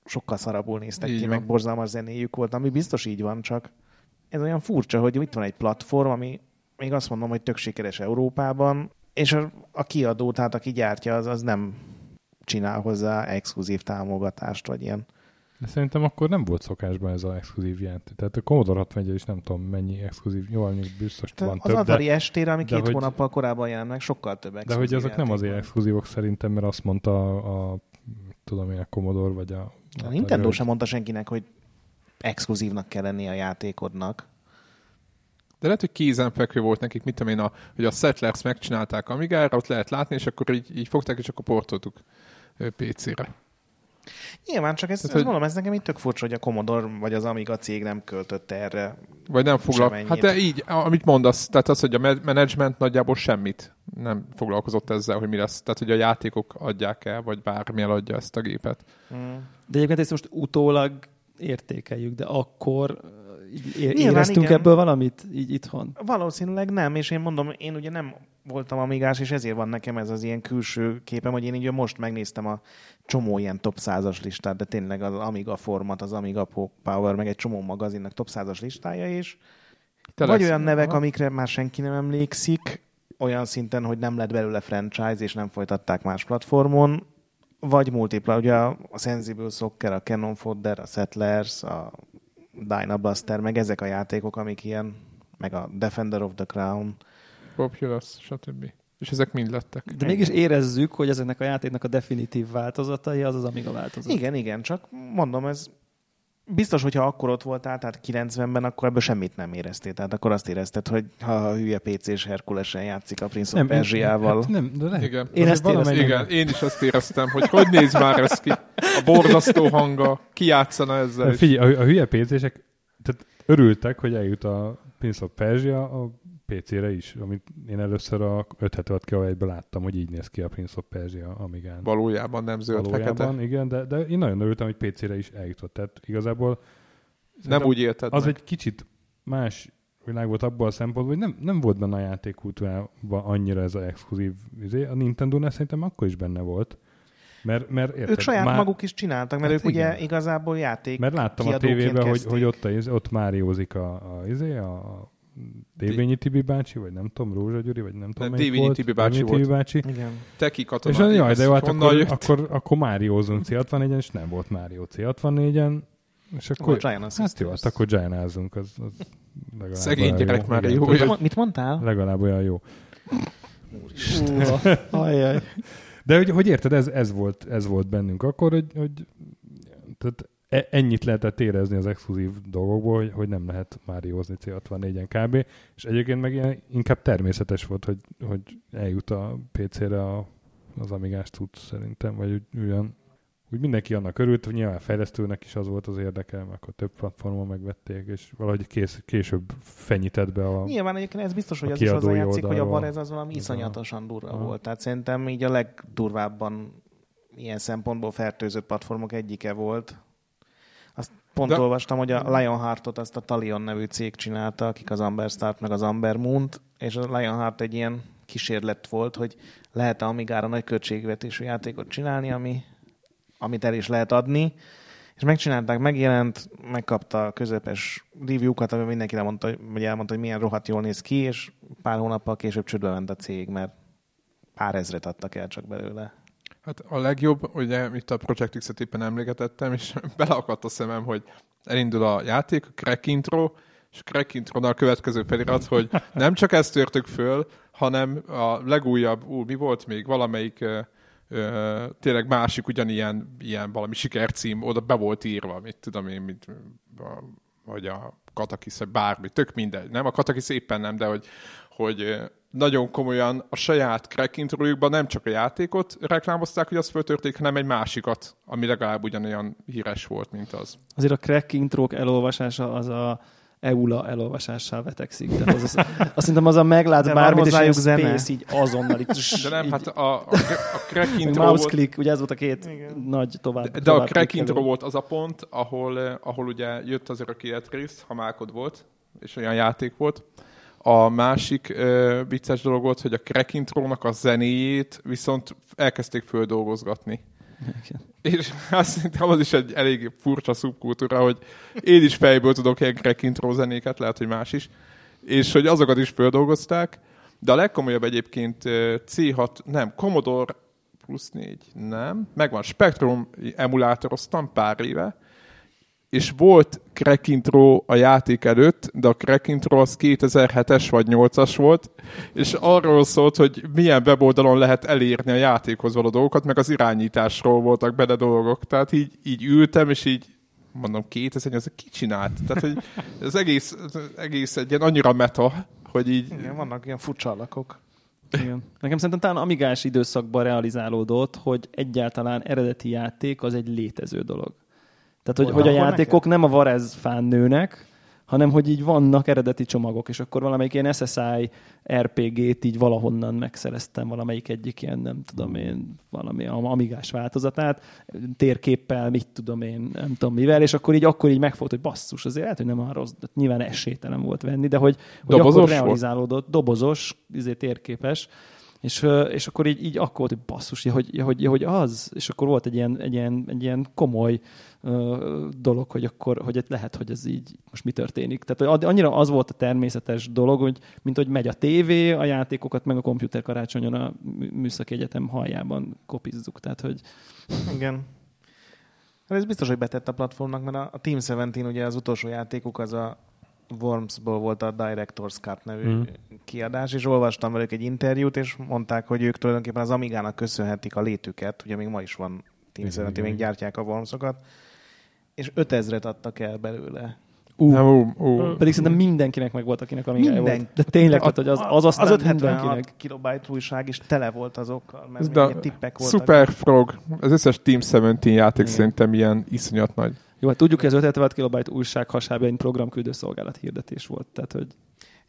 sokkal szarabul néztek így ki, van. meg borzalmas zenéjük volt, ami biztos így van, csak ez olyan furcsa, hogy itt van egy platform, ami még azt mondom, hogy tök sikeres Európában, és a, a kiadó, tehát aki gyártja, az, az nem csinál hozzá exkluzív támogatást, vagy ilyen de szerintem akkor nem volt szokásban ez az exkluzív játék. Tehát a Commodore 61 is nem tudom mennyi exkluzív, jó, biztos Te van az több. Az Atari estére, ami két hogy, hónappal korábban jelent meg, sokkal több De hogy azok nem azért exkluzívok szerintem, mert azt mondta a, a tudom én, a Commodore vagy a... A, a Nintendo sem mondta senkinek, hogy exkluzívnak kell lenni a játékodnak. De lehet, hogy kézenfekvő volt nekik, mit tudom én, a, hogy a Settlers megcsinálták Amigára, ott lehet látni, és akkor így, így fogták, és akkor portoltuk PC-re. Nyilván, csak ez, Tehát, ez mondom, ez nekem itt tök furcsa, hogy a Commodore vagy az Amiga cég nem költött erre. Vagy nem foglalkozott. Hát de így, amit mondasz, tehát az, hogy a menedzsment nagyjából semmit nem foglalkozott ezzel, hogy mi lesz. Tehát, hogy a játékok adják el, vagy bármi eladja ezt a gépet. Hmm. De egyébként ezt most utólag értékeljük, de akkor így éreztünk igen. ebből valamit így itthon? Valószínűleg nem, és én mondom, én ugye nem voltam amigás, és ezért van nekem ez az ilyen külső képem, hogy én így most megnéztem a csomó ilyen top 100-as listát, de tényleg az Amiga Format, az Amiga Power, meg egy csomó magazinnak top 100-as listája is. Te vagy olyan nevek, aha. amikre már senki nem emlékszik, olyan szinten, hogy nem lett belőle franchise, és nem folytatták más platformon, vagy multipla, ugye a Sensible Soccer, a Cannon Fodder, a Settlers, a Dynabuster, meg ezek a játékok, amik ilyen, meg a Defender of the Crown. Populous, stb. És ezek mind lettek. De mégis érezzük, hogy ezeknek a játéknak a definitív változatai az az Amiga változat. Igen, igen, csak mondom, ez biztos, hogyha akkor ott voltál, tehát 90-ben, akkor ebből semmit nem éreztél. Tehát akkor azt érezted, hogy ha a hülye PC-s Herkulesen játszik a Prince of Persia-val. Hát nem, de nem. Igen. Én ezt éreztem. Igen, én is azt éreztem, hogy hogy néz már ez ki. A borzasztó hanga, ki játszana ezzel. Figyelj, a, a hülye PC-sek tehát örültek, hogy eljut a Prince of Persia a PC-re is, amit én először a 576 kb láttam, hogy így néz ki a Prince of Persia Amigán. Valójában nem zöld Valójában, fekete. igen, de, de én nagyon örültem, hogy PC-re is eljutott. Tehát igazából nem úgy élted Az meg. egy kicsit más világ volt abból a szempontból, hogy nem, nem volt benne a játékkultúrában annyira ez az exkluzív izé. A Nintendo-nál szerintem akkor is benne volt. Mert, mert érted, ők saját már... maguk is csináltak, mert hát ők igen. ugye igazából játék Mert láttam a tévében, hogy, hogy ott, a, ott Máriózik a, a, izé, a, a Dévényi Tibi bácsi, vagy nem tudom, Rózsa Gyuri, vagy nem tudom, Dévényi volt. Tibi bácsi Dévényi Tibi bácsi. Igen. Teki katona. És jaj, de jó, hát akkor, akkor, akkor Máriózunk C64-en, és nem volt Márió C64-en, és akkor, hát jó, hát akkor gianázunk, az, az legalább Szegény gyerek már jó. Mit mondtál? Legalább olyan jó. Úristen. Ajaj. De hogy, hogy érted, ez, ez, volt, ez volt bennünk akkor, hogy, hogy tehát e, ennyit lehetett érezni az exkluzív dolgokból, hogy, hogy nem lehet Máriózni C64-en kb. És egyébként meg ilyen, inkább természetes volt, hogy, hogy eljut a PC-re a, az Amigás tudsz szerintem, vagy olyan úgy mindenki annak örült, hogy nyilván fejlesztőnek is az volt az érdeke, mert akkor több platformon megvették, és valahogy kész, később fenyített be a Nyilván egyébként ez biztos, hogy az is az játszik, hogy a Varez az valami iszonyatosan durva Aha. volt. Tehát szerintem így a legdurvábban ilyen szempontból fertőzött platformok egyike volt. Azt pont De... olvastam, hogy a Lionheartot azt a Talion nevű cég csinálta, akik az Amber Start meg az Amber Moon-t, és a Lionheart egy ilyen kísérlet volt, hogy lehet-e Amigára nagy költségvetésű játékot csinálni, ami amit el is lehet adni, és megcsinálták, megjelent, megkapta a közepes review-kat, ami mindenki elmondta, vagy elmondta, hogy milyen rohadt jól néz ki, és pár hónappal később csődbe ment a cég, mert pár ezret adtak el csak belőle. Hát a legjobb, ugye itt a Project X-et éppen emléketettem, és beleakadt a szemem, hogy elindul a játék, a crack intro, és a crack intro a következő felirat, hogy nem csak ezt törtük föl, hanem a legújabb, ú, mi volt még, valamelyik ö, tényleg másik ugyanilyen ilyen valami sikercím oda be volt írva, mit tudom én, mit, vagy a Katakis, vagy bármi, tök mindegy. Nem, a Katakis éppen nem, de hogy, hogy nagyon komolyan a saját crack nem csak a játékot reklámozták, hogy azt föltörték, hanem egy másikat, ami legalább ugyanolyan híres volt, mint az. Azért a crack elolvasása az a EULA elolvasással vetekszik. Tehát az, az, azt hiszem az a meglát De bármit, és ilyen space így azonnal. Így, de nem, így, hát a, a, a crack intro mouse volt, click, ugye ez volt a két igen. nagy tovább. De, de tovább a crack intro volt az a pont, ahol, eh, ahol ugye jött azért a Kietris, ha Málkod volt, és olyan játék volt. A másik uh, vicces dolog volt, hogy a crack intrónak a zenéjét viszont elkezdték földolgozgatni. Igen. És azt szerintem az is egy elég furcsa szubkultúra, hogy én is fejből tudok ilyen crack intro zenéket, lehet, hogy más is, és hogy azokat is földolgozták, de a legkomolyabb egyébként C6, nem, Commodore plusz 4, nem, megvan, Spectrum emulátoroztam pár éve, és volt crack intro a játék előtt, de a crack intro az 2007-es vagy 8-as volt, és arról szólt, hogy milyen weboldalon lehet elérni a játékhoz való dolgokat, meg az irányításról voltak benne dolgok. Tehát így, így ültem, és így mondom, 2000, az ki csinált? Tehát, hogy ez egész, egész egy ilyen annyira meta, hogy így... Igen, vannak ilyen furcsa alakok. Igen. Nekem szerintem talán amigás időszakban realizálódott, hogy egyáltalán eredeti játék az egy létező dolog. Tehát, hogy, hogy a játékok neked? nem a Varez fán nőnek, hanem hogy így vannak eredeti csomagok, és akkor valamelyik ilyen SSI RPG-t így valahonnan megszereztem, valamelyik egyik ilyen, nem tudom én, valami amigás változatát, térképpel, mit tudom én, nem tudom mivel, és akkor így akkor így megfogott, hogy basszus, azért lehet, hogy nem a rossz, de nyilván esélytelen volt venni, de hogy, hogy akkor realizálódott, volt? dobozos, izé térképes, és, és akkor így, így akkor hogy basszus, hogy, hogy, hogy az, és akkor volt egy ilyen, egy ilyen, egy ilyen komoly uh, dolog, hogy akkor hogy lehet, hogy ez így most mi történik. Tehát hogy annyira az volt a természetes dolog, hogy mint hogy megy a tévé, a játékokat meg a komputer karácsonyon a műszaki egyetem haljában kopizzuk. Tehát, hogy... Igen. Hát ez biztos, hogy betett a platformnak, mert a Team 17 ugye az utolsó játékuk az a Wormsból volt a Director's Cut nevű mm. kiadás, és olvastam velük egy interjút, és mondták, hogy ők tulajdonképpen az Amigának köszönhetik a létüket, ugye még ma is van Team 17, még gyártják a Wormsokat, és 5000-et adtak el belőle. Uh, uh, uh. Pedig szerintem mindenkinek meg volt, akinek Amigája volt. De tényleg, a, hogy az, az aztán az mindenkinek. kilobajt újság is tele volt azokkal, mert de tippek voltak. Super Frog, az összes Team 17 játék igen. szerintem ilyen iszonyat nagy. Jó, hát tudjuk, hogy az 56 kilobajt újság hasábja egy programküldő szolgálat hirdetés volt. Tehát, hogy,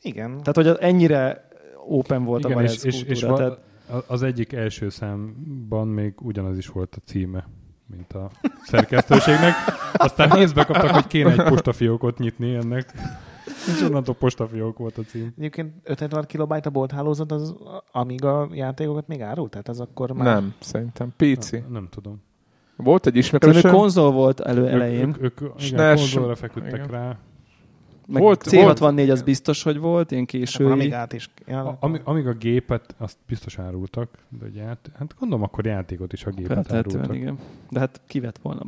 Igen. tehát, hogy az ennyire open volt Igen, a és, és, és kultúra. va- tehát, az egyik első számban még ugyanaz is volt a címe, mint a szerkesztőségnek. Aztán észbe kaptak, hogy kéne egy postafiókot nyitni ennek. És onnantól postafiók volt a cím. Egyébként 56 kilobajt a bolt hálózat az Amiga játékokat még árult? Tehát az akkor már... Nem, szerintem. PC. Nem, nem tudom. Volt egy ismerősöm. konzol volt elő elején. Ők, ők, ők igen, SNES, konzolra feküdtek igen. rá. Meg Volt- C64 az biztos, hogy volt, Akkor késői. Amigát is. Ja, A, ami, amíg a gépet, azt biztos árultak, de hogy ját, hát gondolom akkor játékot is a gépet Feltehetően, árultak. igen. De hát kivett volna.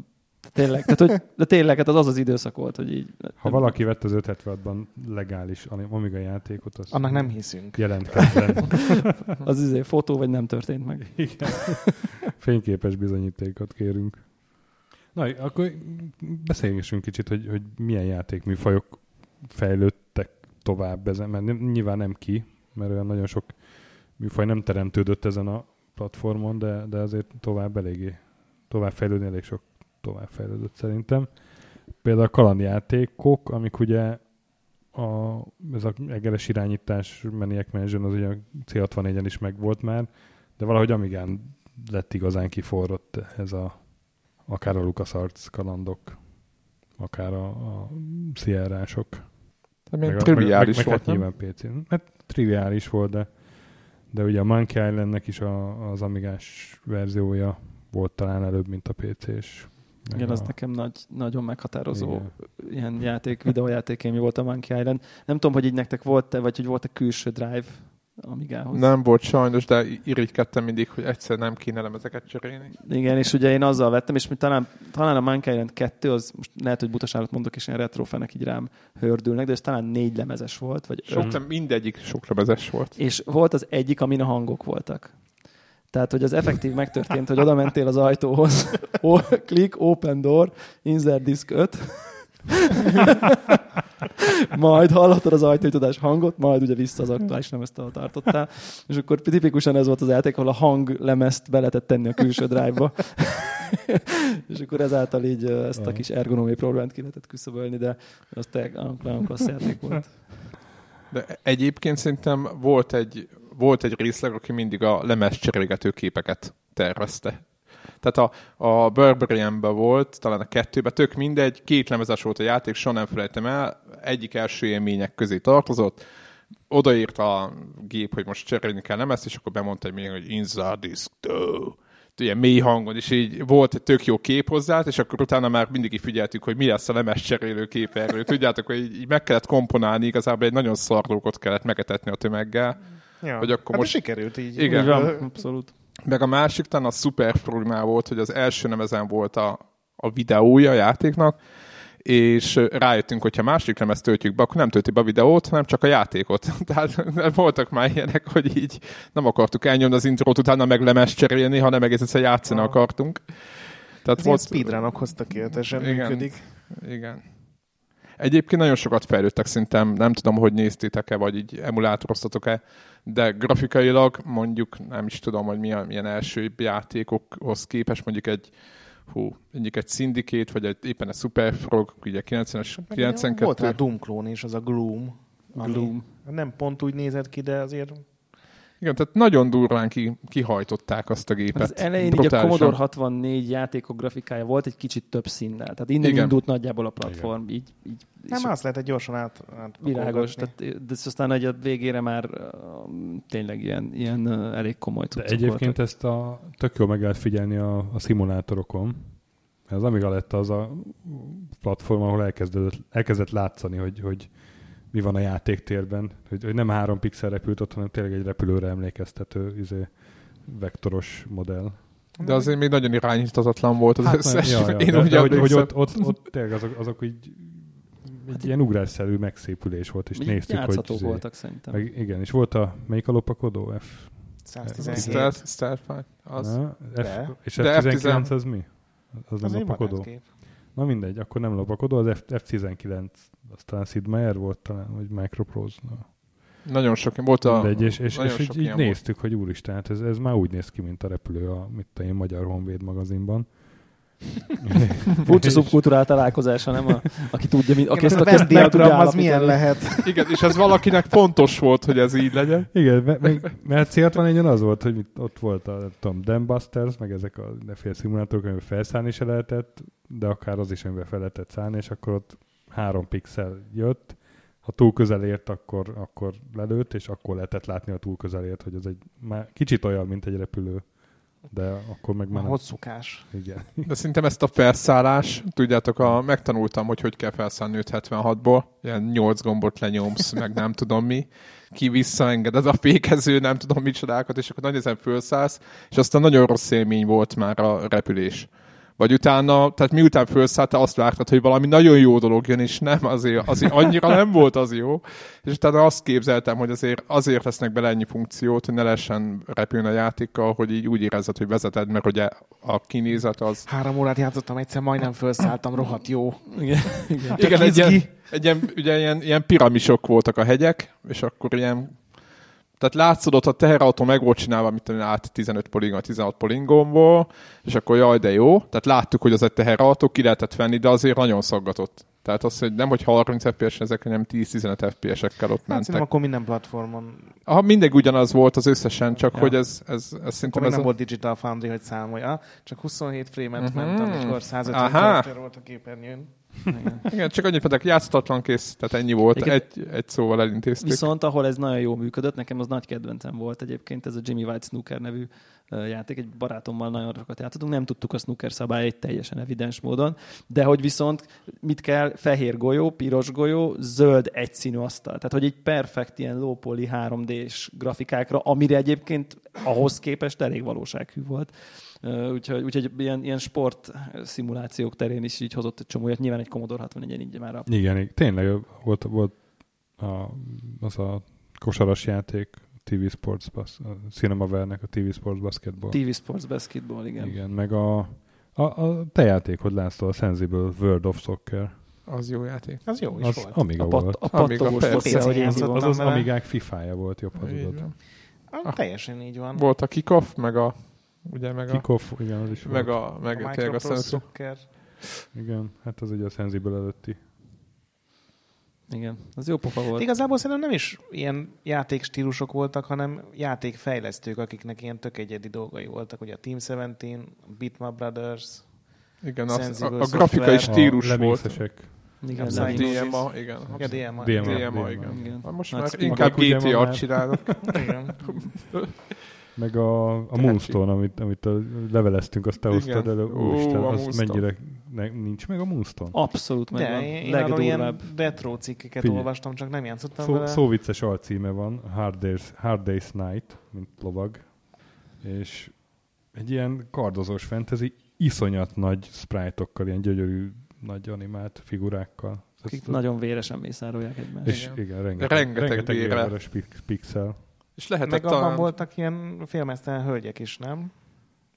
Tényleg, tehát, hogy, de tényleg, hát az az az időszak volt, hogy így... Ha valaki vett az 576-ban legális Amiga játékot, az Annak nem hiszünk. jelentkezzen. Az izé, fotó vagy nem történt meg. Igen. Fényképes bizonyítékot kérünk. Na, akkor beszélgessünk kicsit, hogy, hogy milyen játékműfajok fejlődtek tovább ezen, mert nem- nyilván nem ki, mert olyan nagyon sok műfaj nem teremtődött ezen a platformon, de, de azért tovább eléggé, tovább fejlődni elég sok tovább fejlődött szerintem. Például a kalandjátékok, amik ugye a, ez a egeres irányítás Maniac Mansion az ugye a C64-en is megvolt már, de valahogy Amigán lett igazán kiforrott ez a akár a LucasArts kalandok, akár a, a Sierra-sok. Hát Meg, triviális meg, meg, volt, meg hát nyilván PC-n. Hát triviális volt, de, de ugye a Monkey Islandnek is a, az Amigás verziója volt talán előbb, mint a PC-s. Igen, az nekem nagy, nagyon meghatározó Igen. ilyen játék, videójáték élmény volt a Monkey Island. Nem tudom, hogy így nektek volt-e, vagy hogy volt-e külső drive Amigához. Nem volt sajnos, de irigykedtem mindig, hogy egyszer nem kéne lemezeket cserélni. Igen, és ugye én azzal vettem, és talán, talán a Monkey Island 2, az most lehet, hogy butaságot mondok, és ilyen retrofenek így rám hördülnek, de ez talán négy lemezes volt, vagy Sok, öt. mindegyik sok lemezes volt. És volt az egyik, amin a hangok voltak. Tehát, hogy az effektív megtörtént, hogy oda mentél az ajtóhoz, o- click, open door, insert disk 5, majd hallottad az ajtónyitodás hangot, majd ugye vissza az aktuális lemezt, ahol tartottál, és akkor tipikusan ez volt az játék, ahol a hanglemezt be lehetett tenni a külső drive-ba, és akkor ezáltal így ezt a kis ergonomiai problémát ki lehetett küszöbölni, de az nagyon klassz játék volt. De egyébként szerintem volt egy, volt egy részleg, aki mindig a lemez cserélgető képeket tervezte. Tehát a, a Burberian-ben volt, talán a kettőben, tök mindegy, két lemezes volt a játék, soha nem felejtem el, egyik első élmények közé tartozott, odaírt a gép, hogy most cserélni kell lemezt, és akkor bemondta egy még, hogy inside two. Ilyen mély hangon, és így volt egy tök jó kép hozzá, és akkor utána már mindig így figyeltük, hogy mi lesz a lemez cserélő kép erről. Tudjátok, hogy így, így meg kellett komponálni, igazából egy nagyon szardókot kellett megetetni a tömeggel. Ja. Hogy akkor hát most- sikerült így. Igen. Így van, abszolút. Meg a másik talán a Super problémá volt, hogy az első nemezen volt a, a videója a játéknak, és rájöttünk, hogyha másik lemezt töltjük be, akkor nem tölti be a videót, hanem csak a játékot. Tehát voltak már ilyenek, hogy így nem akartuk elnyomni az intrót, utána meg lemez cserélni, hanem egész egyszer játszani Ah. akartunk. Tehát Ez ilyen speedrunok hoztak értesen Igen. működik. Igen. Egyébként nagyon sokat fejlődtek szerintem, nem tudom, hogy néztétek-e, vagy így emulátoroztatok-e, de grafikailag mondjuk nem is tudom, hogy milyen, milyen első játékokhoz képest mondjuk egy hú, mondjuk egy Syndicate, vagy egy, éppen egy Super Frog, ugye 90-es, Volt 92 már Doom klón is, az a Gloom. ami Gloom. Nem pont úgy nézett ki, de azért Igen, tehát nagyon durván ki, kihajtották azt a gépet. Az elején így a Brutálisan. Commodore 64 játékok grafikája volt egy kicsit több színnel. Tehát innen Igen. indult nagyjából a platform. Így, így, nem azt lehetett gyorsan át, át világos. Tehát, de aztán egy a végére már uh, tényleg ilyen, ilyen uh, elég komoly De egyébként voltak. ezt a, tök jól meg lehet figyelni a, a szimulátorokon. Ez Amiga lett az a platform, ahol elkezdett, elkezdett látszani, hogy, hogy mi van a játéktérben. Hogy, hogy nem három pixel repült ott, hanem tényleg egy repülőre emlékeztető izé, vektoros modell. De azért még nagyon irányítatatlan volt az Hát, összes. ja, ja, Én de, úgy de, hogy, hogy ott, ott, ott tényleg azok, azok így egy ilyen ugrásszerű megszépülés volt, és Így néztük, hogy... izé- voltak szerintem. Meg, igen, és volt a, melyik a lopakodó? F? 117. Stealth, Starfight, az. Na, F De. és De F19 az mi? Az Az nem lopakodó? Na mindegy, akkor nem lopakodó, az F- F19, az talán Sid Meier volt talán, vagy Microprose. Na. Nagyon sok, volt a... Mindegy, és, és, és így, így néztük, hogy úristen, hát ez, ez már úgy néz ki, mint a repülő a mit tudom én, Magyar Honvéd magazinban. Furcsa szubkulturál találkozása, nem? A, aki tudja, mi, aki ezt a Venn diagram az milyen lehet. Igen, és ez valakinek fontos volt, hogy ez így legyen. Igen, meg, mert célt van egyen az volt, hogy ott volt a Tom Dambusters, meg ezek a neféle szimulátorok, amiben felszállni se lehetett, de akár az is, amiben fel lehetett szállni, és akkor ott három pixel jött, ha túl közel ért, akkor, akkor lelőtt, és akkor lehetett látni, a túl közel ért, hogy ez egy már kicsit olyan, mint egy repülő de akkor meg már... Hosszúkás. Igen. De szerintem ezt a felszállás, tudjátok, a, megtanultam, hogy hogy kell felszállni 76-ból, ilyen 8 gombot lenyomsz, meg nem tudom mi, ki visszaenged, ez a fékező, nem tudom micsodákat, és akkor nagy ezen felszállsz, és aztán nagyon rossz élmény volt már a repülés vagy utána, tehát miután felszállt, azt vártad, hogy valami nagyon jó dolog jön, és nem, azért, azért annyira nem volt az jó. És utána azt képzeltem, hogy azért, azért lesznek bele ennyi funkciót, hogy ne lehessen repülni a játékkal, hogy így úgy érezed, hogy vezeted, mert ugye a kinézet az... Három órát játszottam, egyszer majdnem felszálltam, rohadt jó. Igen, igen. igen egy, ilyen, egy ilyen, ugye ilyen, ilyen piramisok voltak a hegyek, és akkor ilyen tehát látszódott, a teherautó meg volt csinálva, mint át 15 poligon, 16 poligonból, és akkor jaj, de jó. Tehát láttuk, hogy az egy teherautó, ki lehetett venni, de azért nagyon szaggatott. Tehát az, hogy nem, hogy 30 FPS ezek, hanem 10-15 FPS-ekkel ott hát mentek. Hát akkor minden platformon. Aha, mindegy ugyanaz volt az összesen, csak ja. hogy ez, ez, ez szerintem... ez nem a... volt Digital Foundry, hogy számolja. Csak 27 frame-et uh-huh. ment, amikor 150 karakter volt a képernyőn. Igen. Igen, csak annyit pedig játszhatatlan kész, tehát ennyi volt, egy, egy szóval elintéztük. Viszont ahol ez nagyon jól működött, nekem az nagy kedvencem volt egyébként, ez a Jimmy White Snooker nevű játék, egy barátommal nagyon sokat játszottunk, nem tudtuk a snooker szabályait teljesen evidens módon, de hogy viszont mit kell, fehér golyó, piros golyó, zöld egyszínű asztal. Tehát, hogy egy perfekt ilyen low poly 3D-s grafikákra, amire egyébként ahhoz képest elég valósághű volt. Úgyhogy, úgyhogy ilyen, ilyen sport szimulációk terén is így hozott egy csomóját. Nyilván egy Commodore 64 így már a... Igen, tényleg volt, volt a, az a kosaras játék, TV Sports, bas, a Cinemaware-nek a TV Sports Basketball. TV Sports Basketball, igen. Igen, meg a, a, a te játékod, László, a Sensible World of Soccer. Az jó játék. Az jó is az volt. Amiga a pat, volt. A pattogós volt, hogy az, az, az Amigák fifája volt, jobb hazudod. Ah, teljesen így van. Volt a kickoff, meg a ugye meg Kickoff, igen, az is meg volt. A, meg a, tényleg a Soccer. Igen, hát az ugye a Sensible előtti. Igen, az jó pofa volt. Igazából szerintem nem is ilyen játékstílusok voltak, hanem játékfejlesztők, akiknek ilyen tök egyedi dolgai voltak. Ugye a Team 17, Bitmap Brothers, igen, az, a, a grafikai stílus a volt. Igen, a DMA, igen. A DMA. DMA, DMA, igen. igen. Most már inkább GTA-t csinálok. igen. Meg a, a Moonstone, amit, amit a, leveleztünk, azt te hoztad elő. Úristen, az Moonstone. mennyire ne, nincs meg a Moonstone? Abszolút meg De én arról ilyen retro cikkeket Figyelj. olvastam, csak nem játszottam szó, vele. Szó vicces alcíme van, Hard Days, Hard Days Night, mint lovag, és egy ilyen kardozós fantasy, iszonyat nagy sprite-okkal, ilyen gyönyörű, nagy animált figurákkal. Akik Ezt nagyon véresen mészárolják egymást. És igen, igen rengeteg, rengeteg, rengeteg véres pixel. És lehetett Meg abban talán... voltak ilyen filmesztelen hölgyek is, nem?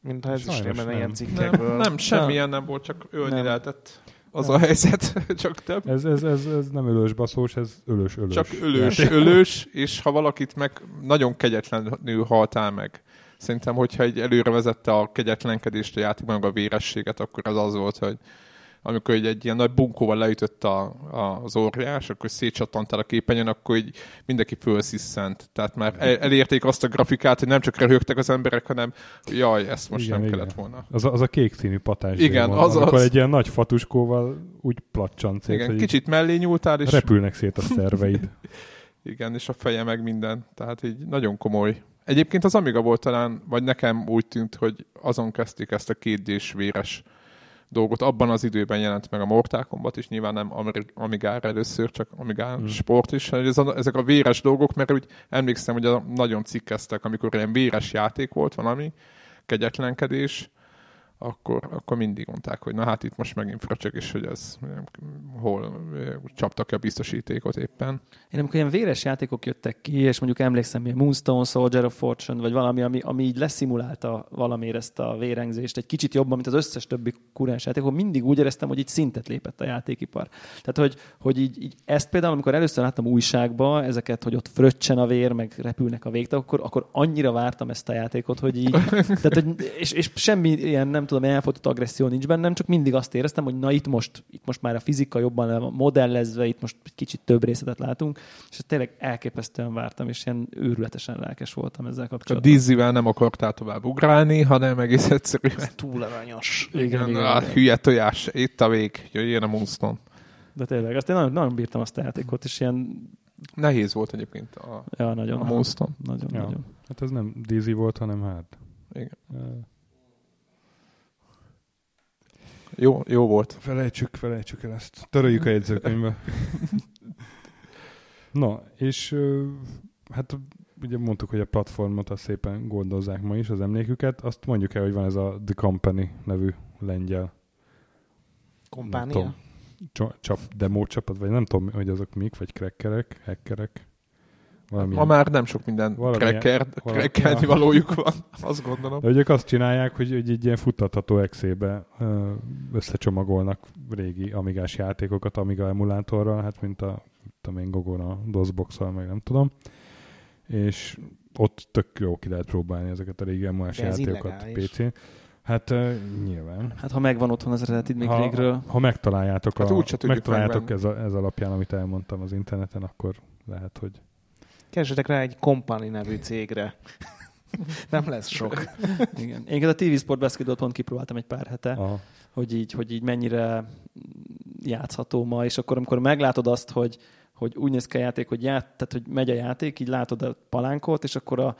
Mint ha ez is tényleg ilyen cikkekből. Nem, nem semmilyen nem. nem volt, csak ölni nem. lehetett. Az nem. a helyzet, csak több. Ez, ez, ez, ez nem ölős baszós, ez ölős ölős. Csak ölős, ölős, és ha valakit meg nagyon kegyetlenül haltál meg. Szerintem, hogyha egy előre vezette a kegyetlenkedést a játékban, meg a vérességet, akkor az az volt, hogy amikor egy, egy ilyen nagy bunkóval leütött a, a, az óriás, akkor szétcsattantál a képenyen, akkor így mindenki fölsziszent. Tehát már el, elérték azt a grafikát, hogy nem csak röhögtek az emberek, hanem jaj, ezt most igen, nem igen. kellett volna. Az a, az a kék színű patás. Igen, van, az amikor az. egy ilyen nagy fatuskóval úgy placsant szét, Igen, kicsit mellé nyúltál, és... Repülnek szét a szerveid. igen, és a feje meg minden. Tehát így nagyon komoly. Egyébként az Amiga volt talán, vagy nekem úgy tűnt, hogy azon kezdték ezt a kétdés véres dolgot. Abban az időben jelent meg a Mortal Kombat is, nyilván nem Amigára először, csak Amigán hmm. sport is. Ez a, ezek a véres dolgok, mert úgy emlékszem, hogy a, nagyon cikkeztek, amikor ilyen véres játék volt valami, kegyetlenkedés, akkor, akkor mindig mondták, hogy na hát itt most megint fröcsög is, hogy ez hol csaptak a biztosítékot éppen. Én amikor ilyen véres játékok jöttek ki, és mondjuk emlékszem, hogy Moonstone, Soldier of Fortune, vagy valami, ami, ami így leszimulálta valamiért ezt a vérengzést egy kicsit jobban, mint az összes többi kurás játék, akkor mindig úgy éreztem, hogy így szintet lépett a játékipar. Tehát, hogy, hogy így, így ezt például, amikor először láttam újságba, ezeket, hogy ott fröccsen a vér, meg repülnek a végtag, akkor, akkor annyira vártam ezt a játékot, hogy így, tehát, hogy, és, és semmi ilyen nem tudom, elfotott agresszió nincs bennem, csak mindig azt éreztem, hogy na itt most, itt most már a fizika jobban le van modellezve, itt most egy kicsit több részletet látunk, és ezt tényleg elképesztően vártam, és ilyen őrületesen lelkes voltam ezzel kapcsolatban. A Dizzivel nem akartál tovább ugrálni, hanem egész egyszerűen. Ez túl aranyos. Igen, igen, igen, a hülye tojás, itt a vég, jöjjön a Moonstone. De tényleg, azt én nagyon, nagyon bírtam azt a játékot, és ilyen... Nehéz volt egyébként a, ja, nagyon, a Moonstone. Nagyon, ja. nagyon. Hát ez nem Dizzy volt, hanem hát. Igen. Jó, jó volt. Felejtsük, felejtsük el ezt. Töröljük a jegyzőkönyvbe. Na, és hát ugye mondtuk, hogy a platformot azt szépen gondozzák ma is, az emléküket. Azt mondjuk el, hogy van ez a The Company nevű lengyel. Kompánia? Csap, demo csapat, vagy nem tudom, hogy azok mik, vagy crackerek, hackerek. Valamilyen, Ma már nem sok minden crackerni valójuk van, azt gondolom. De ők azt csinálják, hogy, hogy egy ilyen futtatható exébe összecsomagolnak régi amigás játékokat Amiga emulátorral, hát mint a tudom én, Gogon a dosbox meg nem tudom. És ott tök jó ki lehet próbálni ezeket a régi emulás játékokat PC-n. Hát uh, nyilván. Hát ha megvan otthon az eredetid még ha, régről. Ha megtaláljátok, hát a, megtaláljátok ez, a, ez alapján, amit elmondtam az interneten, akkor lehet, hogy Keresetek rá egy Company nevű cégre. Nem lesz sok. Igen. Én a TV Sport Basketball pont kipróbáltam egy pár hete, Aha. hogy így, hogy így mennyire játszható ma, és akkor amikor meglátod azt, hogy, hogy úgy néz ki a játék, hogy, ját, tehát, hogy megy a játék, így látod a palánkot, és akkor a,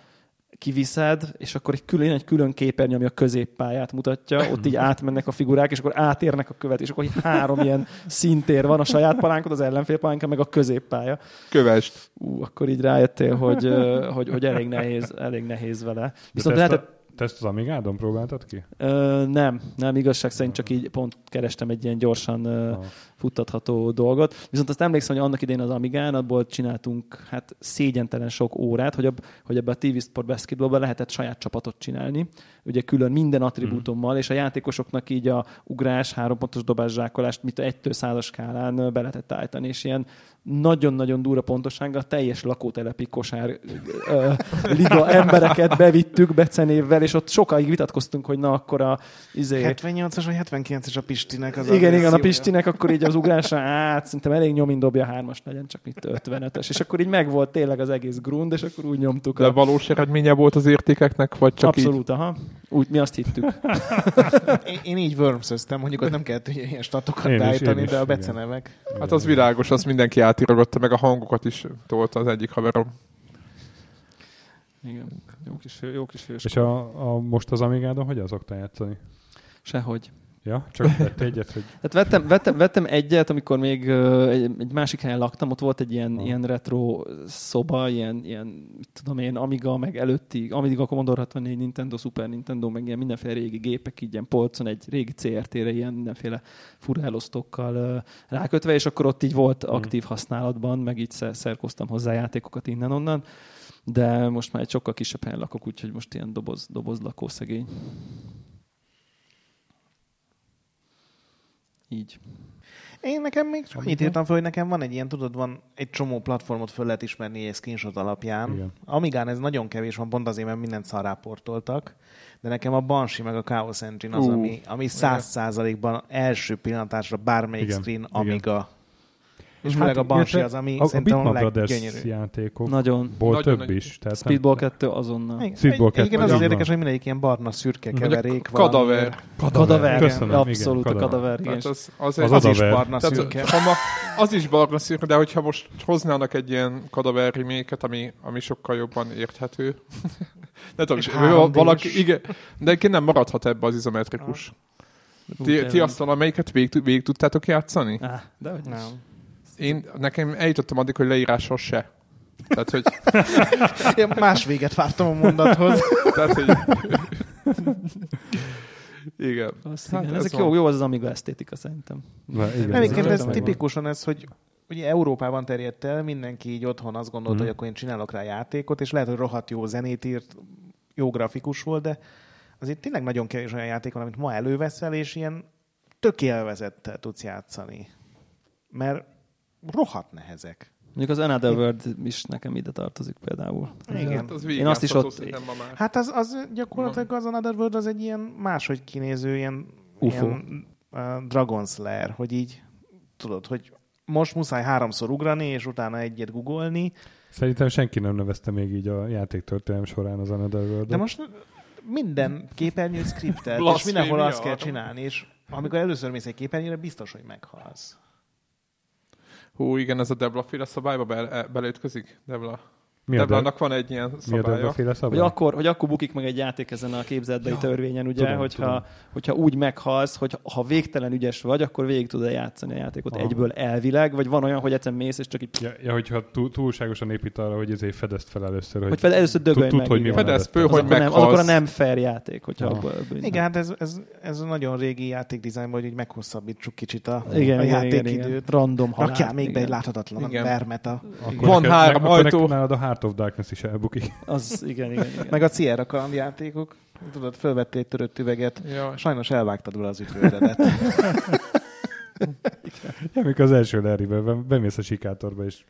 kiviszed, és akkor egy külön, egy külön képernyő, ami a középpályát mutatja, ott így átmennek a figurák, és akkor átérnek a követ, és akkor így három ilyen szintér van, a saját palánkod, az ellenfél palánka, meg a középpálya. Kövest. Ú, akkor így rájöttél, hogy, hogy, hogy elég, nehéz, elég nehéz vele. Viszont lehetett, te ezt az Amigádon próbáltad ki? Ö, nem, nem, igazság szerint csak így pont kerestem egy ilyen gyorsan ö, futtatható dolgot. Viszont azt emlékszem, hogy annak idén az Amigán, abból csináltunk hát szégyentelen sok órát, hogy, ab, hogy ebbe a TV Sport Basketballban lehetett saját csapatot csinálni, ugye külön minden attribútummal, mm. és a játékosoknak így a ugrás, hárompontos dobás zsákolást, mit egy százas skálán be lehetett állítani, és ilyen nagyon-nagyon durva pontosággal teljes lakótelepi kosár ö, liga embereket bevittük becenévvel, és ott sokáig vitatkoztunk, hogy na akkor a... Izé... 78-as vagy 79-es a Pistinek az Igen, igen, a Pistinek akkor így az ugrásra át, szerintem elég nyomin dobja hármas legyen, csak itt 55-ös. És akkor így megvolt tényleg az egész grund, és akkor úgy nyomtuk. De a... valós eredménye volt az értékeknek, vagy csak Abszolút, így? aha. Úgy, mi azt hittük. én, én, így worms mondjuk ott nem kellett ilyen statokat beállítani, de a becenevek. Hát az világos, az mindenki átírogatta, meg a hangokat is tolta az egyik haverom. Igen, jó kis, jó kis És a, a, most az Amigádon hogy az játszani? Sehogy. Ja, csak vett egyet, hogy... Hát vettem, vettem, vettem egyet, amikor még egy, egy, másik helyen laktam, ott volt egy ilyen, ah. ilyen retro szoba, ilyen, ilyen, mit tudom én, Amiga, meg előtti, Amiga Commodore 64, Nintendo, Super Nintendo, meg ilyen mindenféle régi gépek, így ilyen polcon, egy régi CRT-re ilyen mindenféle furálosztokkal uh, rákötve, és akkor ott így volt hmm. aktív használatban, meg így szerkoztam hozzá játékokat innen-onnan, de most már egy sokkal kisebb helyen lakok, úgyhogy most ilyen doboz, doboz lakó szegény. Így. Én nekem még csak annyit írtam fel, hogy nekem van egy ilyen, tudod, van egy csomó platformot föl lehet ismerni egy screenshot alapján. Igen. Amigán ez nagyon kevés van, pont azért, mert mindent szarráportoltak. De nekem a Banshee meg a Chaos Engine az, uh, ami, ami száz százalékban első pillanatásra bármelyik Igen. screen Amiga. Igen és főleg hát, a Banshee az, ami a, szerintem a, leggyönyörű. játékok. Nagyon. Ból nagyon több is. Tehát Speedball 2 azonnal. Speedball 2. Igen, az az érdekes, hogy mindegyik ilyen barna szürke keverék. Kadaver. Kadaver. Köszönöm, abszolút a kadaver. Az, az, az, az, is barna szürke. Az is barna szürke, de hogyha most hoznának egy ilyen kadaver reméket, ami, ami sokkal jobban érthető. ne tudom, valaki, igen, de nem maradhat ebbe az izometrikus. Ti, ti azt amelyiket végig, végig tudtátok játszani? de hogy nem. Én, nekem eljutottam addig, hogy leírással se. Tehát, hogy... Én más véget vártam a mondathoz. Tehát, hogy... igen. Azt, hát igen. Ezek jó, jó az az Amiga esztétika szerintem. Na, igen, Egyébként ez, ez tipikusan ez, hogy ugye Európában terjedt el, mindenki így otthon azt gondolta, mm. hogy akkor én csinálok rá játékot, és lehet, hogy rohadt jó zenét írt, jó grafikus volt, de azért tényleg nagyon kevés olyan játék van, amit ma előveszel, és ilyen tök élvezettel tudsz játszani. Mert rohadt nehezek. Mondjuk az Another World is nekem ide tartozik például. Igen. Hát az Én azt is ott- ma már. Hát az, az gyakorlatilag az Another World az egy ilyen máshogy kinéző, ilyen, UFO. ilyen uh, Dragon Slayer, hogy így tudod, hogy most muszáj háromszor ugrani, és utána egyet googolni, Szerintem senki nem nevezte még így a játéktörténelem során az Another world de most minden képernyő skriptelt, és mindenhol azt kell csinálni, és amikor először mész egy képernyőre, biztos, hogy meghalsz. Hú, igen, ez a Debla féle szabályba be, e- beleütközik? Debla. Mi a, Deblának van egy ilyen mi a szabálya. Debla féle szabály? Hogy akkor, hogy akkor bukik meg egy játék ezen a képzetbeli Ja, törvényen, ugye, tudom, hogyha, tudom. hogyha úgy meghalsz, hogy ha végtelen ügyes vagy, akkor végig tudod játszani a játékot Aha. egyből elvileg, vagy van olyan, hogy egyszer mész, és csak így, Ja, ja hogyha túl, túlságosan épít arra, hogy ezért fedezt fel először, hogy, hogy fel, először dögölj tud, meg. hogy mi igen. van Fedez föl, hogy akkor nem, az meghalsz. akkor a nem fair játék, hogyha Aha. abból, abból Igen, hát ez, ez, ez a nagyon régi játékdizájnban, hogy így meghosszabbítsuk kicsit a, igen, a játékidőt. Random halál. Rakjál még be egy láthatatlan vermet a Van három ajtó. Heart of Darkness is elbukik. Az, igen, igen, igen. Meg a Sierra kalandjátékok. Tudod, fölvettél egy törött üveget, Ja. sajnos elvágtad vele az ütőredet. Ja, mikor az első Larrybe bemész a sikátorba, és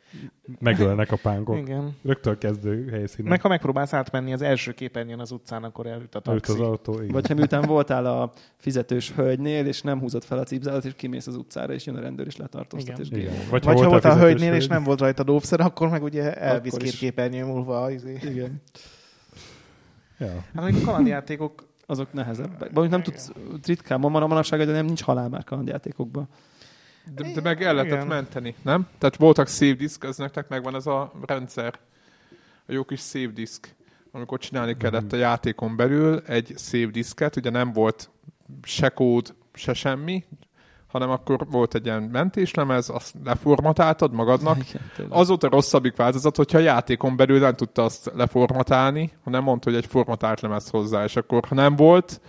megölnek a pánkok. Igen. Rögtön kezdő helyszínen. Meg ha megpróbálsz átmenni az első képernyőn az utcán, akkor elüt a Előtt taxi. az autó, igen. Vagy ha miután voltál a fizetős hölgynél, és nem húzott fel a cipzárat, és kimész az utcára, és jön a rendőr, és letartóztat, Igen. és igen. Vagy, Vagy ha volt a fizetős hölgynél, és hölgy. nem volt rajta dobszer, akkor meg ugye elvisz két képernyő múlva. Izé. Igen. Ja. Hát a kalandjátékok Azok nehezebbek. Vagy nem tudsz ritkán, ma a manapság, de nem nincs halál már kalandjátékokban. De, de meg el lehetett menteni, nem? Tehát voltak save disk, ez nektek megvan ez a rendszer. A jó kis save disk. Amikor csinálni kellett a játékon belül egy save disket, ugye nem volt se kód, se semmi, hanem akkor volt egy ilyen mentéslemez, azt leformatáltad magadnak. Igen. Az volt a rosszabbik változat, hogyha a játékon belül nem tudta azt leformatálni, hanem mondta, hogy egy formatált lemez hozzá, és akkor ha nem volt,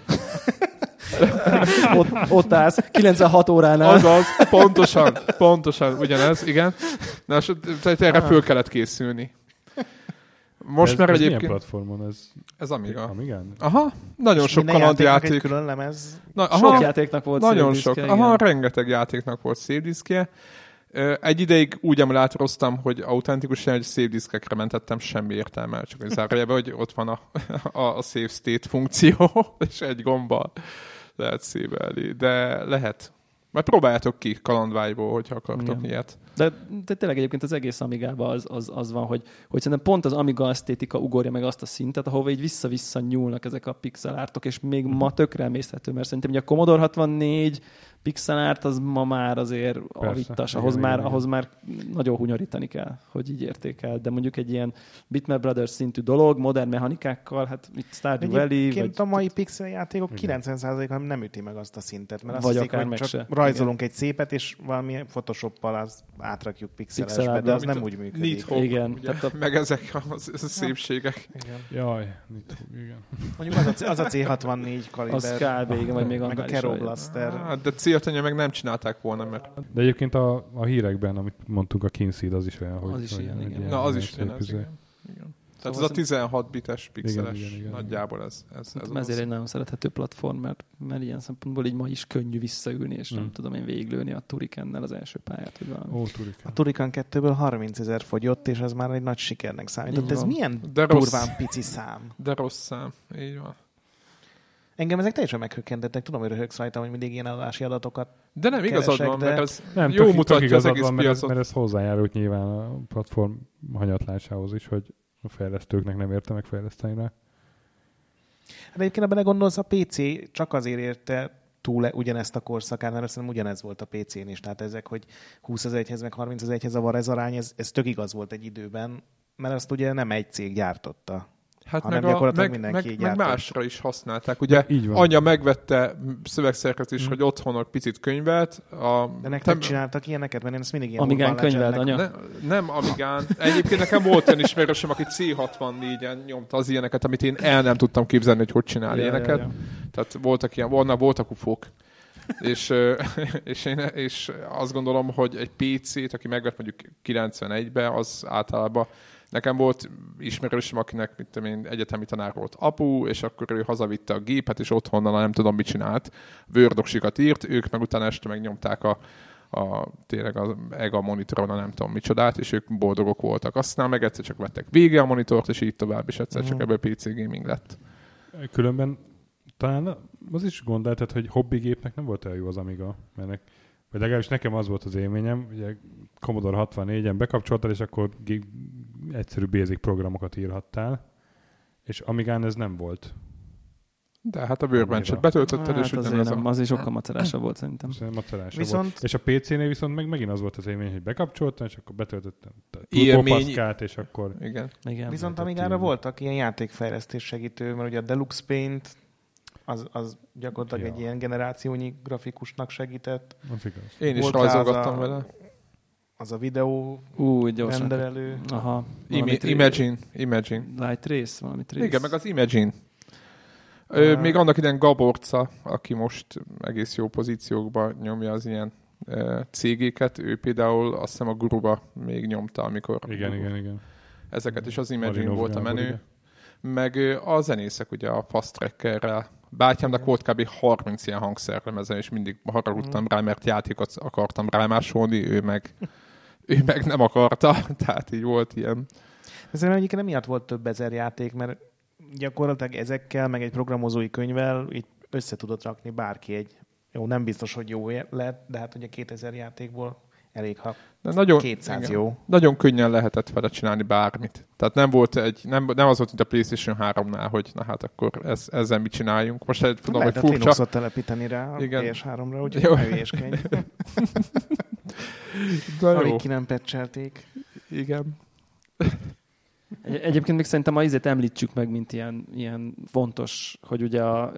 ott, ott állsz, 96 óránál. Azaz, pontosan, pontosan, ugyanez, igen. Na, és tehát erre föl kellett készülni. Most ez, már ez milyen egyébként... platformon? Ez Ez Amiga. Amigán? Aha, nagyon és sok kalandjáték. külön lemez. Na, Sok aha, játéknak volt nagyon sok. diszke, Aha, igen. rengeteg játéknak volt. Ö, Egy ideig úgy emelátoztam, hogy autentikusan egy save diskekre mentettem, semmi értelme, csak egy zárójelbe, hogy ott van a, a, a save state funkció, és egy gombbal lehet szévelni. De lehet. Majd próbáljátok ki kalandvágyból, hogyha akartok Igen. ilyet. De, de tényleg egyébként az egész Amigában az, az, az van, hogy, hogy szerintem pont az Amiga esztétika ugorja meg azt a szintet, ahova így vissza-vissza nyúlnak ezek a pixelártok, és még ma tökre emészhető, mert szerintem ugye a Commodore 64 pixelárt az ma már azért avittas, ahhoz, Igen, már, igen, ahhoz már nagyon hunyorítani kell, hogy így értékel. De mondjuk egy ilyen Bitmap Brothers szintű dolog, modern mechanikákkal, hát itt Stardew Valley, Egyébként vagy a mai pixel játékok Igen. 90%-a nem üti meg azt a szintet, mert azt Vagy hiszik, akár hogy csak se. rajzolunk egy szépet, és valami Photoshoppal az átrakjuk pixelesbe, de az nem úgy működik. Nidhogg, Igen, ugye? tehát a- meg ezek a, a szépségek. Igen. Jaj, mit, igen. Mondjuk az a, az a C64 kaliber. az kb. igen, vagy még meg a vagy. Blaster. Hát, de céltanya meg nem csinálták volna, mert De egyébként a, a hírekben, amit mondtunk, a Kingseed, az is olyan, hogy... Az is ilyen, egy igen. ilyen na az is ugyanez, izé. igen. igen. Tehát Szóval ez a 16 bites pixeles Igen, igen, igen. nagyjából ez. ez, ez Szerintem ezért egy nagyon szerethető platform, mert, mert ilyen szempontból így ma is könnyű visszaülni, és nem Mm. tudom én végiglőni a Turikennel az első pályát, vagy valami. Ó, Turika. A Turrican 2-ből 30 ezer fogyott, és ez már egy nagy sikernek számított. Így Ez van. milyen De rossz. durván pici szám. De rossz szám. Így van. Engem ezek teljesen meghökkentettek. Tudom, hogy röhögsz rajta, hogy mindig ilyen eladási adatokat. De nem igazad Keresek, van, de- mert ez Nem, jó tök, mutatja tök az egész van, mert ez, mert ez hozzájárult nyilván a platform hanyatlásához is, hogy a fejlesztőknek nem érte megfejleszteni rá. Hát egyébként, ha belegondolsz, a PC csak azért érte túl ugyanezt a korszakát, mert azt hiszem ugyanez volt a PC-n is. Tehát ezek, hogy 20 ezerhez meg 30 ezerhez a var ez arány, ez, ez tök igaz volt egy időben, mert azt ugye nem egy cég gyártotta. Hát hanem meg, a, gyakorlatilag meg, mindenki meg, így meg másra is használták. Ugye Így van. anya megvette szövegszerkesztés, hogy otthonok picit könyvet. A, De nektek tem- csináltak ilyeneket, mert én ezt mindig ilyen Amigán Legendnek- anya? Ne, nem Amigán. Egyébként nekem volt olyan ismerősöm, aki C64-en nyomta az ilyeneket, amit én el nem tudtam képzelni, hogy hogy csinál Ja, ilyeneket. ja, ja. Tehát voltak ilyen, volna, voltak ufók. és, és, én, és azt gondolom, hogy egy PC-t, aki megvett mondjuk 91-be, az általában Nekem volt ismerősöm, akinek mit tudom én, egyetemi tanár volt apu, és akkor ő hazavitte a gépet, és otthonnal nem tudom mit csinált. Word írt, ők meg utána este megnyomták a, a, tényleg az EGA monitoron, a nem tudom micsodát, és ők boldogok voltak. Aztán meg egyszer csak vettek vége a monitort, és így tovább, és egyszer csak ebből PC gaming lett. Különben talán az is gond tehát, hogy hobbigépnek nem volt olyan jó az Amiga, mert vagy legalábbis nekem az volt az élményem, ugye Commodore 64-en bekapcsoltad, és akkor egyszerű basic programokat írhattál, és Amigán ez nem volt. De hát a workbench betöltötted, hát és ugyanaz nem, a... Az is sokkal macerásabb volt szerintem. Macerásabb viszont... volt. És a PC-nél viszont meg megint az volt az élmény, hogy bekapcsoltam, és akkor betöltöttem élmény... és akkor... Igen. Igen. Viszont Amigára voltak ilyen játékfejlesztés segítő, mert ugye a Deluxe Paint az, az gyakorlatilag ja. egy ilyen generációnyi grafikusnak segített. Az igaz. Én is rajzolgattam vele. Az a videó Ú, rendelő. Aha. Imi- Imagine. Imagine. Light Trace, valami Trace. Igen, meg az Imagine. Ő, még annak idején Gaborca, aki most egész jó pozíciókban nyomja az ilyen e, cégéket, ő például azt hiszem a guruba még nyomta, amikor... Igen, igen, igen. Ezeket is az Imagine Marinov volt a menő. Igen. Meg a zenészek ugye a Fast Trackerrel. Bátyámnak volt kb. 30 ilyen hangszerlemezen, és mindig haragudtam mm. rá, mert játékot akartam rámásolni, ő meg, ő meg nem akarta, tehát így volt ilyen. Ez egyébként emiatt volt több ezer játék, mert gyakorlatilag ezekkel, meg egy programozói könyvvel így össze tudott rakni bárki egy, jó, nem biztos, hogy jó lett, de hát ugye 2000 játékból elég, ha de nagyon, 200 igen, jó. Nagyon könnyen lehetett vele csinálni bármit. Tehát nem volt egy, nem, nem az volt, mint a PlayStation 3-nál, hogy na hát akkor ez, ezzel mit csináljunk. Most egy tudom, hogy furcsa. Linuxot telepíteni rá a igen. PS3-ra, úgyhogy jó. hülyéskedj. Alig ki nem pecselték. Igen. Egyébként még szerintem a izét említsük meg, mint ilyen, ilyen fontos, hogy ugye a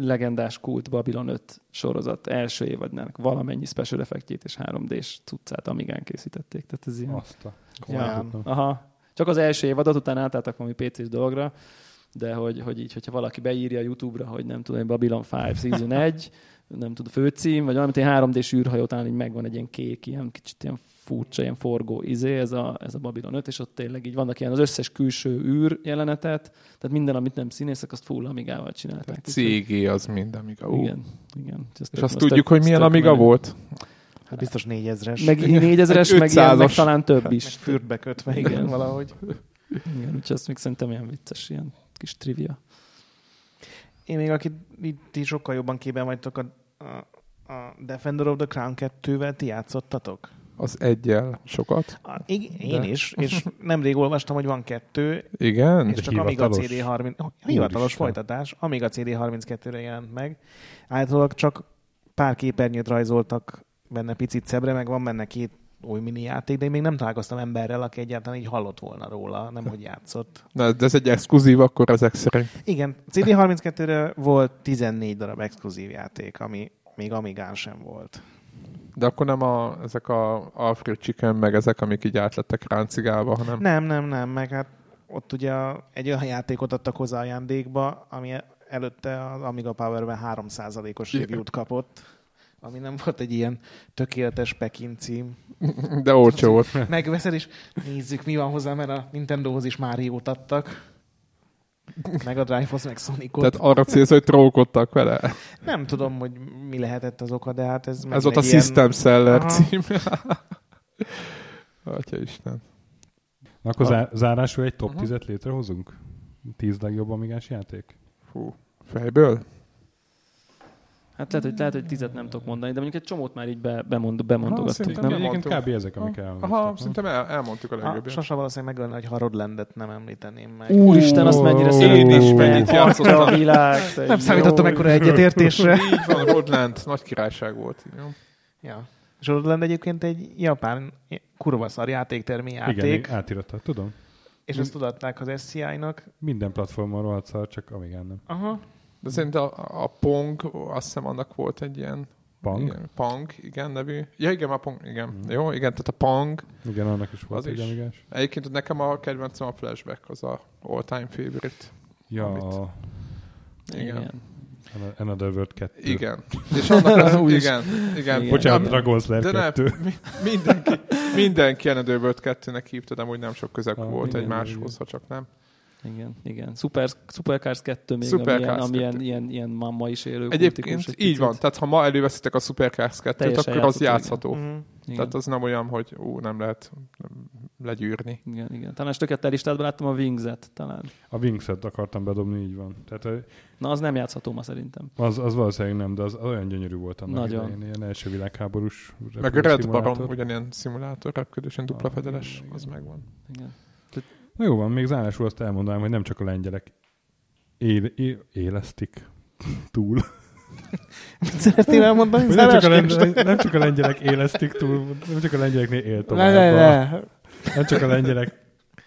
legendás kult Babylon 5 sorozat első évadnának valamennyi special effektjét és 3D-s cuccát Amigán készítették. Tehát ez ilyen... Azt a... Ja, aha. Csak az első évadot, utána átálltak valami PC-s dologra, de hogy, hogy így, hogyha valaki beírja YouTube-ra, hogy nem tudom, Babylon 5 Season 1, nem tudom, főcím, vagy valamit, egy 3D-s űrhajó, talán így megvan egy ilyen kék, ilyen kicsit ilyen furcsa, ilyen forgó izé, ez a, ez a Babylon 5, és ott tényleg így vannak ilyen az összes külső űr jelenetet, tehát minden, amit nem színészek, azt full amigával csinálták. CG az mind amiga. Uh. Igen, igen. Ezt és azt tudjuk, hogy milyen amiga volt? Hát biztos négyezres. Meg négyezres, meg, ilyen, meg talán több is. Meg fürdbe kötve, igen, valahogy. Igen, úgyhogy azt még szerintem ilyen vicces, ilyen kis trivia. Én még, akit itt is sokkal jobban képben vagytok, a, a, a Defender of the Crown 2-vel ti játszottatok? az egyel sokat. A, én de... is, és nemrég olvastam, hogy van kettő. Igen? És csak Amiga CD30, hivatalos folytatás, Amiga CD32-re jelent meg. Általában csak pár képernyőt rajzoltak benne picit szebbre, meg van benne két új mini játék, de én még nem találkoztam emberrel, aki egyáltalán így hallott volna róla, nem hogy játszott. Na, de ez egy exkluzív akkor ezek szerint. Igen, CD32-re volt 14 darab exkluzív játék, ami még Amigán sem volt. De akkor nem a, ezek a Alfred Chicken, meg ezek, amik így átlettek ráncigálva, hanem... Nem, nem, nem, meg hát ott ugye egy olyan játékot adtak hozzá ajándékba, ami előtte az Amiga Power-ben 3%-os review-t kapott, ami nem volt egy ilyen tökéletes Pekin cím. De olcsó volt. Megveszed, és nézzük, mi van hozzá, mert a Nintendohoz is már jót adtak. Meg a Drive-hoz, meg Sonicot. Tehát arra célsz, hogy trókodtak vele? Nem tudom, hogy mi lehetett az oka, de hát ez... Ez ott a ilyen... System Seller Aha. cím. Atya Isten. Na, akkor a... zárásul egy top 10-et létrehozunk? 10 legjobb amigás játék? Fú, fejből? Hát lehet, hogy, lehet, hogy tizet nem tudok mondani, de mondjuk egy csomót már így be, bemond, bemondogattuk. Ha, nem? Egyébként kb. ezek, amik elmondtuk. Aha, szerintem el, elmondtuk a legjobb. Sasa valószínűleg megölne, hogy Harodlandet nem említeném meg. Úristen, azt mennyire szeretném. Én is mennyit játszottam. A világ, nem számítottam ekkora egyetértésre. Így van, Rodland, nagy királyság volt. Jó. Ja. És Rodland egyébként egy japán kurva szar játéktermi játék. Igen, átirattak, tudom. És ezt tudatták az SCI-nak. Minden platformon rohadt csak Amigán nem. Aha. De szerintem a, a Pong, azt hiszem annak volt egy ilyen Pong? Igen, Pong, igen, nevű. Ja, igen, a Pong, igen. Mm. Jó, igen, tehát a Pong. Igen, annak is volt az egy amigás. Egyébként nekem a kedvencem a Flashback, az a all-time favorite. Ja. Amit... Igen. igen. Another World 2. Igen. És annak az, igen, igen. Bocsánat, Dragon's De 2. Ne, mindenki, mindenki Another World 2-nek hívta, de úgy nem sok közeg ah, volt egymáshoz, ha csak nem. Igen, igen. Super, Supercars 2 még, Supercars amilyen, amilyen ilyen, ilyen ma is élő Egyébként így picit. van, tehát ha ma előveszitek a Supercars 2-t, akkor az játszható. Igen. Mm. Tehát az nem olyan, hogy ú, nem lehet legyűrni. Igen, igen. Talán stöket listádban láttam a Wingset talán. A Wingset akartam bedobni, így van. Tehát, Na, az nem játszható ma szerintem. Az, az valószínűleg nem, de az, olyan gyönyörű volt annak Nagyon. idején, ilyen első világháborús Meg a Red Baron ugyanilyen szimulátor, repkedősen dupla fedeles, igen, az megvan. Igen. Na jó van, még zárásul azt elmondanám, hogy nem csak a lengyelek él, él, élesztik túl. Mit szeretnél elmondani? Nem csak, a lengyelek, nem csak a lengyelek élesztik túl, nem csak a lengyeleknél él tovább. Le, le, le. Nem csak a lengyelek,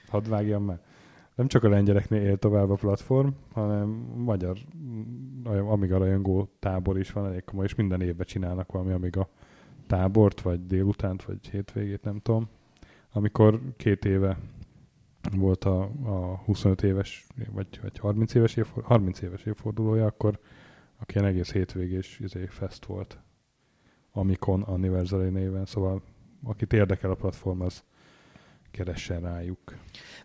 hadd vágjam meg, nem csak a lengyeleknél él tovább a platform, hanem magyar Amiga rajongó tábor is van elég komoly, és minden évben csinálnak valami Amiga tábort, vagy délutánt, vagy hétvégét, nem tudom. Amikor két éve volt a, a 25 éves, vagy, vagy 30 éves, évfordulója, 30 éves évfordulója, akkor aki ilyen egész hétvégés izé, fest volt. Amikon Anniversary néven, szóval akit érdekel a platform, az keressen rájuk.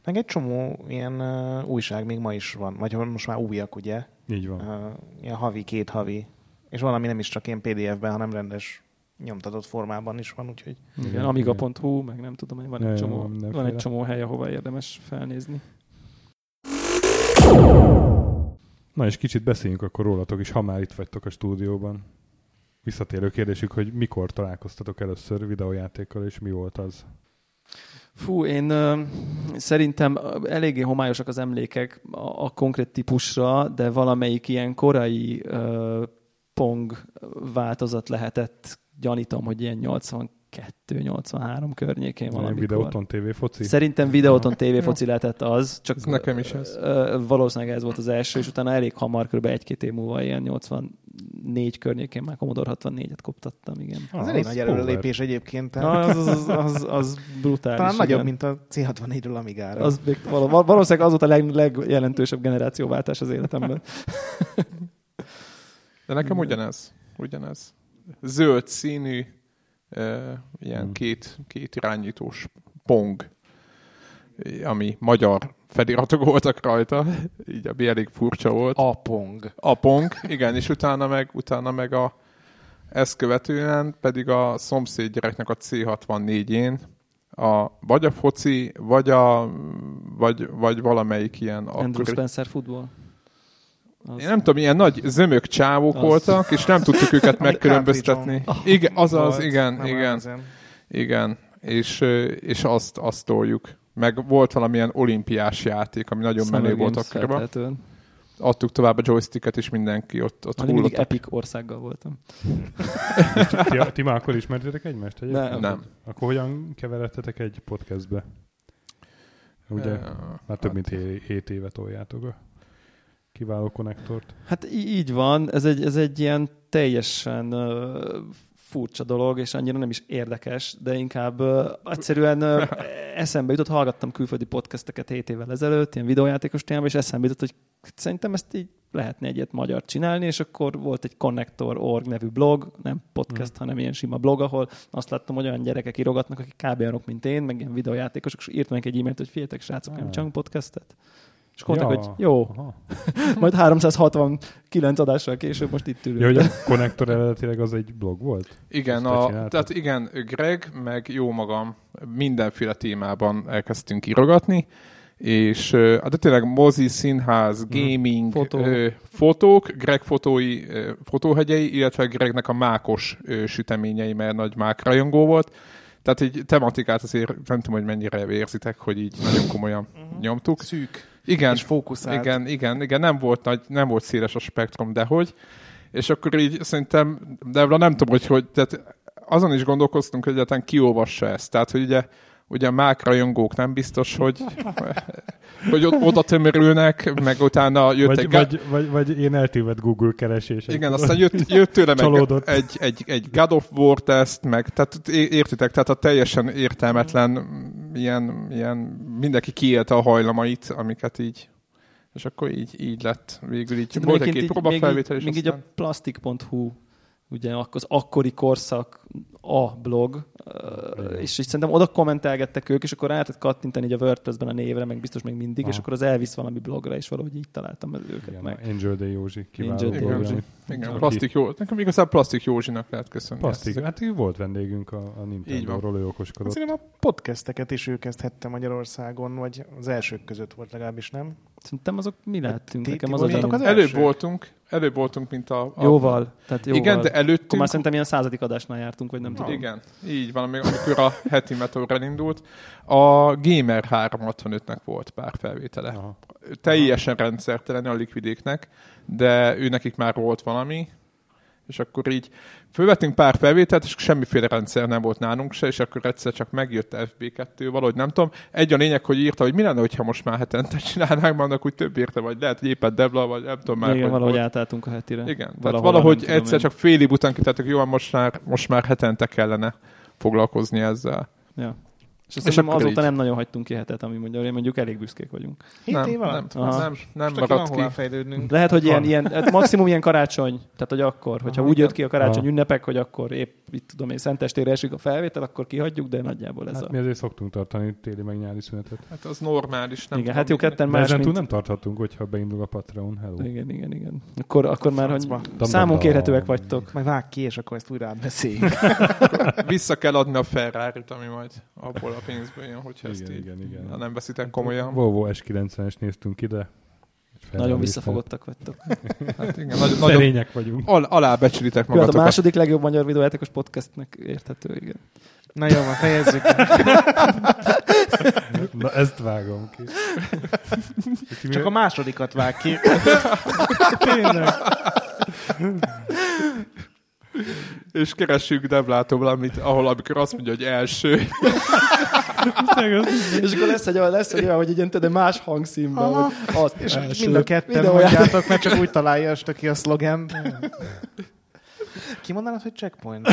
Meg egy csomó ilyen uh, újság még ma is van, vagy most már újak, ugye? Így van. Uh, ilyen havi, két havi. És valami nem is csak ilyen PDF-ben, hanem rendes nyomtatott formában is van, úgyhogy... Igen, amiga.hu, meg nem tudom, hogy van, egy csomó, van egy csomó hely, ahova érdemes felnézni. Na és kicsit beszéljünk akkor rólatok is, ha már itt vagytok a stúdióban. Visszatérő kérdésük, hogy mikor találkoztatok először videójátékkal, és mi volt az? Fú, én ö, szerintem eléggé homályosak az emlékek a, a konkrét típusra, de valamelyik ilyen korai ö, Pong változat lehetett gyanítom, hogy ilyen 82-83 környékén van. Videóton TV foci? Szerintem Videóton TV foci lehetett az, csak ez nekem is ez. Valószínűleg ez volt az első, és utána elég hamar, kb. egy-két év múlva ilyen 84 környékén már Commodore 64-et koptattam, igen. Az ah, elég nagy előrelépés egyébként. Na, az, az, az, az brutális. Talán nagyobb, mint a C64-ről Amigára. Az, valószínűleg az volt a leg, legjelentősebb generációváltás az életemben. De nekem ugyanez. Ugyanez zöld színű, ilyen hmm. két, két irányítós pong, ami magyar feliratok voltak rajta, így a elég furcsa volt. A pong. A pong, igen, és utána meg, utána meg a ezt követően pedig a szomszéd gyereknek a C64-én a, vagy a foci, vagy, a, vagy, vagy valamelyik ilyen... Andrew akkori... Spencer futball. Az... Én nem tudom, ilyen nagy zömök csávók az... voltak, és nem tudtuk őket megkülönböztetni. Igen, azaz, igen, igen. Igen, és, és azt, azt toljuk. Meg volt valamilyen olimpiás játék, ami nagyon menő volt akkoriban. Adtuk tovább a joysticket, és mindenki ott, ott hullottak. mindig Epic országgal voltam. ti, ti már akkor ismertétek egymást? Egyébként? Nem. nem. Akkor hogyan keveredtetek egy podcastbe? Ugye, már több hát... mint 7 évet toljátok a kiváló konnektort. Hát így van, ez egy, ez egy ilyen teljesen uh, furcsa dolog, és annyira nem is érdekes, de inkább uh, egyszerűen uh, eszembe jutott, hallgattam külföldi podcasteket 7 évvel ezelőtt, ilyen videójátékos témában, és eszembe jutott, hogy szerintem ezt így lehetne egyet magyar csinálni, és akkor volt egy Connector.org nevű blog, nem podcast, mm. hanem ilyen sima blog, ahol azt láttam, hogy olyan gyerekek írogatnak, akik kb. olyanok, mint én, meg ilyen videójátékosok, és írtam egy e-mailt, hogy figyeljetek, srácok, nem csak podcastet. És akkor mondták, ja. hogy jó. Majd 369 adással később most itt ülünk. Ja, hogy a konnektor eredetileg az egy blog volt? Igen, a, tehát igen, Greg, meg jó magam mindenféle témában elkezdtünk írogatni, és de tényleg mozi, színház, mhm. gaming, Fotó. ö, fotók, Greg fotói, ö, fotóhegyei, illetve Gregnek a mákos ö, süteményei, mert nagy mák rajongó volt. Tehát egy tematikát azért nem tudom, hogy mennyire érzitek, hogy így nagyon komolyan uh-huh. nyomtuk. Szűk igen, és fókuszált. Igen, igen, igen, nem volt, nagy, nem volt széles a spektrum, de hogy. És akkor így szerintem, de nem tudom, hogy hogy, tehát azon is gondolkoztunk, hogy egyáltalán kiolvassa ezt. Tehát, hogy ugye ugye a mák rajongók nem biztos, hogy, hogy oda tömörülnek, meg utána jött vagy, egy... Vagy, vagy, vagy én eltévedt Google keresés. Igen, aztán jött, jött tőlem egy, egy, egy, egy God of War test, meg tehát értitek, tehát a teljesen értelmetlen ilyen, ilyen mindenki kiélte a hajlamait, amiket így és akkor így, így lett végül így. Volt egy két próbafelvétel is. Még aztán... így a plastik.hu ugye az akkori korszak a blog, és így szerintem oda kommentelgettek ők, és akkor rá lehetett kattintani így a WordPress-ben a névre, meg biztos még mindig, Aha. és akkor az elvisz valami blogra, és valahogy így találtam őket Igen, meg. Angel Day Józsi, kiváló Angel Day. Józsi. Igen, Aki- Plastik Jó. Nekem igazán Plastik Józsinak lehet köszönni. Plastik, ezt. hát ő volt vendégünk a, a. Nintendo-ról, ő okoskodott. Szerintem a podcasteket is ő kezdhette Magyarországon, vagy az elsők között volt legalábbis, nem? Szerintem azok mi lehetünk, Ti- nekem ti az a Előbb voltunk, előbb voltunk, mint a... a Jóval. Tehát jóval. Igen, de Akkor előttünk... már szerintem ilyen századik adásnál jártunk, vagy nem tudom. Igen, így van, amikor a heti meteor elindult. A Gamer 365-nek volt pár felvétele. Aha. Teljesen rendszertelen a likvidéknek, de ő nekik már volt valami, és akkor így fölvettünk pár felvételt, és semmiféle rendszer nem volt nálunk se, és akkor egyszer csak megjött FB2, valahogy nem tudom. Egy a lényeg, hogy írta, hogy mi lenne, hogyha most már hetente csinálnánk, mert annak úgy több érte, vagy lehet, hogy éppen Debla, vagy nem tudom már. Igen, hogy valahogy volt. átálltunk a hetire. Igen, tehát Valahova, valahogy egyszer én. csak fél év után kitettek, jó, most már, most már hetente kellene foglalkozni ezzel. Ja. És, És és akkor azóta így. nem nagyon hagytunk ki hetet, ami mondja, mondjuk elég büszkék vagyunk. Hét nem, év nem, alatt? nem, Aha. nem, nem Most maradt ki. fejlődnünk. Lehet, hogy ilyen, ilyen hát maximum ilyen karácsony, tehát hogy akkor, hogyha Aha, úgy jött ki a karácsony Aha. ünnepek, hogy akkor épp, itt tudom én, szentestére esik a felvétel, akkor kihagyjuk, de nagyjából ez Hát a... mi azért szoktunk tartani téli meg nyári szünetet. Hát az normális. Nem igen, tudom, hát jó ketten De más, mint... nem tarthatunk, hogyha beindul a Patreon. Hello. Igen, igen, igen. Akkor, akkor már, hogy kérhetőek dam. vagytok. Majd vág ki, és akkor ezt újra átbeszéljük. Vissza kell adni a ferrari ami majd abból a pénzből jön, hogyha ezt Igen, így igen, igen. ha nem veszitek komolyan. Volvo S90-es néztünk ide. Nagyon visszafogottak vagytok. Hát igen, nagyon, nagyon vagyunk. al- alábecsülitek hát a magatokat. második legjobb magyar videójátékos podcastnek érthető, igen. Na jó, már fejezzük. Na, ezt vágom ki. Csak a másodikat vág ki. Tényleg. És keressük Deblától valamit, ahol amikor azt mondja, hogy első. És akkor lesz egy olyan, lesz egy olyan hogy ilyen, de más hangszínben, Aha. hogy az És első mind a ketten mondjátok, mert csak úgy találja este ki a szlogent. Ki mondanád, hogy checkpoint?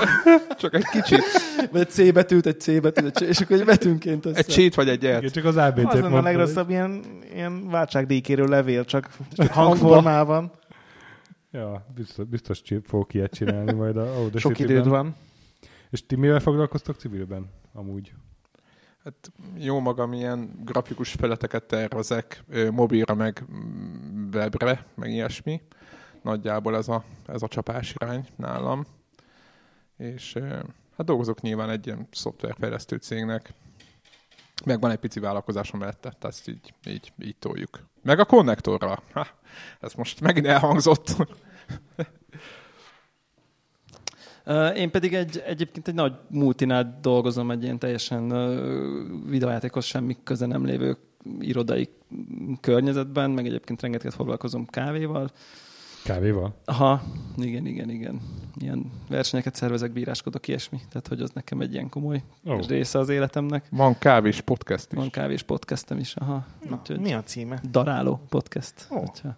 Csak egy kicsit. Vagy egy C betűt, egy C betűt, egy C, és akkor egy betűnként össze. Egy csét vagy egy Igen, et. csak az ABC-t Az a legrosszabb ilyen, ilyen váltságdíjkérő levél, csak, csak hangformában. Ja, biztos, biztos fogok ilyet csinálni majd a Audacity-ben. Sok időd van. És ti mivel foglalkoztok civilben? Amúgy. Hát jó magam ilyen grafikus feleteket tervezek, mobilra, meg webre, meg ilyesmi. Nagyjából ez a, ez a csapás irány nálam. És hát dolgozok nyilván egy ilyen szoftverfejlesztő cégnek. Meg van egy pici vállalkozásom mellette, tehát ezt így, így, így toljuk. Meg a konnektorral. Ha, ez most megint elhangzott. Én pedig egy, egyébként egy nagy multinál dolgozom, egy ilyen teljesen videójátékos semmi köze nem lévő irodai környezetben, meg egyébként rengeteget foglalkozom kávéval. Kávéval? Aha, igen, igen, igen. Ilyen versenyeket szervezek, bíráskodok, ilyesmi. Tehát, hogy az nekem egy ilyen komoly oh. része az életemnek. Van kávés podcast is. Van kávés podcastem is, aha. Na, Úgyhogy mi a címe? Daráló podcast. Ó. Hogyha-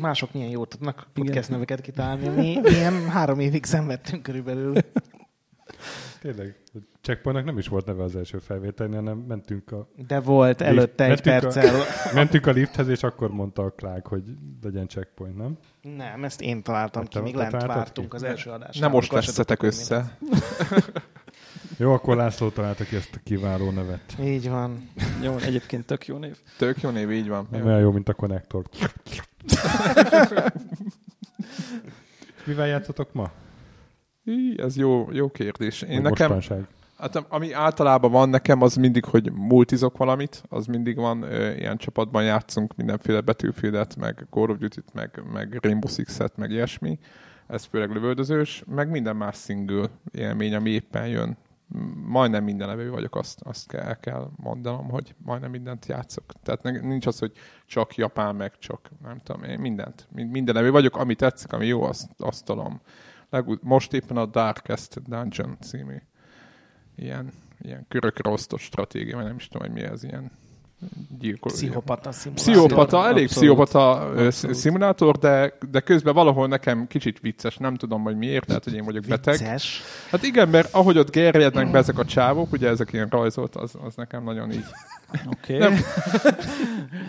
mások milyen jót tudnak podcast neveket kitalálni. Mi ilyen három évig szenvedtünk körülbelül. Tényleg. A Checkpointnak nem is volt neve az első felvételnél, hanem mentünk a, De volt előtte egy Mentünk a- perccel. mentünk a lifthez, és akkor mondta a Clark, hogy legyen checkpoint, nem? Nem, ezt én találtam Hát ki, míg lent vártunk ki? az első adásra. Nem most hogy össze. Jó, akkor László találta ki ezt a kiváló nevet. Így van. Jó, egyébként tök jó név. Tök jó név, így van. Nem olyan jó, mint a konnektor. Mivel játszotok ma? Í, Ez jó, jó kérdés. Én Vagy nekem, Mostanság? Hát ami általában van nekem, az mindig, hogy multizok valamit, az mindig van, ilyen csapatban játszunk mindenféle Battlefield-et, meg Call of Duty-t, meg, meg Rainbow Six-et, meg ilyesmi. Ez főleg lövöldözős, meg minden más single élmény, ami éppen jön. Majdnem minden evő vagyok, azt, azt kell, el kell mondanom, hogy majdnem mindent játszok. Tehát nincs az, hogy csak japán, meg csak nem tudom, én mindent. Mind- Minden evő vagyok, ami tetszik, ami jó, azt, azt tolom. Legút, most éppen a Darkest Dungeon című ilyen, ilyen körökre osztott stratégia, vagy nem is tudom, hogy mi ez, ilyen gyilkol... Pszichopata szimulátor. Pszichopata, elég Abszolút. pszichopata Abszolút. szimulátor, de, de közben valahol nekem kicsit vicces, nem tudom, hogy miért, lehet, hogy én vagyok beteg. Vicces. Hát igen, mert ahogy ott gerjednek be ezek a csávok, ugye ezek ilyen rajzolt, az, az nekem nagyon így. Oké. Nem. Okay.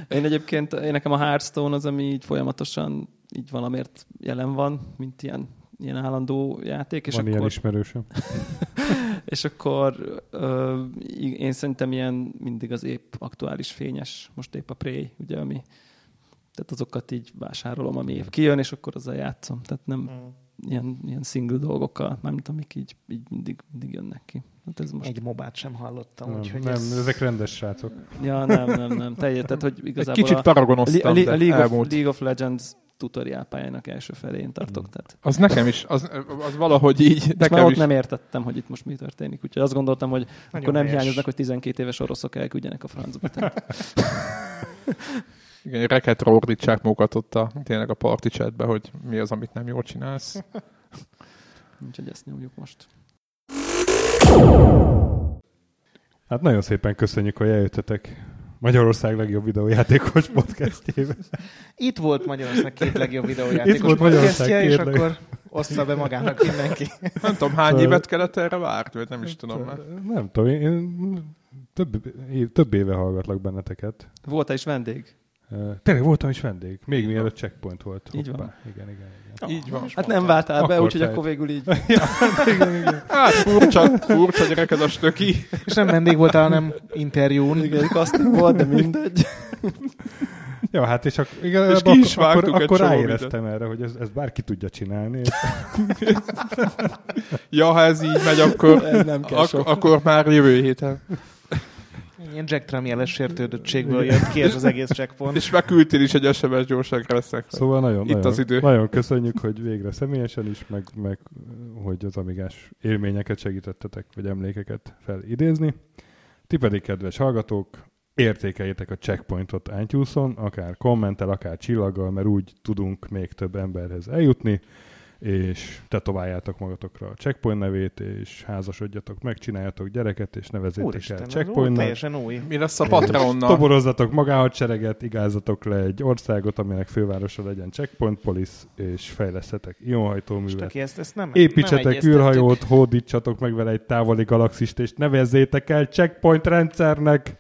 én egyébként, én nekem a Hearthstone az, ami így folyamatosan így valamiért jelen van, mint ilyen ilyen állandó játék. És Van akkor, ilyen ismerősöm. és akkor ö, én szerintem ilyen mindig az épp aktuális fényes, most épp a Prey, ugye, ami tehát azokat így vásárolom, ami épp kijön, és akkor azzal játszom. Tehát nem hmm. ilyen, ilyen single dolgokkal, mármint amik így, így mindig, mindig jönnek ki. Hát ez most... Egy mobát sem hallottam. Nem, úgyhogy nem ez... ezek rendes srácok. Ja, nem, nem, nem. Teljes, tehát, hogy igazából Egy kicsit paragonoztam, a, a, a, League, of, League of Legends tutoriál pályának első felén tartok. Mm. Tehát. Az nekem is, az, az valahogy így. És nekem már is. nem értettem, hogy itt most mi történik. Úgyhogy azt gondoltam, hogy Nagyon akkor nem helyes. hiányoznak, hogy 12 éves oroszok elküldjenek a francba. Igen, reket ordítsák magukat ott a, tényleg a party chatbe, hogy mi az, amit nem jól csinálsz. Úgyhogy ezt nyomjuk most. Hát nagyon szépen köszönjük, hogy eljöttetek Magyarország legjobb videójátékos podcastjébe. Itt volt Magyarország két legjobb videójátékos Itt volt podcastje, és legjobb. akkor ossza be magának mindenki. Nem tudom, hány évet kellett erre várni, vagy nem is tudom már. Nem tudom, én több, több éve hallgatlak benneteket. Volt is vendég? Tényleg voltam is vendég, még Így mielőtt checkpoint volt. Így van. Igen, igen, igen. Így van. Hát nem váltál be, úgyhogy akkor végül így. ja, igen, igen. Hát furcsa, furcsa gyerek ez a stöki. És nem vendég voltál, hanem interjún. Igen, casting volt, de mindegy. Ja, hát és, ak- igen, és ki is akkor, akkor, akkor ráéreztem erre, hogy ez, ez bárki tudja csinálni. ja, ha ez így megy, akkor, ez nem kell ak- akkor már jövő héten. Ilyen Jack Tram jeles sértődöttségből jött ki ez az egész checkpoint. És megküldtél is egy SMS gyorságra leszek. Szóval nagyon, Itt nagyon, az idő. nagyon köszönjük, hogy végre személyesen is, meg, meg hogy az amigás élményeket segítettetek, vagy emlékeket felidézni. Ti pedig, kedves hallgatók, értékeljétek a checkpointot itunes akár kommentel, akár csillaggal, mert úgy tudunk még több emberhez eljutni és tetováljátok magatokra a checkpoint nevét, és házasodjatok meg, csináljatok gyereket, és nevezétek Úristen, el checkpointnak. Teljesen új. Mi lesz a Patreonnal? Toborozzatok magánhadsereget, igázzatok le egy országot, aminek fővárosa legyen Checkpoint Police, és fejlesztetek ionhajtóművet. Ezt, ezt nem, Építsetek nem űrhajót, hódítsatok meg vele egy távoli galaxist, és nevezzétek el Checkpoint rendszernek.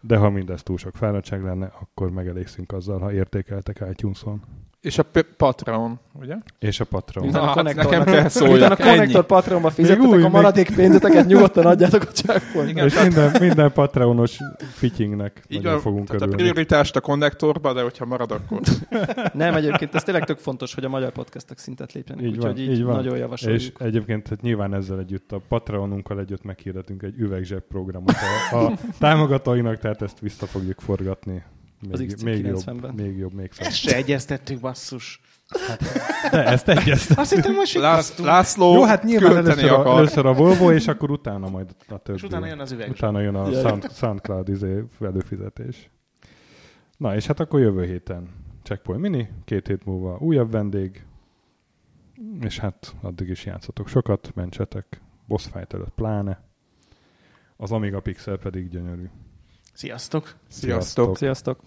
De ha mindez túl sok fáradtság lenne, akkor megelégszünk azzal, ha értékeltek iTunes-on. És a Patreon, ugye? És a Patreon. Na, a hát nekem kell szóljak. a Connector Patreonba fizettetek a maradék pénzeteket, nyugodtan adjátok a checkpoint. És minden, minden Patreonos fittingnek Így nagyon fogunk tehát örülni. a prioritást a konnektorba, de hogyha marad, akkor... Nem, egyébként ez tényleg tök fontos, hogy a magyar podcastek szintet lépjenek, így úgyhogy így, így van. nagyon javasoljuk. És egyébként hát nyilván ezzel együtt a Patreonunkkal együtt meghirdetünk egy üvegzseb programot a, a támogatóinak, tehát ezt vissza fogjuk forgatni még, az még jobb, még jobb, még szebb. Ezt se egyeztettük, basszus. Hát, de ezt egyeztettük. Azt hittem, hogy Lász, László Jó, hát nyilván először a, először a Volvo, és akkor utána majd a többi. És utána jön az üveg. Utána jön a Sound, SoundCloud izé előfizetés. Na, és hát akkor jövő héten Checkpoint Mini, két hét múlva újabb vendég, és hát addig is játszatok sokat, mentsetek, boss fight előtt pláne. Az Amiga Pixel pedig gyönyörű. Sziasztok! Sziasztok! Sziasztok!